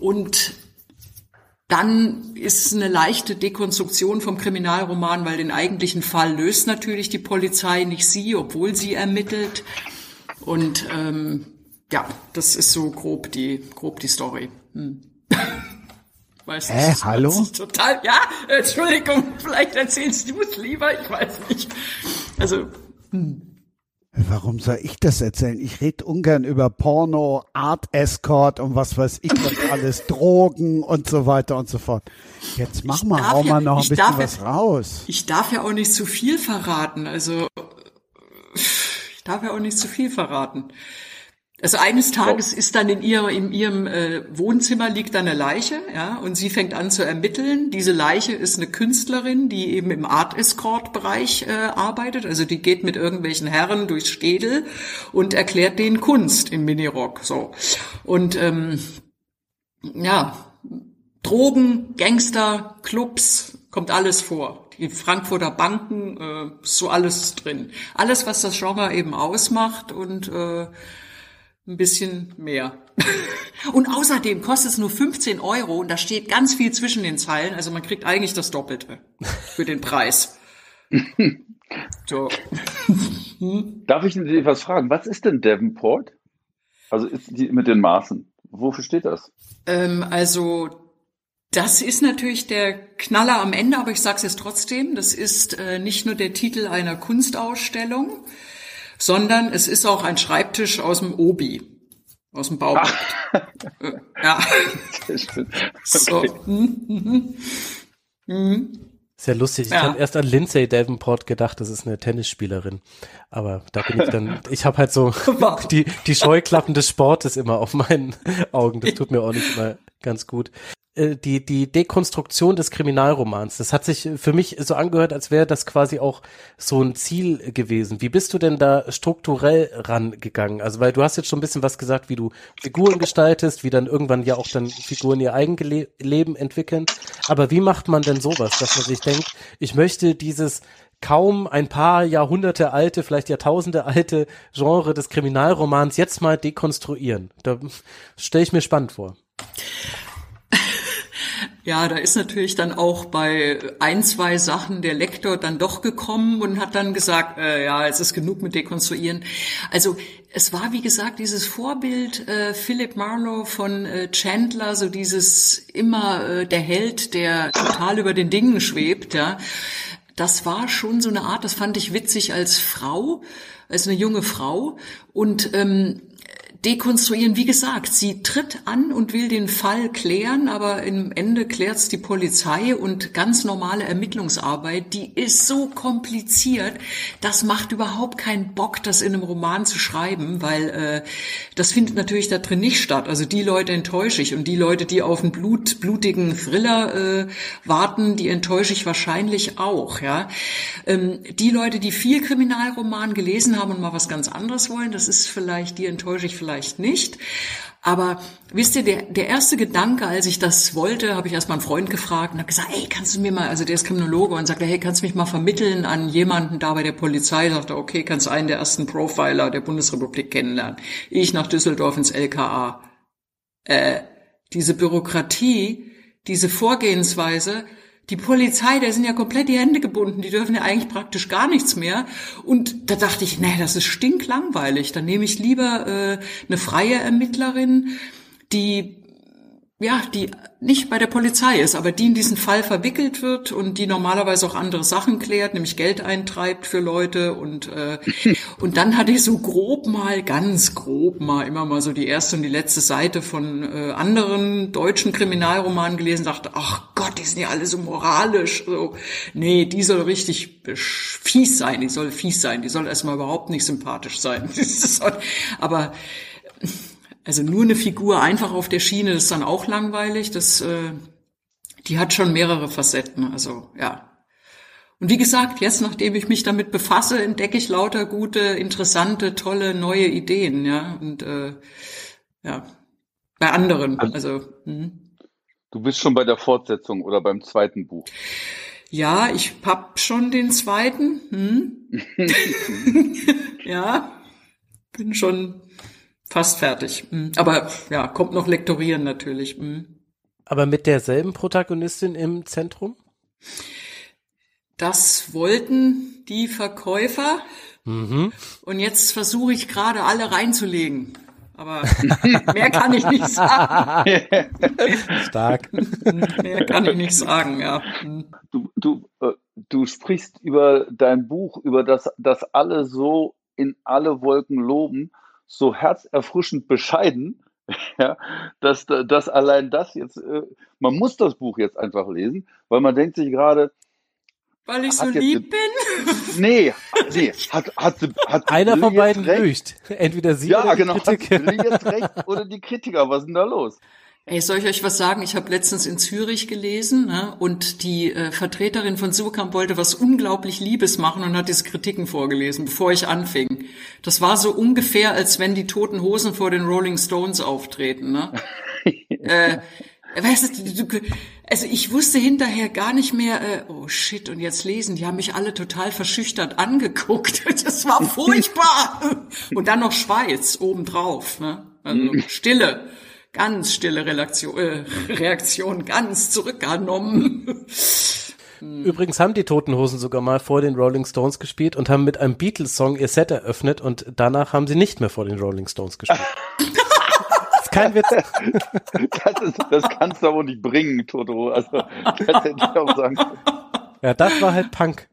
Speaker 5: Und dann ist eine leichte Dekonstruktion vom Kriminalroman, weil den eigentlichen Fall löst natürlich die Polizei, nicht sie, obwohl sie ermittelt. Und ähm, ja, das ist so grob die grob die Story. Hm.
Speaker 2: Weiß nicht, Hä, hallo?
Speaker 5: Total, ja, Entschuldigung, vielleicht erzählst du es lieber, ich weiß nicht. Also, hm.
Speaker 2: Warum soll ich das erzählen? Ich rede ungern über Porno, Art Escort und was weiß ich was alles, Drogen und so weiter und so fort. Jetzt mach mal, hau ja, mal noch ein bisschen was ja, raus.
Speaker 5: Ich darf ja auch nicht zu viel verraten. Also ich darf ja auch nicht zu viel verraten. Also eines Tages ist dann in ihrem, in ihrem äh, Wohnzimmer liegt dann eine Leiche, ja, und sie fängt an zu ermitteln. Diese Leiche ist eine Künstlerin, die eben im Art Escort Bereich äh, arbeitet. Also die geht mit irgendwelchen Herren durchs Städel und erklärt denen Kunst im Minirock. So und ähm, ja, Drogen, Gangster, Clubs, kommt alles vor. Die Frankfurter Banken, äh, so alles drin. Alles, was das Genre eben ausmacht und äh, ein bisschen mehr. und außerdem kostet es nur 15 Euro und da steht ganz viel zwischen den Zeilen. Also man kriegt eigentlich das Doppelte für den Preis.
Speaker 4: so. Darf ich Sie was fragen? Was ist denn Devonport? Also ist die mit den Maßen. Wofür steht das?
Speaker 5: Ähm, also das ist natürlich der Knaller am Ende, aber ich sage es jetzt trotzdem. Das ist äh, nicht nur der Titel einer Kunstausstellung, sondern es ist auch ein Schreibtisch aus dem Obi, aus dem Baumarkt. ja.
Speaker 3: so. Mhm. Mhm. Sehr lustig. Ich ja. habe erst an Lindsay Davenport gedacht, das ist eine Tennisspielerin. Aber da bin ich dann, ich habe halt so die, die Scheuklappen des Sportes immer auf meinen Augen. Das tut mir auch nicht immer ganz gut. Äh, die, die Dekonstruktion des Kriminalromans, das hat sich für mich so angehört, als wäre das quasi auch so ein Ziel gewesen. Wie bist du denn da strukturell rangegangen? Also, weil du hast jetzt schon ein bisschen was gesagt, wie du Figuren gestaltest, wie dann irgendwann ja auch dann Figuren ihr eigenes Leben entwickeln. Aber wie macht man denn sowas, dass man sich denkt, ich möchte dieses kaum ein paar Jahrhunderte alte, vielleicht Jahrtausende alte Genre des Kriminalromans jetzt mal dekonstruieren? Da stelle ich mir spannend vor.
Speaker 5: Ja, da ist natürlich dann auch bei ein, zwei Sachen der Lektor dann doch gekommen und hat dann gesagt, äh, ja, es ist genug mit Dekonstruieren. Also es war, wie gesagt, dieses Vorbild äh, Philip Marlowe von äh, Chandler, so dieses immer äh, der Held, der total über den Dingen schwebt, ja. Das war schon so eine Art, das fand ich witzig als Frau, als eine junge Frau. Und ähm, dekonstruieren. Wie gesagt, sie tritt an und will den Fall klären, aber im Ende klärt's die Polizei und ganz normale Ermittlungsarbeit, die ist so kompliziert, das macht überhaupt keinen Bock, das in einem Roman zu schreiben, weil äh, das findet natürlich da drin nicht statt. Also die Leute enttäusche ich und die Leute, die auf einen Blut, blutigen Thriller äh, warten, die enttäusche ich wahrscheinlich auch. Ja, ähm, die Leute, die viel Kriminalroman gelesen haben und mal was ganz anderes wollen, das ist vielleicht, die enttäusche ich vielleicht vielleicht nicht. Aber wisst ihr, der, der erste Gedanke, als ich das wollte, habe ich erst mal einen Freund gefragt und habe gesagt, ey, kannst du mir mal, also der ist Kriminologe und sagte, hey, kannst du mich mal vermitteln an jemanden da bei der Polizei? Sagte, okay, kannst einen der ersten Profiler der Bundesrepublik kennenlernen. Ich nach Düsseldorf ins LKA. Äh, diese Bürokratie, diese Vorgehensweise, die Polizei, da sind ja komplett die Hände gebunden, die dürfen ja eigentlich praktisch gar nichts mehr. Und da dachte ich, nee, das ist stinklangweilig. Dann nehme ich lieber äh, eine freie Ermittlerin, die ja, die nicht bei der Polizei ist, aber die in diesen Fall verwickelt wird und die normalerweise auch andere Sachen klärt, nämlich Geld eintreibt für Leute und äh, und dann hatte ich so grob mal, ganz grob mal immer mal so die erste und die letzte Seite von äh, anderen deutschen Kriminalromanen gelesen, dachte, ach Gott, die sind ja alle so moralisch, so. Nee, die soll richtig fies sein, die soll fies sein, die soll erstmal überhaupt nicht sympathisch sein, aber also nur eine Figur einfach auf der Schiene, ist dann auch langweilig. Das, äh, die hat schon mehrere Facetten. Also ja. Und wie gesagt, jetzt, nachdem ich mich damit befasse, entdecke ich lauter gute, interessante, tolle, neue Ideen. Ja und äh, ja bei anderen. Also. Mh.
Speaker 4: Du bist schon bei der Fortsetzung oder beim zweiten Buch.
Speaker 5: Ja, ich hab schon den zweiten. Hm? ja, bin schon Fast fertig. Mhm. Aber ja, kommt noch Lektorieren natürlich. Mhm.
Speaker 3: Aber mit derselben Protagonistin im Zentrum?
Speaker 5: Das wollten die Verkäufer. Mhm. Und jetzt versuche ich gerade alle reinzulegen. Aber mehr kann ich nicht sagen.
Speaker 3: Stark.
Speaker 5: mehr kann ich nicht sagen, ja.
Speaker 4: Du, du, äh, du sprichst über dein Buch, über das, das alle so in alle Wolken loben so herzerfrischend bescheiden, ja, dass, dass allein das jetzt, äh, man muss das Buch jetzt einfach lesen, weil man denkt sich gerade,
Speaker 5: weil ich so lieb bin?
Speaker 4: Nee, nee, hat, hat, hat
Speaker 3: Einer von beiden lügt. Entweder sie
Speaker 4: ja,
Speaker 3: oder die
Speaker 4: genau,
Speaker 3: Kritiker.
Speaker 4: Hat jetzt recht oder die Kritiker, was ist denn da los?
Speaker 5: Ey, soll ich euch was sagen? Ich habe letztens in Zürich gelesen ne, und die äh, Vertreterin von Surkamp wollte was unglaublich Liebes machen und hat diese Kritiken vorgelesen, bevor ich anfing. Das war so ungefähr, als wenn die Toten Hosen vor den Rolling Stones auftreten. Ne? äh, weißt du, du, also ich wusste hinterher gar nicht mehr, äh, oh shit, und jetzt lesen, die haben mich alle total verschüchtert angeguckt. Das war furchtbar. Und dann noch Schweiz obendrauf. Ne? Also Stille ganz stille Reaktion, äh, Reaktion ganz zurückgenommen.
Speaker 3: Übrigens haben die Toten Hosen sogar mal vor den Rolling Stones gespielt und haben mit einem Beatles-Song ihr Set eröffnet und danach haben sie nicht mehr vor den Rolling Stones gespielt. das ist kein Witz.
Speaker 4: Das, ist, das kannst du aber nicht bringen, Toto. Also, das hätte ich auch sagen können.
Speaker 3: Ja, das war halt Punk.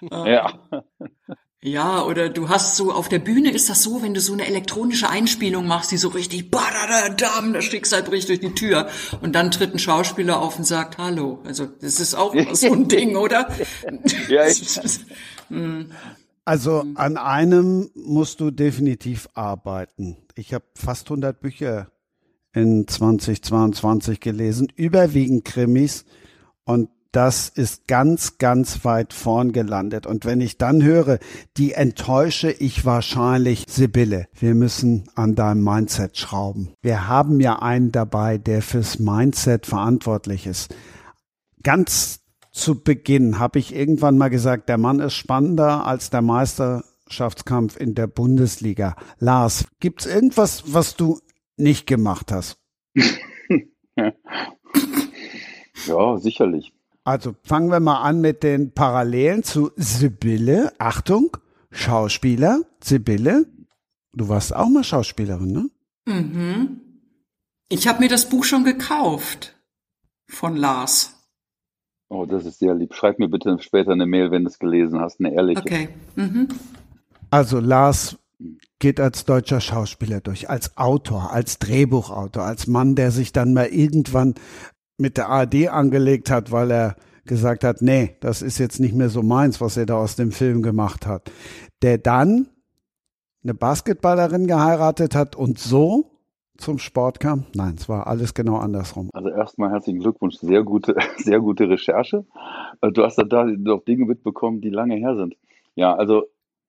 Speaker 4: Ja.
Speaker 5: Ja, oder du hast so, auf der Bühne ist das so, wenn du so eine elektronische Einspielung machst, die so richtig, badadadam, da stiegst halt richtig durch die Tür. Und dann tritt ein Schauspieler auf und sagt Hallo. Also, das ist auch so ein Ding, oder?
Speaker 4: Ja, ich,
Speaker 2: Also an einem musst du definitiv arbeiten. Ich habe fast 100 Bücher in 2022 gelesen, überwiegend Krimis. Und das ist ganz, ganz weit vorn gelandet. Und wenn ich dann höre, die enttäusche ich wahrscheinlich Sibylle. Wir müssen an deinem Mindset schrauben. Wir haben ja einen dabei, der fürs Mindset verantwortlich ist. Ganz zu Beginn habe ich irgendwann mal gesagt, der Mann ist spannender als der Meisterschaftskampf in der Bundesliga. Lars, gibt's irgendwas, was du nicht gemacht hast?
Speaker 4: Ja, sicherlich.
Speaker 2: Also fangen wir mal an mit den Parallelen zu Sibylle. Achtung, Schauspieler, Sibylle. Du warst auch mal Schauspielerin, ne?
Speaker 5: Mhm. Ich habe mir das Buch schon gekauft von Lars.
Speaker 4: Oh, das ist sehr lieb. Schreib mir bitte später eine Mail, wenn du es gelesen hast, eine ehrliche.
Speaker 5: Okay. Mhm.
Speaker 2: Also Lars geht als deutscher Schauspieler durch, als Autor, als Drehbuchautor, als Mann, der sich dann mal irgendwann mit der ARD angelegt hat, weil er gesagt hat, nee, das ist jetzt nicht mehr so meins, was er da aus dem Film gemacht hat. Der dann eine Basketballerin geheiratet hat und so zum Sport kam? Nein, es war alles genau andersrum.
Speaker 4: Also erstmal herzlichen Glückwunsch, sehr gute, sehr gute Recherche. Äh, du hast da noch Dinge mitbekommen, die lange her sind. Ja, also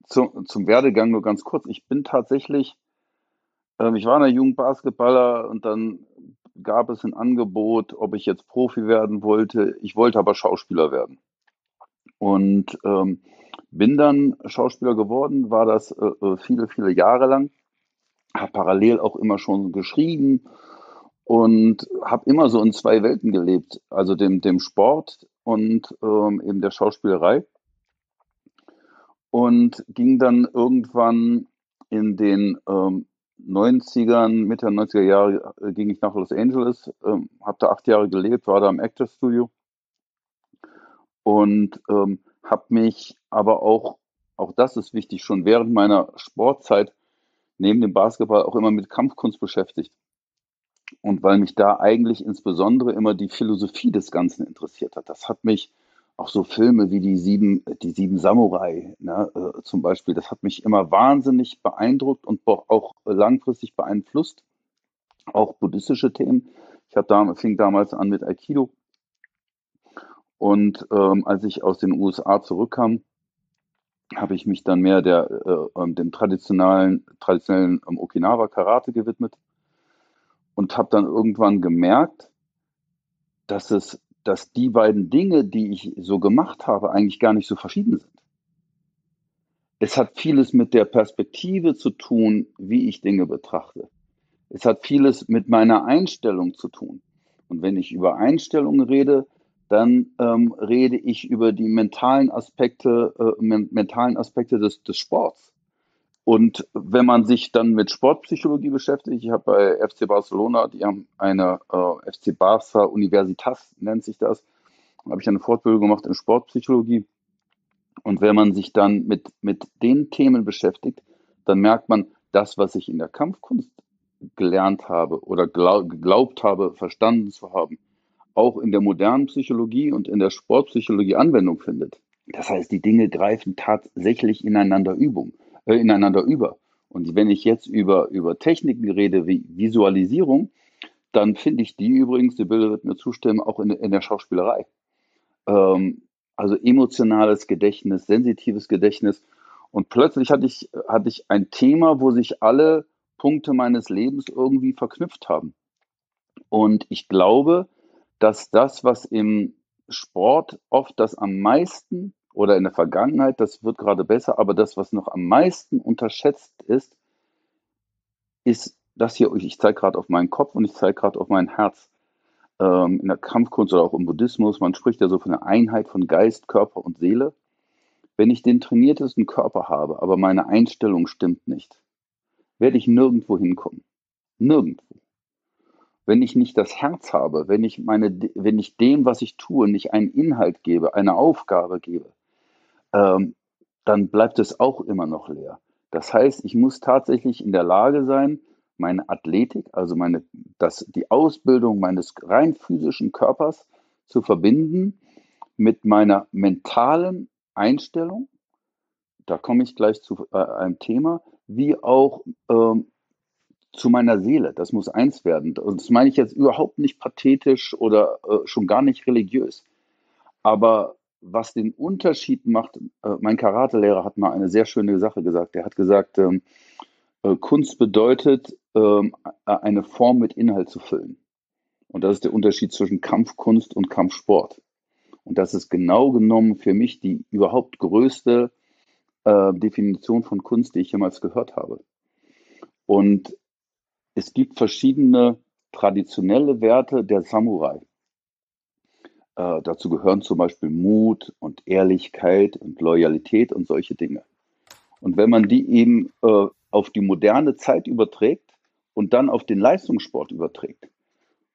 Speaker 4: zum, zum Werdegang nur ganz kurz. Ich bin tatsächlich, äh, ich war in der Jugendbasketballer und dann gab es ein Angebot, ob ich jetzt Profi werden wollte. Ich wollte aber Schauspieler werden. Und ähm, bin dann Schauspieler geworden, war das äh, äh viele, viele Jahre lang. Habe parallel auch immer schon geschrieben und habe immer so in zwei Welten gelebt, also dem, dem Sport und ähm, eben der Schauspielerei. Und ging dann irgendwann in den ähm, 90ern, Mitte der 90er Jahre äh, ging ich nach Los Angeles, ähm, habe da acht Jahre gelebt, war da im Actor Studio und ähm, habe mich aber auch, auch das ist wichtig, schon während meiner Sportzeit neben dem Basketball auch immer mit Kampfkunst beschäftigt. Und weil mich da eigentlich insbesondere immer die Philosophie des Ganzen interessiert hat. Das hat mich auch so Filme wie die sieben, die sieben Samurai ne, äh, zum Beispiel, das hat mich immer wahnsinnig beeindruckt und auch langfristig beeinflusst. Auch buddhistische Themen. Ich da, fing damals an mit Aikido. Und ähm, als ich aus den USA zurückkam, habe ich mich dann mehr der, äh, ähm, dem traditionellen, traditionellen ähm, Okinawa-Karate gewidmet und habe dann irgendwann gemerkt, dass es dass die beiden Dinge, die ich so gemacht habe, eigentlich gar nicht so verschieden sind. Es hat vieles mit der Perspektive zu tun, wie ich Dinge betrachte. Es hat vieles mit meiner Einstellung zu tun. Und wenn ich über Einstellungen rede, dann ähm, rede ich über die mentalen Aspekte, äh, mentalen Aspekte des, des Sports. Und wenn man sich dann mit Sportpsychologie beschäftigt, ich habe bei FC Barcelona, die haben eine äh, FC Barça Universitas, nennt sich das, da habe ich eine Fortbildung gemacht in Sportpsychologie. Und wenn man sich dann mit, mit den Themen beschäftigt, dann merkt man, das, was ich in der Kampfkunst gelernt habe oder glaub, geglaubt habe, verstanden zu haben, auch in der modernen Psychologie und in der Sportpsychologie Anwendung findet. Das heißt, die Dinge greifen tatsächlich ineinander Übung äh, ineinander über. Und wenn ich jetzt über, über Techniken rede wie Visualisierung, dann finde ich die übrigens, die Bilder wird mir zustimmen, auch in, in der Schauspielerei. Ähm, also emotionales Gedächtnis, sensitives Gedächtnis. Und plötzlich hatte ich, hatte ich ein Thema, wo sich alle Punkte meines Lebens irgendwie verknüpft haben. Und ich glaube, dass das, was im Sport oft das am meisten oder in der Vergangenheit, das wird gerade besser, aber das, was noch am meisten unterschätzt ist, ist das hier, ich zeige gerade auf meinen Kopf und ich zeige gerade auf mein Herz. Ähm, in der Kampfkunst oder auch im Buddhismus, man spricht ja so von der Einheit von Geist, Körper und Seele. Wenn ich den trainiertesten Körper habe, aber meine Einstellung stimmt nicht, werde ich nirgendwo hinkommen. Nirgendwo. Wenn ich nicht das Herz habe, wenn ich, meine, wenn ich dem, was ich tue, nicht einen Inhalt gebe, eine Aufgabe gebe, ähm, dann bleibt es auch immer noch leer. Das heißt, ich muss tatsächlich in der Lage sein, meine Athletik, also meine, das, die Ausbildung meines rein physischen Körpers zu verbinden mit meiner mentalen Einstellung. Da komme ich gleich zu äh, einem Thema, wie auch ähm, zu meiner Seele. Das muss eins werden. Und das meine ich jetzt überhaupt nicht pathetisch oder äh, schon gar nicht religiös. Aber was den Unterschied macht, äh, mein Karatelehrer hat mal eine sehr schöne Sache gesagt. Er hat gesagt, ähm, äh, Kunst bedeutet, ähm, eine Form mit Inhalt zu füllen. Und das ist der Unterschied zwischen Kampfkunst und Kampfsport. Und das ist genau genommen für mich die überhaupt größte äh, Definition von Kunst, die ich jemals gehört habe. Und es gibt verschiedene traditionelle Werte der Samurai. Äh, dazu gehören zum Beispiel Mut und Ehrlichkeit und Loyalität und solche Dinge. Und wenn man die eben äh, auf die moderne Zeit überträgt und dann auf den Leistungssport überträgt,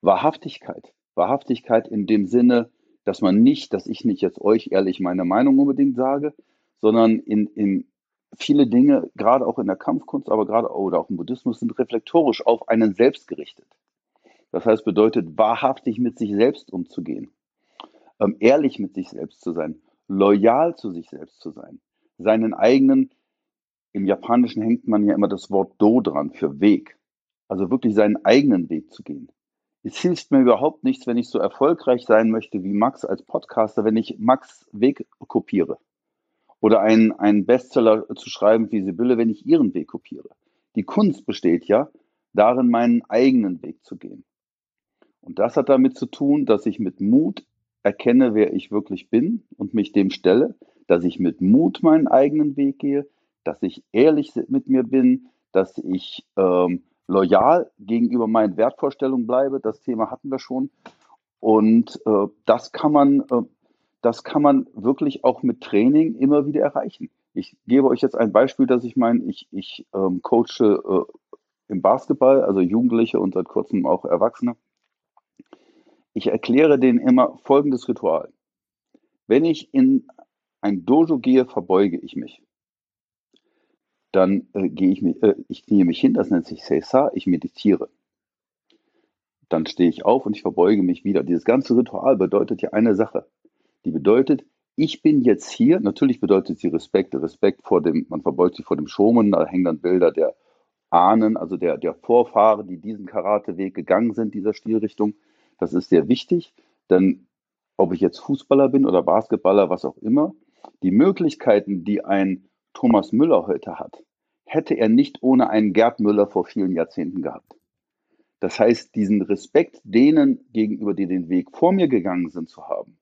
Speaker 4: Wahrhaftigkeit, Wahrhaftigkeit in dem Sinne, dass man nicht, dass ich nicht jetzt euch ehrlich meine Meinung unbedingt sage, sondern in, in viele Dinge, gerade auch in der Kampfkunst, aber gerade oder auch im Buddhismus, sind reflektorisch auf einen selbst gerichtet. Das heißt, bedeutet wahrhaftig mit sich selbst umzugehen, ähm, ehrlich mit sich selbst zu sein, loyal zu sich selbst zu sein, seinen eigenen, im Japanischen hängt man ja immer das Wort Do dran für Weg, also wirklich seinen eigenen Weg zu gehen. Es hilft mir überhaupt nichts, wenn ich so erfolgreich sein möchte wie Max als Podcaster, wenn ich Max Weg kopiere. Oder einen, einen Bestseller zu schreiben wie Sibylle, wenn ich ihren Weg kopiere. Die Kunst besteht ja darin, meinen eigenen Weg zu gehen. Und das hat damit zu tun, dass ich mit Mut erkenne, wer ich wirklich bin und mich dem stelle, dass ich mit Mut meinen eigenen Weg gehe, dass ich ehrlich mit mir bin, dass ich ähm, loyal gegenüber meinen Wertvorstellungen bleibe. Das Thema hatten wir schon. Und äh, das kann man, äh, das kann man wirklich auch mit Training immer wieder erreichen. Ich gebe euch jetzt ein Beispiel, dass ich meine, ich, ich ähm, coache äh, im Basketball, also Jugendliche und seit kurzem auch Erwachsene. Ich erkläre denen immer folgendes Ritual. Wenn ich in ein Dojo gehe, verbeuge ich mich dann äh, gehe ich mich, äh, ich knie mich hin, das nennt sich Seisa, ich meditiere. Dann stehe ich auf und ich verbeuge mich wieder. Dieses ganze Ritual bedeutet ja eine Sache. Die bedeutet, ich bin jetzt hier, natürlich bedeutet sie Respekt, Respekt vor dem, man verbeugt sich vor dem Shoman, da hängen dann Bilder der Ahnen, also der, der Vorfahren, die diesen Karateweg gegangen sind, dieser Stilrichtung. Das ist sehr wichtig, denn ob ich jetzt Fußballer bin oder Basketballer, was auch immer, die Möglichkeiten, die ein Thomas Müller heute hat, hätte er nicht ohne einen Gerd Müller vor vielen Jahrzehnten gehabt. Das heißt, diesen Respekt denen gegenüber, die den Weg vor mir gegangen sind, zu haben,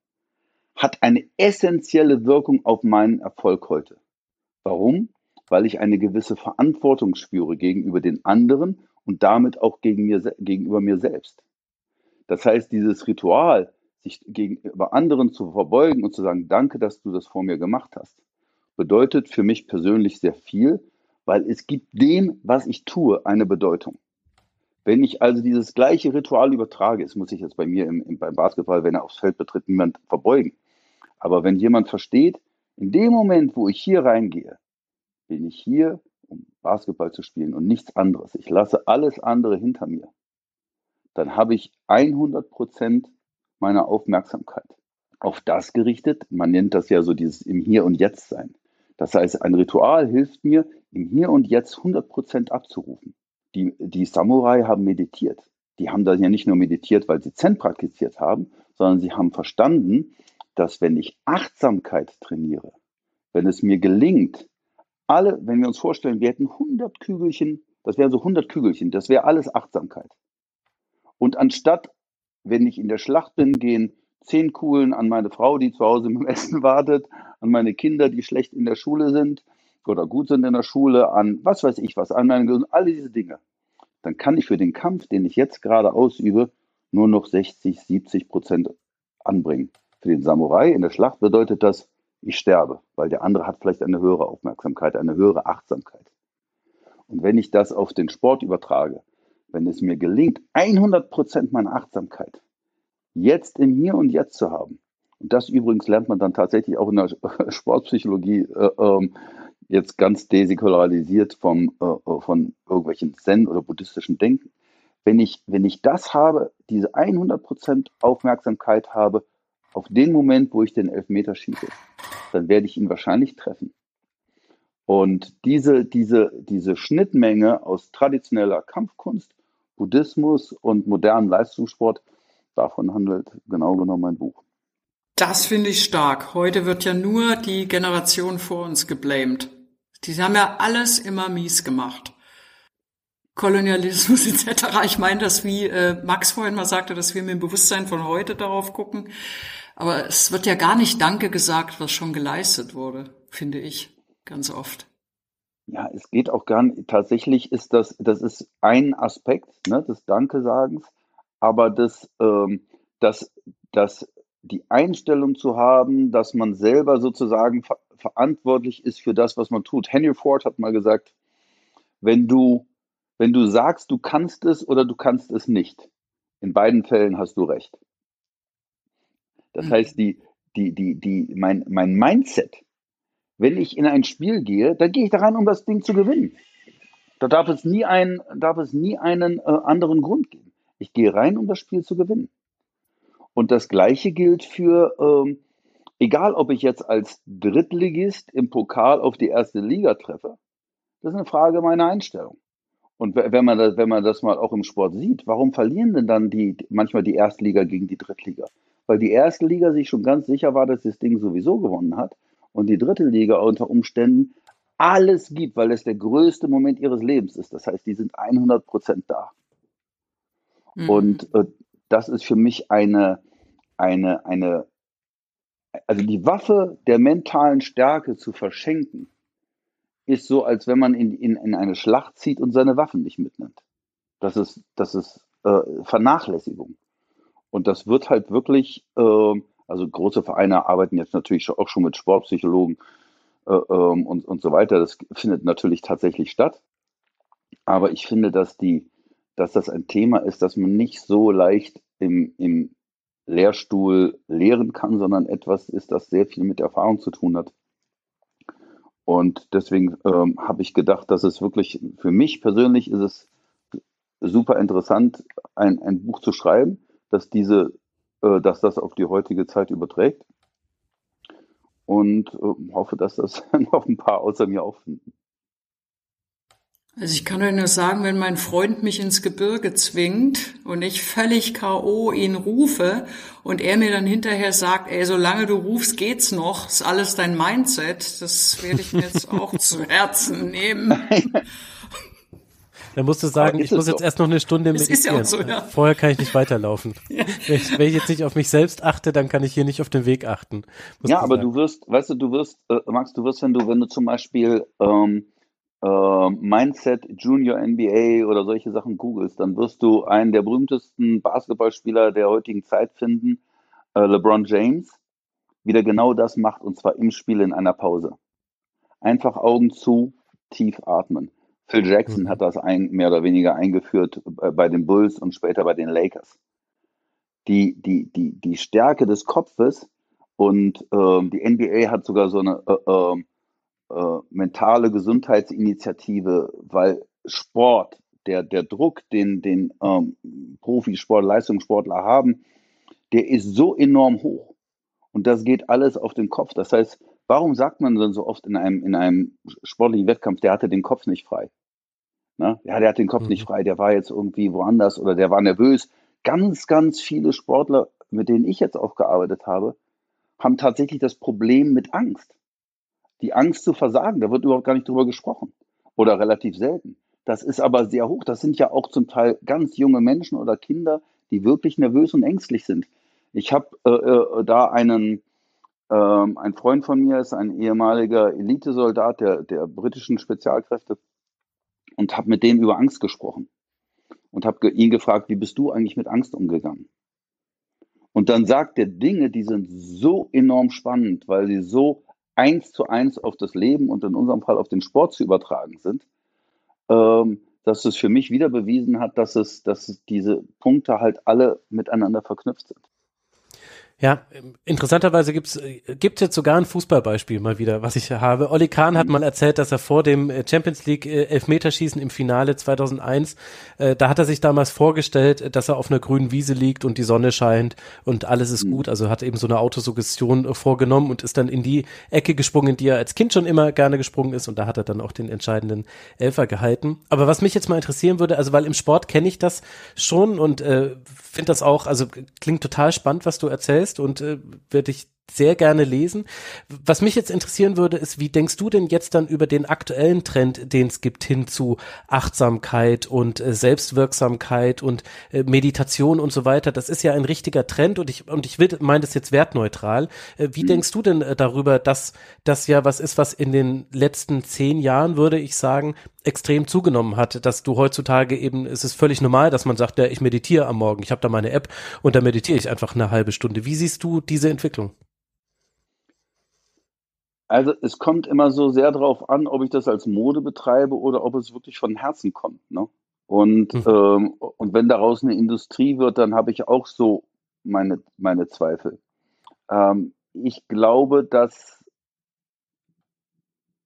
Speaker 4: hat eine essentielle Wirkung auf meinen Erfolg heute. Warum? Weil ich eine gewisse Verantwortung spüre gegenüber den anderen und damit auch gegen mir, gegenüber mir selbst. Das heißt, dieses Ritual, sich gegenüber anderen zu verbeugen und zu sagen, danke, dass du das vor mir gemacht hast, bedeutet für mich persönlich sehr viel, weil es gibt dem, was ich tue, eine Bedeutung. Wenn ich also dieses gleiche Ritual übertrage, es muss ich jetzt bei mir im, im, beim Basketball, wenn er aufs Feld betritt, niemand verbeugen. Aber wenn jemand versteht, in dem Moment, wo ich hier reingehe, bin ich hier, um Basketball zu spielen und nichts anderes. Ich lasse alles andere hinter mir. Dann habe ich 100 Prozent meiner Aufmerksamkeit auf das gerichtet. Man nennt das ja so dieses im Hier und Jetzt sein. Das heißt, ein Ritual hilft mir, im Hier und Jetzt 100 Prozent abzurufen. Die, die Samurai haben meditiert. Die haben dann ja nicht nur meditiert, weil sie Zen praktiziert haben, sondern sie haben verstanden, dass wenn ich Achtsamkeit trainiere, wenn es mir gelingt, alle, wenn wir uns vorstellen, wir hätten 100 Kügelchen, das wären so 100 Kügelchen, das wäre alles Achtsamkeit. Und anstatt, wenn ich in der Schlacht bin, gehen zehn Kugeln an meine Frau, die zu Hause im Essen wartet, an meine Kinder, die schlecht in der Schule sind oder gut sind in der Schule, an was weiß ich was, an meine Gesundheit, alle diese Dinge. Dann kann ich für den Kampf, den ich jetzt gerade ausübe, nur noch 60, 70 Prozent anbringen. Für den Samurai in der Schlacht bedeutet das, ich sterbe, weil der andere hat vielleicht eine höhere Aufmerksamkeit, eine höhere Achtsamkeit. Und wenn ich das auf den Sport übertrage, wenn es mir gelingt, 100 Prozent meiner Achtsamkeit jetzt im Hier und Jetzt zu haben. Und das übrigens lernt man dann tatsächlich auch in der Sportpsychologie äh, äh, jetzt ganz desäkularisiert vom, äh, äh, von irgendwelchen Zen oder buddhistischen Denken. Wenn ich, wenn ich das habe, diese 100% Aufmerksamkeit habe, auf den Moment, wo ich den Elfmeter schieße, dann werde ich ihn wahrscheinlich treffen. Und diese, diese, diese Schnittmenge aus traditioneller Kampfkunst, Buddhismus und modernem Leistungssport davon handelt genau genommen mein Buch.
Speaker 5: Das finde ich stark. Heute wird ja nur die Generation vor uns geblamed. Die haben ja alles immer mies gemacht. Kolonialismus etc. Ich meine das, wie äh, Max vorhin mal sagte, dass wir mit dem Bewusstsein von heute darauf gucken. Aber es wird ja gar nicht Danke gesagt, was schon geleistet wurde, finde ich, ganz oft.
Speaker 4: Ja, es geht auch gar nicht. Tatsächlich ist das, das ist ein Aspekt ne, des Danke-Sagens aber das, ähm, das, das die Einstellung zu haben, dass man selber sozusagen ver verantwortlich ist für das, was man tut. Henry Ford hat mal gesagt, wenn du, wenn du sagst, du kannst es oder du kannst es nicht, in beiden Fällen hast du recht. Das mhm. heißt, die, die, die, die, mein, mein Mindset, wenn ich in ein Spiel gehe, dann gehe ich da rein, um das Ding zu gewinnen. Da darf es nie, ein, darf es nie einen äh, anderen Grund geben. Ich gehe rein, um das Spiel zu gewinnen. Und das Gleiche gilt für, ähm, egal ob ich jetzt als Drittligist im Pokal auf die erste Liga treffe, das ist eine Frage meiner Einstellung. Und wenn man, das, wenn man das mal auch im Sport sieht, warum verlieren denn dann die, manchmal die Erstliga gegen die Drittliga? Weil die erste Liga sich schon ganz sicher war, dass das Ding sowieso gewonnen hat und die dritte Liga unter Umständen alles gibt, weil es der größte Moment ihres Lebens ist. Das heißt, die sind 100 Prozent da. Mhm. Und äh, das ist für mich eine, eine, eine, also die Waffe der mentalen Stärke zu verschenken, ist so, als wenn man in, in, in eine Schlacht zieht und seine Waffen nicht mitnimmt. Das ist, das ist äh, Vernachlässigung. Und das wird halt wirklich, äh, also große Vereine arbeiten jetzt natürlich auch schon mit Sportpsychologen äh, ähm, und, und so weiter. Das findet natürlich tatsächlich statt. Aber ich finde, dass die, dass das ein Thema ist, das man nicht so leicht im, im Lehrstuhl lehren kann, sondern etwas ist, das sehr viel mit Erfahrung zu tun hat. Und deswegen ähm, habe ich gedacht, dass es wirklich, für mich persönlich ist es super interessant, ein, ein Buch zu schreiben, dass diese, äh, dass das auf die heutige Zeit überträgt. Und äh, hoffe, dass das noch ein paar außer mir auch finden.
Speaker 5: Also ich kann euch nur sagen, wenn mein Freund mich ins Gebirge zwingt und ich völlig K.O. ihn rufe und er mir dann hinterher sagt, ey, solange du rufst, geht's noch, ist alles dein Mindset, das werde ich mir jetzt auch zu Herzen nehmen.
Speaker 3: Dann musst du sagen, ich muss jetzt erst noch eine Stunde meditieren. Ja so, ja. Vorher kann ich nicht weiterlaufen. Ja. Wenn, ich, wenn, ich, jetzt nicht auf mich selbst achte, dann kann ich hier nicht auf den Weg achten.
Speaker 4: Ja, aber sagen. du wirst, weißt du, du wirst, äh, Max, du wirst, wenn du, wenn du zum Beispiel ähm, äh, Mindset Junior NBA oder solche Sachen googelst, dann wirst du einen der berühmtesten Basketballspieler der heutigen Zeit finden, äh, LeBron James, wie der genau das macht und zwar im Spiel in einer Pause. Einfach Augen zu, tief atmen. Phil Jackson mhm. hat das ein, mehr oder weniger eingeführt äh, bei den Bulls und später bei den Lakers. Die, die, die, die Stärke des Kopfes und äh, die NBA hat sogar so eine äh, ähm, äh, mentale Gesundheitsinitiative, weil Sport, der, der Druck, den, den ähm, Profisport, Leistungssportler haben, der ist so enorm hoch. Und das geht alles auf den Kopf. Das heißt, warum sagt man dann so oft in einem, in einem sportlichen Wettkampf, der hatte den Kopf nicht frei? Na? Ja, der hat den Kopf mhm. nicht frei, der war jetzt irgendwie woanders oder der war nervös. Ganz, ganz viele Sportler, mit denen ich jetzt auch gearbeitet habe, haben tatsächlich das Problem mit Angst die Angst zu versagen, da wird überhaupt gar nicht drüber gesprochen oder relativ selten. Das ist aber sehr hoch. Das sind ja auch zum Teil ganz junge Menschen oder Kinder, die wirklich nervös und ängstlich sind. Ich habe äh, äh, da einen, äh, ein Freund von mir ist ein ehemaliger Elitesoldat der, der britischen Spezialkräfte und habe mit dem über Angst gesprochen und habe ihn gefragt, wie bist du eigentlich mit Angst umgegangen? Und dann sagt er Dinge, die sind so enorm spannend, weil sie so eins zu eins auf das Leben und in unserem Fall auf den Sport zu übertragen sind, ähm, dass es für mich wieder bewiesen hat, dass es, dass es diese Punkte halt alle miteinander verknüpft sind.
Speaker 3: Ja, interessanterweise gibt's gibt's jetzt sogar ein Fußballbeispiel mal wieder, was ich habe. Olli Kahn hat mhm. mal erzählt, dass er vor dem äh, Champions League äh, Elfmeterschießen im Finale 2001, äh, da hat er sich damals vorgestellt, dass er auf einer grünen Wiese liegt und die Sonne scheint und alles ist mhm. gut. Also hat eben so eine Autosuggestion äh, vorgenommen und ist dann in die Ecke gesprungen, in die er als Kind schon immer gerne gesprungen ist und da hat er dann auch den entscheidenden Elfer gehalten. Aber was mich jetzt mal interessieren würde, also weil im Sport kenne ich das schon und äh, finde das auch, also klingt total spannend, was du erzählst und äh, werde ich sehr gerne lesen. Was mich jetzt interessieren würde, ist, wie denkst du denn jetzt dann über den aktuellen Trend, den es gibt, hin zu Achtsamkeit und äh, Selbstwirksamkeit und äh, Meditation und so weiter? Das ist ja ein richtiger Trend und ich, und ich will, meine das jetzt wertneutral. Äh, wie mhm. denkst du denn äh, darüber, dass das ja was ist, was in den letzten zehn Jahren, würde ich sagen, extrem zugenommen hat, dass du heutzutage eben, es ist völlig normal, dass man sagt, ja, ich meditiere am Morgen, ich habe da meine App und da meditiere ich einfach eine halbe Stunde. Wie siehst du diese Entwicklung?
Speaker 4: Also es kommt immer so sehr darauf an, ob ich das als Mode betreibe oder ob es wirklich von Herzen kommt. Ne? Und, mhm. ähm, und wenn daraus eine Industrie wird, dann habe ich auch so meine, meine Zweifel. Ähm, ich glaube, dass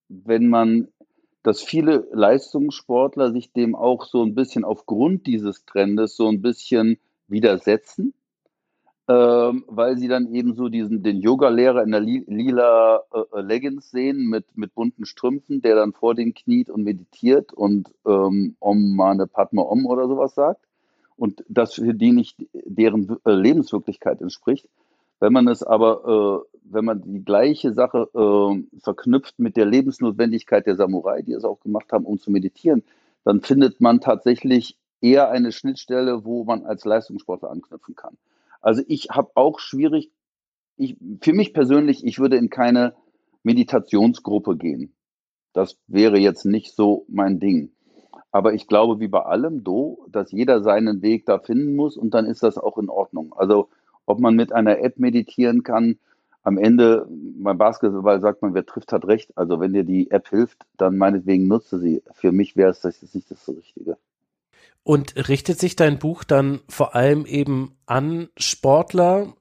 Speaker 4: wenn man, dass viele Leistungssportler sich dem auch so ein bisschen aufgrund dieses Trendes so ein bisschen widersetzen ähm, weil sie dann eben so diesen, den Yoga-Lehrer in der li lila äh, Leggings sehen mit, mit bunten Strümpfen, der dann vor den kniet und meditiert und ähm, Om Mane Padma Om oder sowas sagt und das für die nicht deren äh, Lebenswirklichkeit entspricht. Wenn man es aber, äh, wenn man die gleiche Sache äh, verknüpft mit der Lebensnotwendigkeit der Samurai, die es auch gemacht haben, um zu meditieren, dann findet man tatsächlich eher eine Schnittstelle, wo man als Leistungssportler anknüpfen kann. Also ich habe auch schwierig, ich, für mich persönlich, ich würde in keine Meditationsgruppe gehen. Das wäre jetzt nicht so mein Ding. Aber ich glaube, wie bei allem, do, dass jeder seinen Weg da finden muss und dann ist das auch in Ordnung. Also ob man mit einer App meditieren kann, am Ende, beim Basketball sagt man, wer trifft, hat recht. Also wenn dir die App hilft, dann meinetwegen nutze sie. Für mich wäre es das nicht das Richtige.
Speaker 3: Und richtet sich dein Buch dann vor allem eben an Sportler?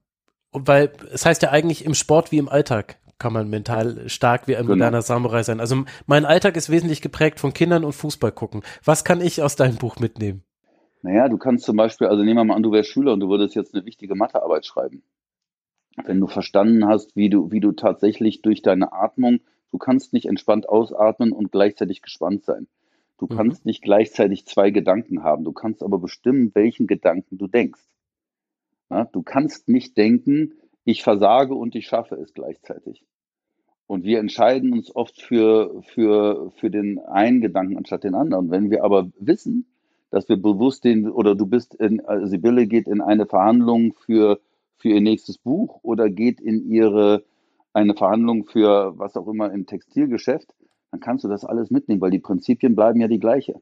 Speaker 3: Weil es heißt ja eigentlich im Sport wie im Alltag kann man mental stark wie ein genau. moderner Samurai sein. Also mein Alltag ist wesentlich geprägt von Kindern und Fußball gucken. Was kann ich aus deinem Buch mitnehmen?
Speaker 4: Naja, du kannst zum Beispiel, also nehmen wir mal an, du wärst Schüler und du würdest jetzt eine wichtige Mathearbeit schreiben. Wenn du verstanden hast, wie du, wie du tatsächlich durch deine Atmung, du kannst nicht entspannt ausatmen und gleichzeitig gespannt sein. Du mhm. kannst nicht gleichzeitig zwei Gedanken haben. Du kannst aber bestimmen, welchen Gedanken du denkst. Ja, du kannst nicht denken, ich versage und ich schaffe es gleichzeitig. Und wir entscheiden uns oft für, für, für den einen Gedanken anstatt den anderen. Wenn wir aber wissen, dass wir bewusst den, oder du bist in, also Sibylle geht in eine Verhandlung für, für ihr nächstes Buch oder geht in ihre, eine Verhandlung für was auch immer im Textilgeschäft, dann kannst du das alles mitnehmen, weil die Prinzipien bleiben ja die gleiche.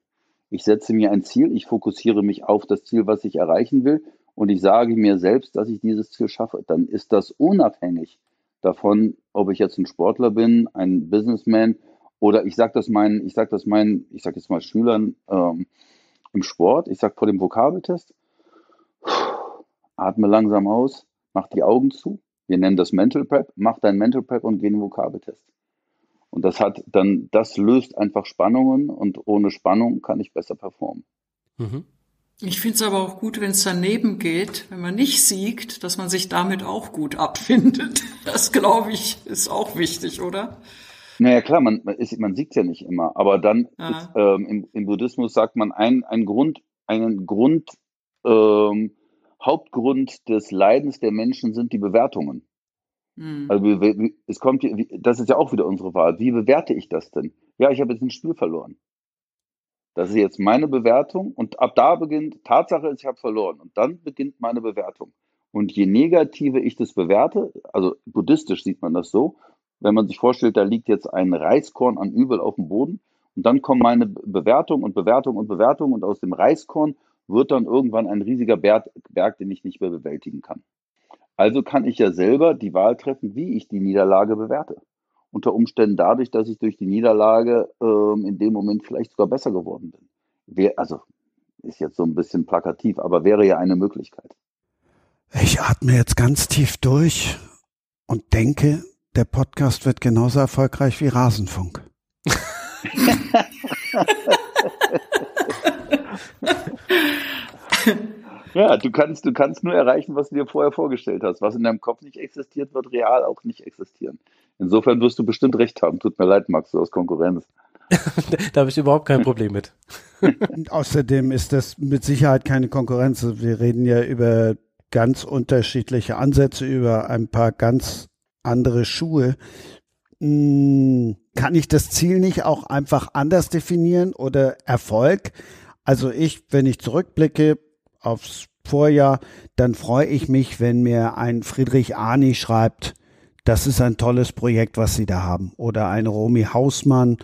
Speaker 4: Ich setze mir ein Ziel, ich fokussiere mich auf das Ziel, was ich erreichen will und ich sage mir selbst, dass ich dieses Ziel schaffe. Dann ist das unabhängig davon, ob ich jetzt ein Sportler bin, ein Businessman oder ich sage das meinen, ich sage das meinen, ich sage jetzt mal Schülern ähm, im Sport, ich sage vor dem Vokabeltest, atme langsam aus, mach die Augen zu. Wir nennen das Mental Prep, mach dein Mental Prep und geh in den Vokabeltest. Und das hat dann, das löst einfach Spannungen und ohne Spannung kann ich besser performen.
Speaker 5: Mhm. Ich finde es aber auch gut, wenn es daneben geht, wenn man nicht siegt, dass man sich damit auch gut abfindet. Das glaube ich ist auch wichtig, oder?
Speaker 4: Naja, klar, man, ist, man siegt ja nicht immer, aber dann ist, ähm, im, im, Buddhismus sagt man, ein, ein Grund, einen Grund, ähm, Hauptgrund des Leidens der Menschen sind die Bewertungen. Mhm. Also es kommt, das ist ja auch wieder unsere Wahl. Wie bewerte ich das denn? Ja, ich habe jetzt ein Spiel verloren. Das ist jetzt meine Bewertung und ab da beginnt, Tatsache ist, ich habe verloren und dann beginnt meine Bewertung. Und je negativer ich das bewerte, also buddhistisch sieht man das so, wenn man sich vorstellt, da liegt jetzt ein Reiskorn an Übel auf dem Boden und dann kommen meine Bewertung und Bewertung und Bewertung und aus dem Reiskorn wird dann irgendwann ein riesiger Berg, Berg den ich nicht mehr bewältigen kann. Also kann ich ja selber die Wahl treffen, wie ich die Niederlage bewerte. Unter Umständen dadurch, dass ich durch die Niederlage ähm, in dem Moment vielleicht sogar besser geworden bin. Wär, also ist jetzt so ein bisschen plakativ, aber wäre ja eine Möglichkeit.
Speaker 2: Ich atme jetzt ganz tief durch und denke, der Podcast wird genauso erfolgreich wie Rasenfunk.
Speaker 4: Ja, du kannst, du kannst nur erreichen, was du dir vorher vorgestellt hast. Was in deinem Kopf nicht existiert, wird real auch nicht existieren. Insofern wirst du bestimmt recht haben. Tut mir leid, Max, du aus Konkurrenz.
Speaker 3: da habe ich überhaupt kein Problem mit.
Speaker 2: Außerdem ist das mit Sicherheit keine Konkurrenz. Wir reden ja über ganz unterschiedliche Ansätze, über ein paar ganz andere Schuhe. Hm, kann ich das Ziel nicht auch einfach anders definieren oder Erfolg? Also ich, wenn ich zurückblicke aufs Vorjahr, dann freue ich mich, wenn mir ein Friedrich Arni schreibt, das ist ein tolles Projekt, was Sie da haben. Oder ein Romy Hausmann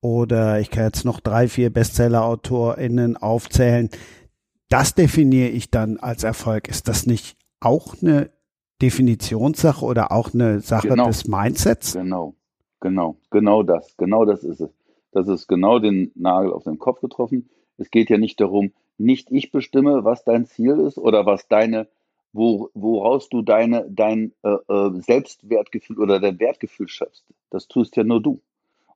Speaker 2: oder ich kann jetzt noch drei, vier Bestseller-AutorInnen aufzählen. Das definiere ich dann als Erfolg. Ist das nicht auch eine Definitionssache oder auch eine Sache
Speaker 4: Genau.
Speaker 2: des Mindsets?
Speaker 4: Genau, genau, genau das, genau das ist es. Das ist genau den Nagel auf den Kopf getroffen. Es geht ja nicht darum, nicht ich bestimme, was dein Ziel ist oder was deine, wo, woraus du deine, dein äh, äh, Selbstwertgefühl oder dein Wertgefühl schöpfst. Das tust ja nur du.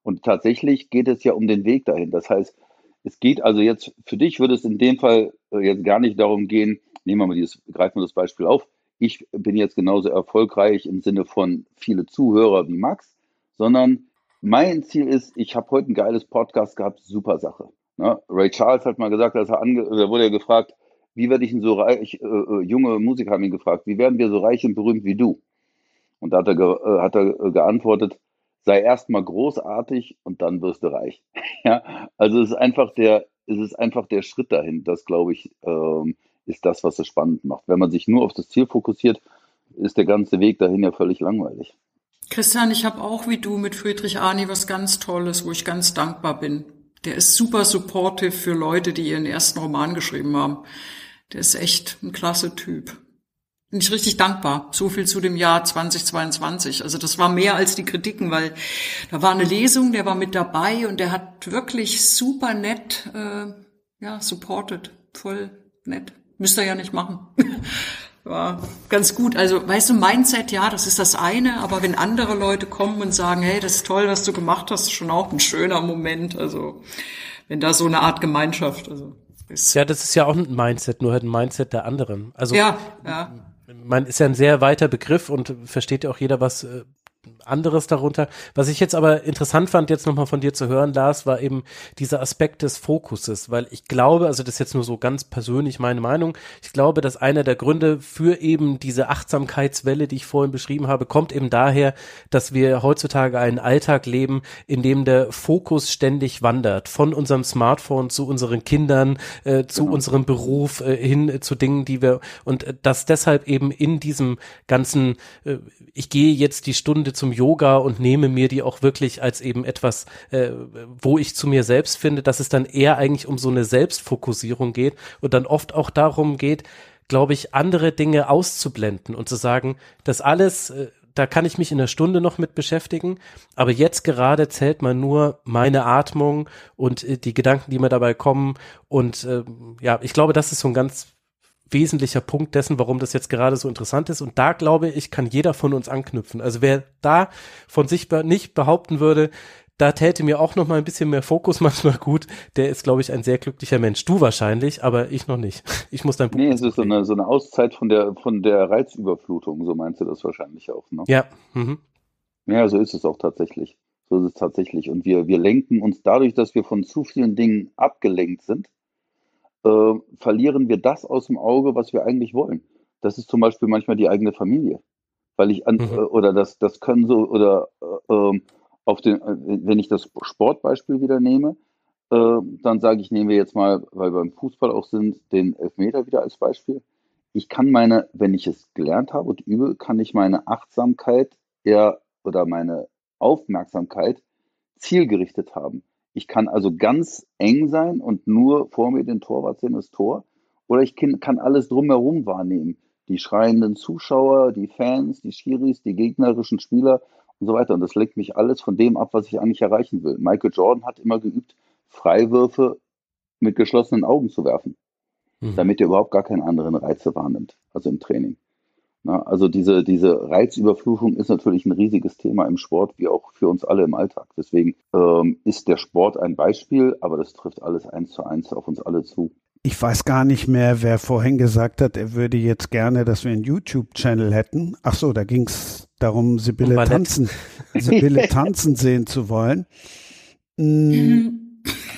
Speaker 4: Und tatsächlich geht es ja um den Weg dahin. Das heißt, es geht also jetzt, für dich würde es in dem Fall äh, jetzt gar nicht darum gehen, nehmen wir mal dieses, greifen wir das Beispiel auf. Ich bin jetzt genauso erfolgreich im Sinne von viele Zuhörer wie Max, sondern mein Ziel ist, ich habe heute ein geiles Podcast gehabt, super Sache. Ne? Ray Charles hat mal gesagt, dass er ange da wurde er gefragt, wie werde ich denn so reich, äh, äh, junge Musiker haben ihn gefragt, wie werden wir so reich und berühmt wie du? Und da hat er, äh, hat er äh, geantwortet, sei erstmal großartig und dann wirst du reich. ja, also es ist einfach der, es ist einfach der Schritt dahin. Das glaube ich, ähm, ist das, was es spannend macht. Wenn man sich nur auf das Ziel fokussiert, ist der ganze Weg dahin ja völlig langweilig.
Speaker 5: Christian, ich habe auch wie du mit Friedrich Arni was ganz Tolles, wo ich ganz dankbar bin. Der ist super supportive für Leute, die ihren ersten Roman geschrieben haben. Der ist echt ein klasse Typ. Bin ich richtig dankbar. So viel zu dem Jahr 2022. Also das war mehr als die Kritiken, weil da war eine Lesung, der war mit dabei und der hat wirklich super nett, äh, ja, supported. Voll nett. Müsst ihr ja nicht machen. war ganz gut. Also, weißt du, Mindset, ja, das ist das eine, aber wenn andere Leute kommen und sagen, hey, das ist toll, was du gemacht hast, ist schon auch ein schöner Moment. Also, wenn da so eine Art Gemeinschaft, also ist.
Speaker 3: Ja, das ist ja auch ein Mindset, nur halt ein Mindset der anderen. Also
Speaker 5: Ja, ja.
Speaker 3: man ist ja ein sehr weiter Begriff und versteht ja auch jeder was äh, anderes darunter. Was ich jetzt aber interessant fand, jetzt nochmal von dir zu hören, Lars, war eben dieser Aspekt des Fokuses, weil ich glaube, also das ist jetzt nur so ganz persönlich meine Meinung, ich glaube, dass einer der Gründe für eben diese Achtsamkeitswelle, die ich vorhin beschrieben habe, kommt eben daher, dass wir heutzutage einen Alltag leben, in dem der Fokus ständig wandert, von unserem Smartphone zu unseren Kindern, äh, zu
Speaker 4: Genau.
Speaker 3: unserem Beruf äh, hin äh, zu Dingen, die wir und äh, dass deshalb eben in diesem ganzen, äh, ich gehe jetzt die Stunde zum Yoga und nehme mir die auch wirklich als eben etwas, äh, wo ich zu mir selbst finde, dass es dann eher eigentlich um so eine Selbstfokussierung geht und dann oft auch darum geht, glaube ich, andere Dinge auszublenden und zu sagen, das alles, äh, da kann ich mich in einer Stunde noch mit beschäftigen, aber jetzt gerade zählt man nur meine Atmung und äh, die Gedanken, die mir dabei kommen und äh, ja, ich glaube, das ist so ein ganz wesentlicher Punkt dessen, warum das jetzt gerade so interessant ist. Und da glaube ich, kann jeder von uns anknüpfen. Also wer da von sich be nicht behaupten würde, da täte mir auch noch mal ein bisschen mehr Fokus manchmal gut, der ist, glaube ich, ein sehr glücklicher Mensch. Du wahrscheinlich, aber ich noch nicht. Ich muss dein Buch.
Speaker 4: Nee, es ist so eine, so eine Auszeit von der, von der Reizüberflutung, so meinst du das wahrscheinlich auch. Ne?
Speaker 3: Ja, mhm.
Speaker 4: Ja, so ist es auch tatsächlich. So ist es tatsächlich. Und wir, wir lenken uns dadurch, dass wir von zu vielen Dingen abgelenkt sind, äh, verlieren wir das aus dem Auge, was wir eigentlich wollen. Das ist zum Beispiel manchmal die eigene Familie. Weil ich an,
Speaker 3: Mhm.
Speaker 4: äh, oder das, das können so, oder äh, ähm, auf den, äh, wenn ich das Sportbeispiel wieder nehme, äh, dann sage ich, nehmen wir jetzt mal, weil wir beim Fußball auch sind, den Elfmeter wieder als Beispiel. Ich kann meine, wenn ich es gelernt habe und übe, kann ich meine Achtsamkeit eher oder meine Aufmerksamkeit zielgerichtet haben. Ich kann also ganz eng sein und nur vor mir den Torwart sehen, das Tor. Oder ich kann, alles drumherum wahrnehmen. Die schreienden Zuschauer, die Fans, die Schiris, die gegnerischen Spieler und so weiter. Und das lenkt mich alles von dem ab, was ich eigentlich erreichen will. Michael Jordan hat immer geübt, Freiwürfe mit geschlossenen Augen zu werfen,
Speaker 3: Mhm.
Speaker 4: damit er überhaupt gar keine anderen Reize wahrnimmt, also im Training. Na, also diese, diese Reizüberflutung ist natürlich ein riesiges Thema im Sport, wie auch für uns alle im Alltag. Deswegen ähm, ist der Sport ein Beispiel, aber das trifft alles eins zu eins auf uns alle zu.
Speaker 2: Ich weiß gar nicht mehr, wer vorhin gesagt hat, er würde jetzt gerne, dass wir einen YouTube-Channel hätten. Ach so, da ging es darum, Sibylle tanzen, Sibylle tanzen sehen zu wollen. Mm,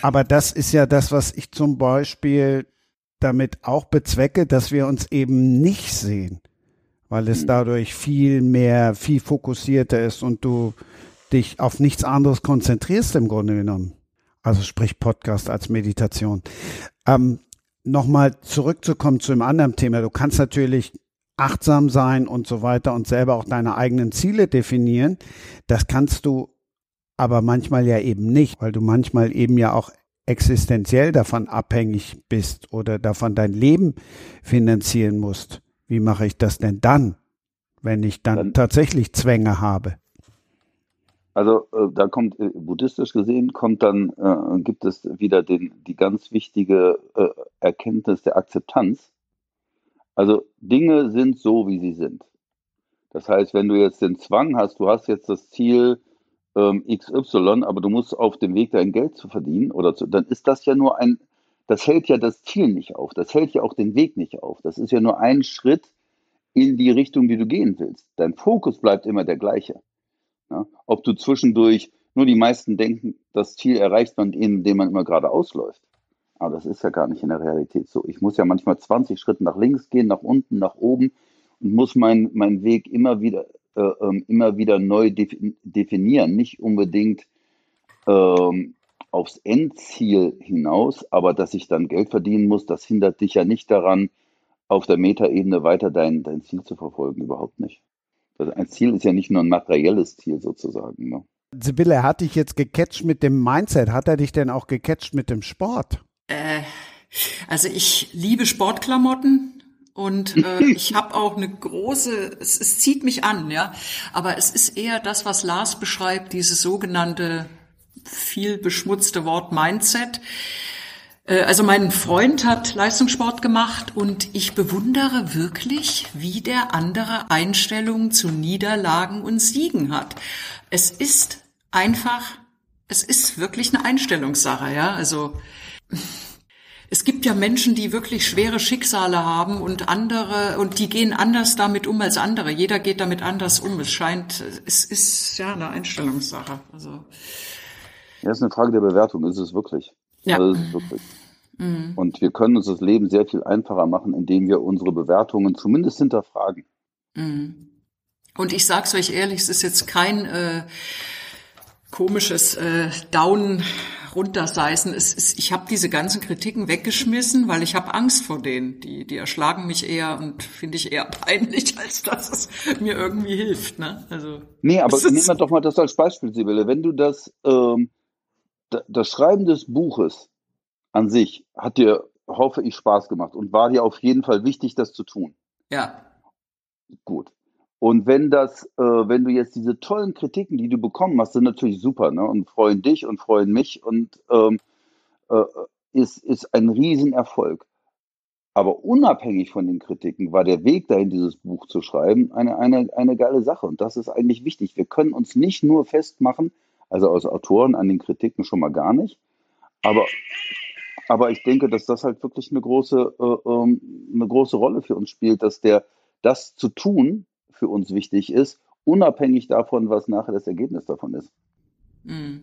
Speaker 2: Aber das ist ja das, was ich zum Beispiel damit auch bezwecke, dass wir uns eben nicht sehen. Weil es dadurch viel mehr, viel fokussierter ist und du dich auf nichts anderes konzentrierst im Grunde genommen. Also sprich Podcast als Meditation. Ähm, Nochmal zurückzukommen zu einem anderen Thema. Du kannst natürlich achtsam sein und so weiter und selber auch deine eigenen Ziele definieren. Das kannst du aber manchmal ja eben nicht, weil du manchmal eben ja auch existenziell davon abhängig bist oder davon dein Leben finanzieren musst. Wie mache ich das denn dann, wenn ich dann, dann tatsächlich Zwänge habe?
Speaker 4: Also äh, da kommt äh, buddhistisch gesehen kommt dann äh, gibt es wieder den die ganz wichtige äh, Erkenntnis der Akzeptanz. Also Dinge sind so wie sie sind. Das heißt, wenn du jetzt den Zwang hast, du hast jetzt das Ziel ähm, XY, aber du musst auf dem Weg dein Geld zu verdienen oder zu, dann ist das ja nur ein das hält ja das Ziel nicht auf, das hält ja auch den Weg nicht auf. Das ist ja nur ein Schritt in die Richtung, die du gehen willst. Dein Fokus bleibt immer der gleiche. Ja? Ob du zwischendurch, nur die meisten denken, das Ziel erreicht man, indem man immer geradeaus läuft. Aber das ist ja gar nicht in der Realität so. Ich muss ja manchmal 20 Schritte nach links gehen, nach unten, nach oben und muss meinen mein Weg immer wieder, äh, ähm, immer wieder neu definieren. Nicht unbedingt ähm, aufs Endziel hinaus, aber dass ich dann Geld verdienen muss, das hindert dich ja nicht daran, auf der Metaebene weiter dein, dein Ziel zu verfolgen, überhaupt nicht. Also ein Ziel ist ja nicht nur ein materielles Ziel sozusagen. Ne?
Speaker 2: Sibylle, er hat dich jetzt gecatcht mit dem Mindset. Hat er dich denn auch gecatcht mit dem Sport?
Speaker 5: Äh, also ich liebe Sportklamotten und äh, ich habe auch eine große, es, es zieht mich an, ja. Aber es ist eher das, was Lars beschreibt, dieses sogenannte viel beschmutzte Wort Mindset. Äh, also mein Freund hat Leistungssport gemacht und ich bewundere wirklich, wie der andere Einstellungen zu Niederlagen und Siegen hat. Es ist einfach, es ist wirklich eine Einstellungssache, ja. Also es gibt ja Menschen, die wirklich schwere Schicksale haben und andere, und die gehen anders damit um als andere. Jeder geht damit anders um. Es scheint, es ist ja eine Einstellungssache. Also.
Speaker 4: Ja, ist eine Frage der Bewertung, ist es wirklich. Ja. Also ist wirklich. Mhm. Und wir können uns das Leben sehr viel einfacher machen, indem wir unsere Bewertungen zumindest hinterfragen.
Speaker 5: Mhm. Und ich sag's euch ehrlich, es ist jetzt kein äh, komisches äh, Down runterseißen. Es ist, ich habe diese ganzen Kritiken weggeschmissen, weil ich habe Angst vor denen. Die, die erschlagen mich eher und finde ich eher peinlich, als dass es mir irgendwie hilft. Ne? Also,
Speaker 4: nee, aber nehmen wir doch mal das als Beispiel, Sibylle. Wenn du das ähm, das Schreiben des Buches an sich hat dir, hoffe ich, Spaß gemacht und war dir auf jeden Fall wichtig, das zu tun.
Speaker 5: Ja.
Speaker 4: Gut. Und wenn das, äh, wenn du jetzt diese tollen Kritiken, die du bekommen hast, sind natürlich super, ne? Und freuen dich und freuen mich und ähm, äh, ist, ist ein Riesenerfolg. Aber unabhängig von den Kritiken war der Weg dahin, dieses Buch zu schreiben, eine, eine, eine geile Sache. Und das ist eigentlich wichtig. Wir können uns nicht nur festmachen also als Autoren an den Kritiken schon mal gar nicht. Aber, aber ich denke, dass das halt wirklich eine große, äh, ähm, eine große Rolle für uns spielt, dass der, das zu tun für uns wichtig ist, unabhängig davon, was nachher das Ergebnis davon ist.
Speaker 5: Mhm.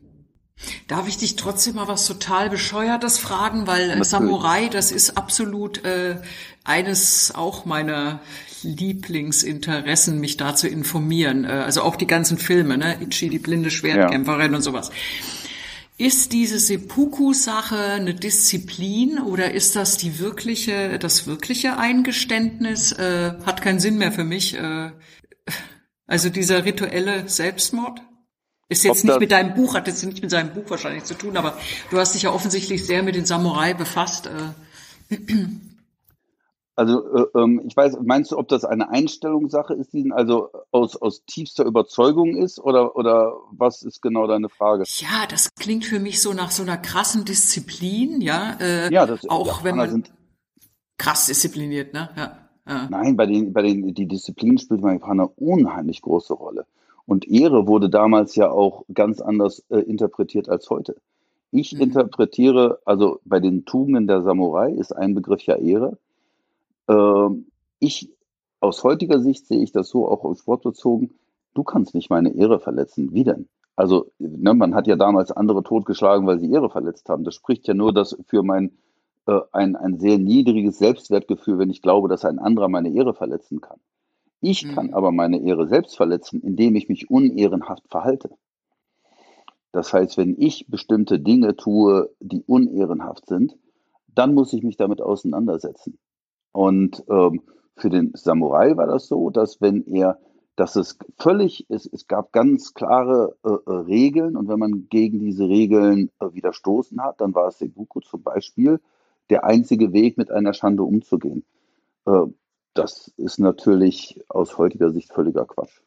Speaker 5: Darf ich dich trotzdem mal was total bescheuertes fragen, weil äh, Samurai, das ist absolut äh, eines auch meiner Lieblingsinteressen, mich da zu informieren. Äh, also auch die ganzen Filme, ne? Ichi, die blinde Schwertkämpferin ja. und sowas. Ist diese Seppuku-Sache eine Disziplin oder ist das die wirkliche, das wirkliche Eingeständnis? Äh, hat keinen Sinn mehr für mich. Äh, also dieser rituelle Selbstmord? Ist jetzt nicht mit deinem Buch, hat jetzt nicht mit seinem Buch wahrscheinlich zu tun, aber du hast dich ja offensichtlich sehr mit den Samurai befasst. Äh.
Speaker 4: Also äh, ähm, ich weiß, meinst du, ob das eine Einstellungssache ist, die also aus, aus tiefster Überzeugung ist oder, oder was ist genau deine Frage?
Speaker 5: Ja, das klingt für mich so nach so einer krassen Disziplin, ja. Äh, ja, das, auch wenn man sind, krass diszipliniert, ne? Ja,
Speaker 4: ja. Nein, bei den, bei den die Disziplin spielt manchmal eine unheimlich große Rolle. Und Ehre wurde damals ja auch ganz anders äh, interpretiert als heute. Ich mhm. interpretiere, also bei den Tugenden der Samurai ist ein Begriff ja Ehre. Ähm, ich, aus heutiger Sicht sehe ich das so auch auf Sport bezogen, du kannst nicht meine Ehre verletzen. Wie denn? Also, ne, man hat ja damals andere totgeschlagen, weil sie Ehre verletzt haben. Das spricht ja nur das für mein äh, ein, ein sehr niedriges Selbstwertgefühl, wenn ich glaube, dass ein anderer meine Ehre verletzen kann. Ich
Speaker 5: Mhm.
Speaker 4: kann aber meine Ehre selbst verletzen, indem ich mich unehrenhaft verhalte. Das heißt, wenn ich bestimmte Dinge tue, die unehrenhaft sind, dann muss ich mich damit auseinandersetzen. Und ähm, für den Samurai war das so, dass wenn er, dass es völlig, es, es gab ganz klare äh, äh, Regeln und wenn man gegen diese Regeln äh, widerstoßen hat, dann war es Seppuku zum Beispiel der einzige Weg, mit einer Schande umzugehen. Äh, das ist natürlich aus heutiger Sicht völliger Quatsch.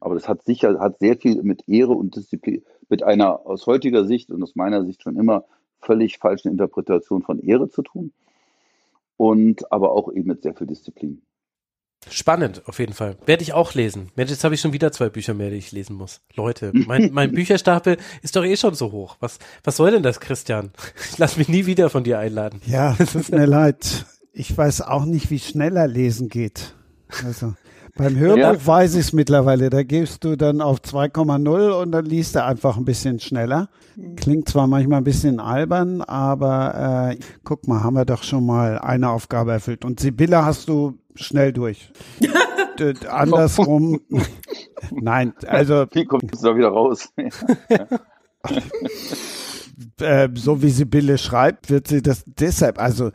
Speaker 4: Aber das hat sicher, hat sehr viel mit Ehre und Disziplin, mit einer aus heutiger Sicht und aus meiner Sicht schon immer völlig falschen Interpretation von Ehre zu tun. Und aber auch eben mit sehr viel Disziplin.
Speaker 3: Spannend, auf jeden Fall. Werde ich auch lesen. Mensch, jetzt habe ich schon wieder zwei Bücher mehr, die ich lesen muss. Leute, mein, mein Bücherstapel ist doch eh schon so hoch. Was, was soll denn das, Christian? Ich lass mich nie wieder von dir einladen.
Speaker 2: Ja, tut mir leid. Ich weiß auch nicht, wie schneller lesen geht. Also beim Hörbuch
Speaker 4: Ja.
Speaker 2: weiß ich es mittlerweile. Da gehst du dann auf 2,0 und dann liest du einfach ein bisschen schneller. Klingt zwar manchmal ein bisschen albern, aber äh, guck mal, haben wir doch schon mal eine Aufgabe erfüllt. Und Sibylle hast du schnell durch. Andersrum. Nein, also
Speaker 4: Wie kommt es da wieder raus?
Speaker 2: äh, so wie Sibylle schreibt, wird sie das deshalb, also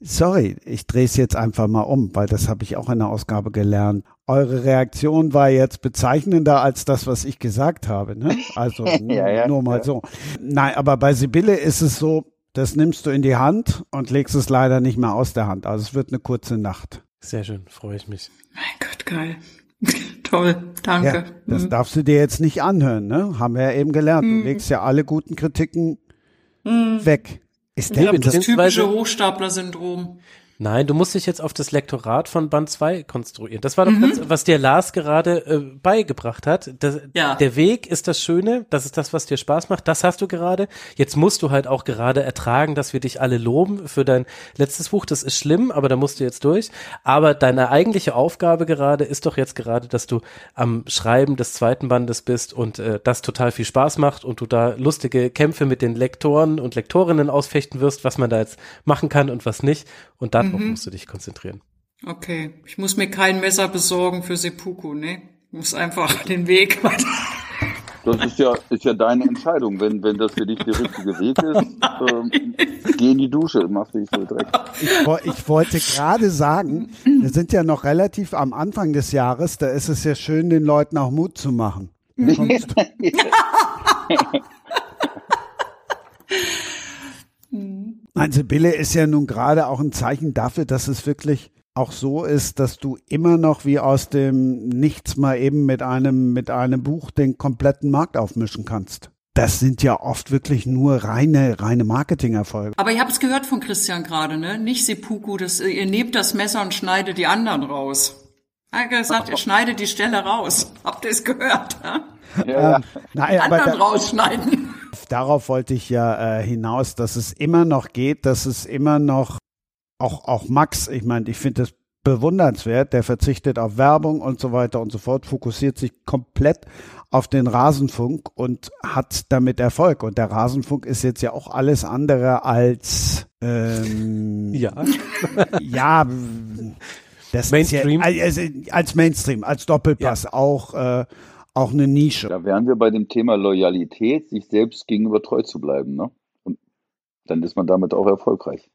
Speaker 2: sorry, ich drehe es jetzt einfach mal um, weil das habe ich auch in der Ausgabe gelernt. Eure Reaktion war jetzt bezeichnender als das, was ich gesagt habe. Ne? Also
Speaker 4: Ja, ja,
Speaker 2: nur mal
Speaker 4: ja.
Speaker 2: so. Nein, aber bei Sibylle ist es so, das nimmst du in die Hand und legst es leider nicht mehr aus der Hand. Also es wird eine kurze Nacht.
Speaker 3: Sehr schön, freue ich mich.
Speaker 5: Mein Gott, geil. Toll,
Speaker 2: Ja,
Speaker 5: danke.
Speaker 2: das
Speaker 5: Mhm.
Speaker 2: darfst du dir jetzt nicht anhören, ne? Haben wir ja eben gelernt. Du legst ja alle guten Kritiken weg. Ist der
Speaker 5: Ja, das typische Hochstapler-Syndrom.
Speaker 3: Nein, du musst dich jetzt auf das Lektorat von Band 2 konstruieren. Das war doch
Speaker 5: Mhm.
Speaker 3: das, was dir Lars gerade äh, beigebracht hat. Das,
Speaker 5: Ja.
Speaker 3: Der Weg ist das Schöne, das ist das, was dir Spaß macht. Das hast du gerade. Jetzt musst du halt auch gerade ertragen, dass wir dich alle loben für dein letztes Buch. Das ist schlimm, aber da musst du jetzt durch. Aber deine eigentliche Aufgabe gerade ist doch jetzt gerade, dass du am Schreiben des zweiten Bandes bist und äh, das total viel Spaß macht und du da lustige Kämpfe mit den Lektoren und Lektorinnen ausfechten wirst, was man da jetzt machen kann und was nicht. Und darauf
Speaker 5: Mhm.
Speaker 3: musst du dich konzentrieren.
Speaker 5: Okay, ich muss mir kein Messer besorgen für Seppuku, ne? Ich muss einfach den Weg weiter.
Speaker 4: Das ist ja, ist ja deine Entscheidung. Wenn, wenn das für dich der richtige Weg ist, ähm, geh in die Dusche, mach dich so Dreck.
Speaker 2: Ich, ich wollte gerade sagen, wir sind ja noch relativ am Anfang des Jahres, da ist es ja schön, den Leuten auch Mut zu machen. Nein, Sibylle ist ja nun gerade auch ein Zeichen dafür, dass es wirklich auch so ist, dass du immer noch wie aus dem Nichts mal eben mit einem, mit einem Buch den kompletten Markt aufmischen kannst. Das sind ja oft wirklich nur reine, reine Marketingerfolge.
Speaker 5: Aber ihr habt es gehört von Christian gerade, ne? Nicht Seppuku, das, ihr nehmt das Messer und schneidet die anderen raus. Er hat gesagt, ihr schneidet die Stelle raus. Habt ihr es gehört? Ja?
Speaker 4: Ja, ja.
Speaker 2: Nein, aber
Speaker 5: Anderen
Speaker 2: da,
Speaker 5: rausschneiden.
Speaker 2: Darauf wollte ich ja äh, hinaus, dass es immer noch geht, dass es immer noch auch auch Max, ich meine, ich finde das bewundernswert, der verzichtet auf Werbung und so weiter und so fort, fokussiert sich komplett auf den Rasenfunk und hat damit Erfolg. Und der Rasenfunk ist jetzt ja auch alles andere als ähm,
Speaker 3: Ja.
Speaker 2: ja, das
Speaker 3: Mainstream.
Speaker 2: Ist ja, also als Mainstream, als Doppelpass auch äh, auch eine Nische.
Speaker 4: Da wären wir bei dem Thema Loyalität, sich selbst gegenüber treu zu bleiben. Ne? Und dann ist man damit auch erfolgreich.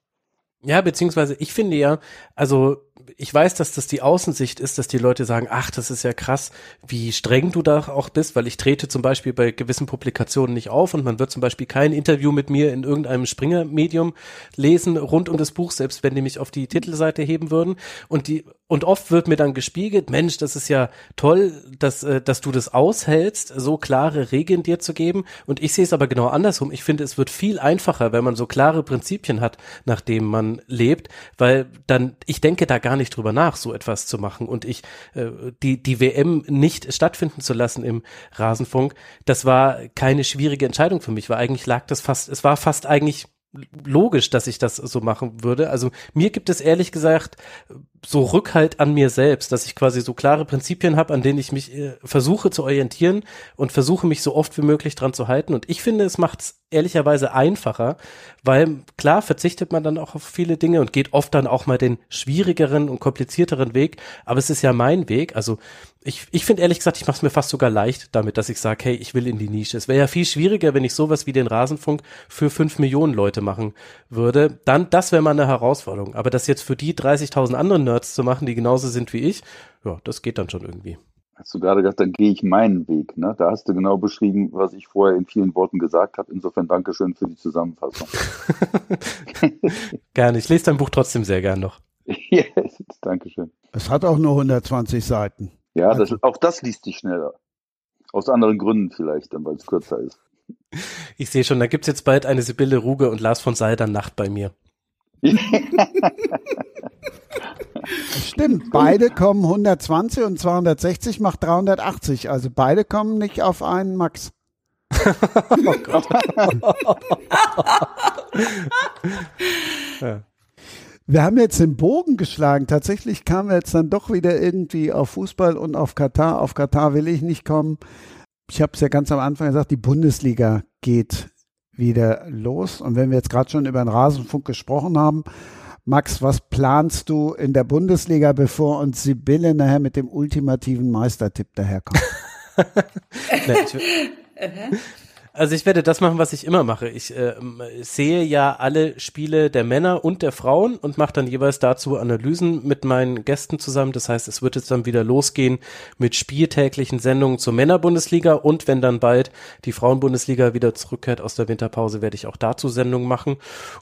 Speaker 3: Ja, beziehungsweise ich finde ja, also ich weiß, dass das die Außensicht ist, dass die Leute sagen, ach, das ist ja krass, wie streng du da auch bist, weil ich trete zum Beispiel bei gewissen Publikationen nicht auf und man wird zum Beispiel kein Interview mit mir in irgendeinem Springer-Medium lesen rund um das Buch, selbst wenn die mich auf die Titelseite heben würden. Und die und oft wird mir dann gespiegelt, Mensch, das ist ja toll, dass, äh, dass du das aushältst, so klare Regeln dir zu geben. Und ich sehe es aber genau andersrum. Ich finde, es wird viel einfacher, wenn man so klare Prinzipien hat, nach denen man lebt, weil dann, ich denke da gar nicht drüber nach, so etwas zu machen. Und ich, äh, die, die WM nicht stattfinden zu lassen im Rasenfunk, das war keine schwierige Entscheidung für mich, weil eigentlich lag das fast, es war fast eigentlich logisch, dass ich das so machen würde. Also mir gibt es ehrlich gesagt so Rückhalt an mir selbst, dass ich quasi so klare Prinzipien habe, an denen ich mich äh, versuche zu orientieren und versuche mich so oft wie möglich dran zu halten. Und ich finde, es macht es ehrlicherweise einfacher, weil klar verzichtet man dann auch auf viele Dinge und geht oft dann auch mal den schwierigeren und komplizierteren Weg. Aber es ist ja mein Weg. Also ich, ich finde ehrlich gesagt, ich mache es mir fast sogar leicht damit, dass ich sage, hey, ich will in die Nische. Es wäre ja viel schwieriger, wenn ich sowas wie den Rasenfunk für fünf Millionen Leute machen würde. Dann, das wäre mal eine Herausforderung. Aber das jetzt für die 30.000 anderen Nerds zu machen, die genauso sind wie ich, ja, das geht dann schon irgendwie.
Speaker 4: Hast du gerade gesagt, dann gehe ich meinen Weg. Ne? Da hast du genau beschrieben, was ich vorher in vielen Worten gesagt habe. Insofern Dankeschön für die Zusammenfassung.
Speaker 3: gerne. Ich lese dein Buch trotzdem sehr gern noch.
Speaker 4: yes, Dankeschön.
Speaker 2: Es hat auch nur 120 Seiten.
Speaker 4: Ja, das, auch das liest sich schneller. Aus anderen Gründen vielleicht, dann weil es kürzer ist.
Speaker 3: Ich sehe schon, da gibt's jetzt bald eine Sibylle Ruge und Lars von Seider Nacht bei mir.
Speaker 2: Stimmt, beide kommen 120 und 260 macht 380. Also beide kommen nicht auf einen Max. oh Gott. ja. Wir haben jetzt den Bogen geschlagen. Tatsächlich kamen wir jetzt dann doch wieder irgendwie auf Fußball und auf Katar. Auf Katar will ich nicht kommen. Ich habe es ja ganz am Anfang gesagt, die Bundesliga geht wieder los. Und wenn wir jetzt gerade schon über den Rasenfunk gesprochen haben, Max, was planst du in der Bundesliga, bevor uns Sibylle nachher mit dem ultimativen Meistertipp daherkommt?
Speaker 3: Also ich werde das machen, was ich immer mache. Ich äh, sehe ja alle Spiele der Männer und der Frauen und mache dann jeweils dazu Analysen mit meinen Gästen zusammen. Das heißt, es wird jetzt dann wieder losgehen mit spieltäglichen Sendungen zur Männerbundesliga und wenn dann bald die Frauenbundesliga wieder zurückkehrt aus der Winterpause, werde ich auch dazu Sendungen machen.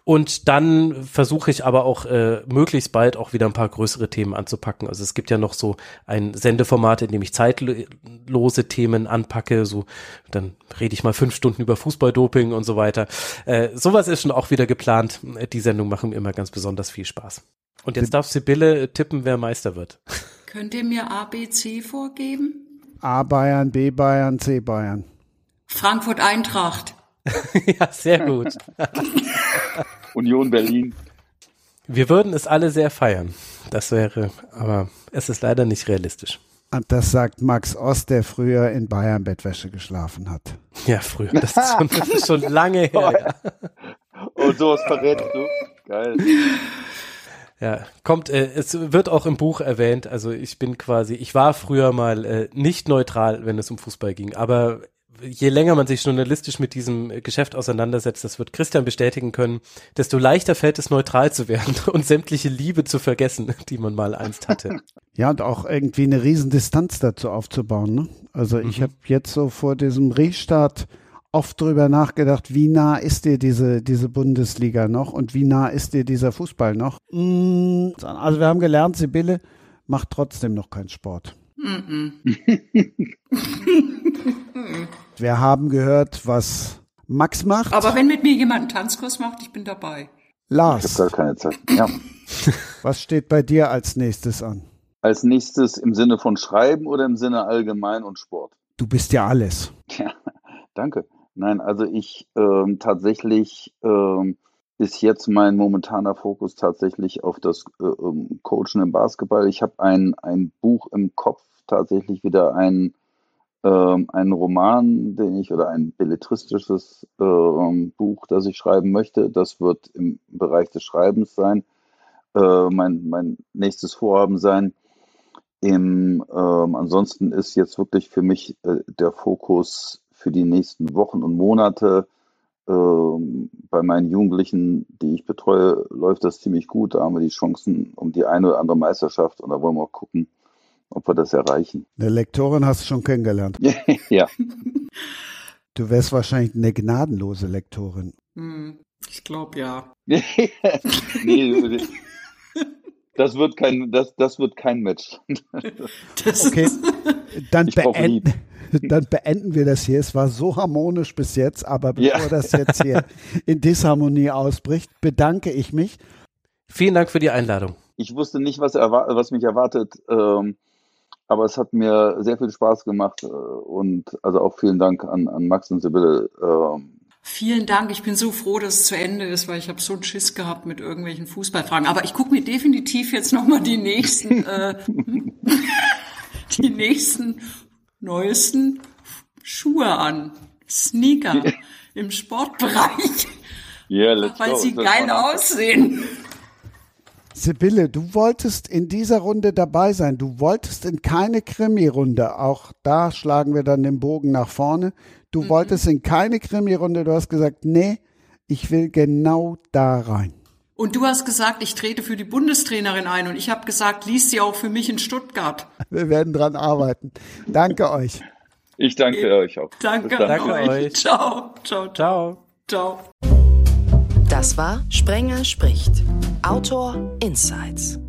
Speaker 3: Und dann versuche ich aber auch äh, möglichst bald auch wieder ein paar größere Themen anzupacken. Also es gibt ja noch so ein Sendeformat, in dem ich zeitlose Themen anpacke. So dann rede ich mal fünf Stunden über Fußballdoping und so weiter. Äh, sowas ist schon auch wieder geplant. Die Sendung machen mir immer ganz besonders viel Spaß. Und jetzt darf Sibylle tippen, wer Meister wird.
Speaker 5: Könnt ihr mir A, B, C vorgeben?
Speaker 2: A Bayern, B Bayern, C Bayern.
Speaker 5: Frankfurt Eintracht.
Speaker 3: ja, sehr gut.
Speaker 4: Union Berlin.
Speaker 3: Wir würden es alle sehr feiern. Das wäre, aber es ist leider nicht realistisch.
Speaker 2: Und das sagt Max Ost, der früher in Bayern Bettwäsche geschlafen hat.
Speaker 3: Ja, früher. Das ist schon, das ist schon lange her.
Speaker 4: Und sowas verrätst du. Geil.
Speaker 3: Ja, kommt, äh, es wird auch im Buch erwähnt, also ich bin quasi, ich war früher mal äh, nicht neutral, wenn es um Fußball ging, aber je länger man sich journalistisch mit diesem Geschäft auseinandersetzt, das wird Christian bestätigen können, desto leichter fällt es neutral zu werden und sämtliche Liebe zu vergessen, die man mal einst hatte.
Speaker 2: Ja, und auch irgendwie eine Riesendistanz dazu aufzubauen. Ne? Also ich mhm. habe jetzt so vor diesem Restart oft drüber nachgedacht, wie nah ist dir diese, diese Bundesliga noch und wie nah ist dir dieser Fußball noch? Mm, also wir haben gelernt, Sibylle macht trotzdem noch keinen Sport. wir haben gehört, was Max macht.
Speaker 5: Aber wenn mit mir jemand einen Tanzkurs macht, ich bin dabei.
Speaker 2: Lars.
Speaker 4: Ich habe gar keine Zeit. Ja.
Speaker 2: was steht bei dir als nächstes an?
Speaker 4: Als nächstes im Sinne von Schreiben oder im Sinne allgemein und Sport?
Speaker 2: Du bist ja alles.
Speaker 4: Ja, danke. Nein, also ich ähm, tatsächlich ähm, ist jetzt mein momentaner Fokus tatsächlich auf das äh, ähm, Coachen im Basketball. Ich habe ein, ein Buch im Kopf, tatsächlich wieder ein, ähm, einen Roman, den ich oder ein belletristisches ähm, Buch, das ich schreiben möchte. Das wird im Bereich des Schreibens sein. Äh, mein, mein nächstes Vorhaben sein. Im, ähm, ansonsten ist jetzt wirklich für mich äh, der Fokus für die nächsten Wochen und Monate. Ähm, bei meinen Jugendlichen, die ich betreue, läuft das ziemlich gut. Da haben wir die Chancen um die eine oder andere Meisterschaft und da wollen wir auch gucken, ob wir das erreichen.
Speaker 2: Eine Lektorin hast du schon kennengelernt.
Speaker 4: ja.
Speaker 2: Du wärst wahrscheinlich eine gnadenlose Lektorin.
Speaker 5: Hm, ich glaube ja.
Speaker 4: nee, das wird kein, das, das wird kein Match.
Speaker 2: okay, dann, beend, dann beenden wir das hier. Es war so harmonisch bis jetzt, aber bevor ja. das jetzt hier in Disharmonie ausbricht, bedanke ich mich.
Speaker 3: Vielen Dank für die Einladung.
Speaker 4: Ich wusste nicht, was, was mich erwartet, ähm, aber es hat mir sehr viel Spaß gemacht äh, und also auch vielen Dank an, an Max und Sibylle. Ähm,
Speaker 5: Vielen Dank. Ich bin so froh, dass es zu Ende ist, weil ich habe so einen Schiss gehabt mit irgendwelchen Fußballfragen. Aber ich gucke mir definitiv jetzt nochmal die nächsten, äh, die nächsten neuesten Schuhe an. Sneaker im Sportbereich.
Speaker 4: Yeah, let's
Speaker 5: weil
Speaker 4: go.
Speaker 5: sie
Speaker 4: Das
Speaker 5: geil aussehen.
Speaker 2: Sibylle, du wolltest in dieser Runde dabei sein. Du wolltest in keine Krimi-Runde. Auch da schlagen wir dann den Bogen nach vorne. Du wolltest in keine Krimi-Runde. Du hast gesagt, nee, ich will genau da rein.
Speaker 5: Und du hast gesagt, ich trete für die Bundestrainerin ein. Und ich habe gesagt, lies sie auch für mich in Stuttgart.
Speaker 2: Wir werden dran arbeiten. Danke euch.
Speaker 4: Ich danke euch auch.
Speaker 5: Danke,
Speaker 3: Danke
Speaker 5: euch.
Speaker 3: euch.
Speaker 5: Ciao, ciao, ciao.
Speaker 3: Ciao.
Speaker 5: ciao.
Speaker 1: Das war Sprenger spricht. Autor Insights.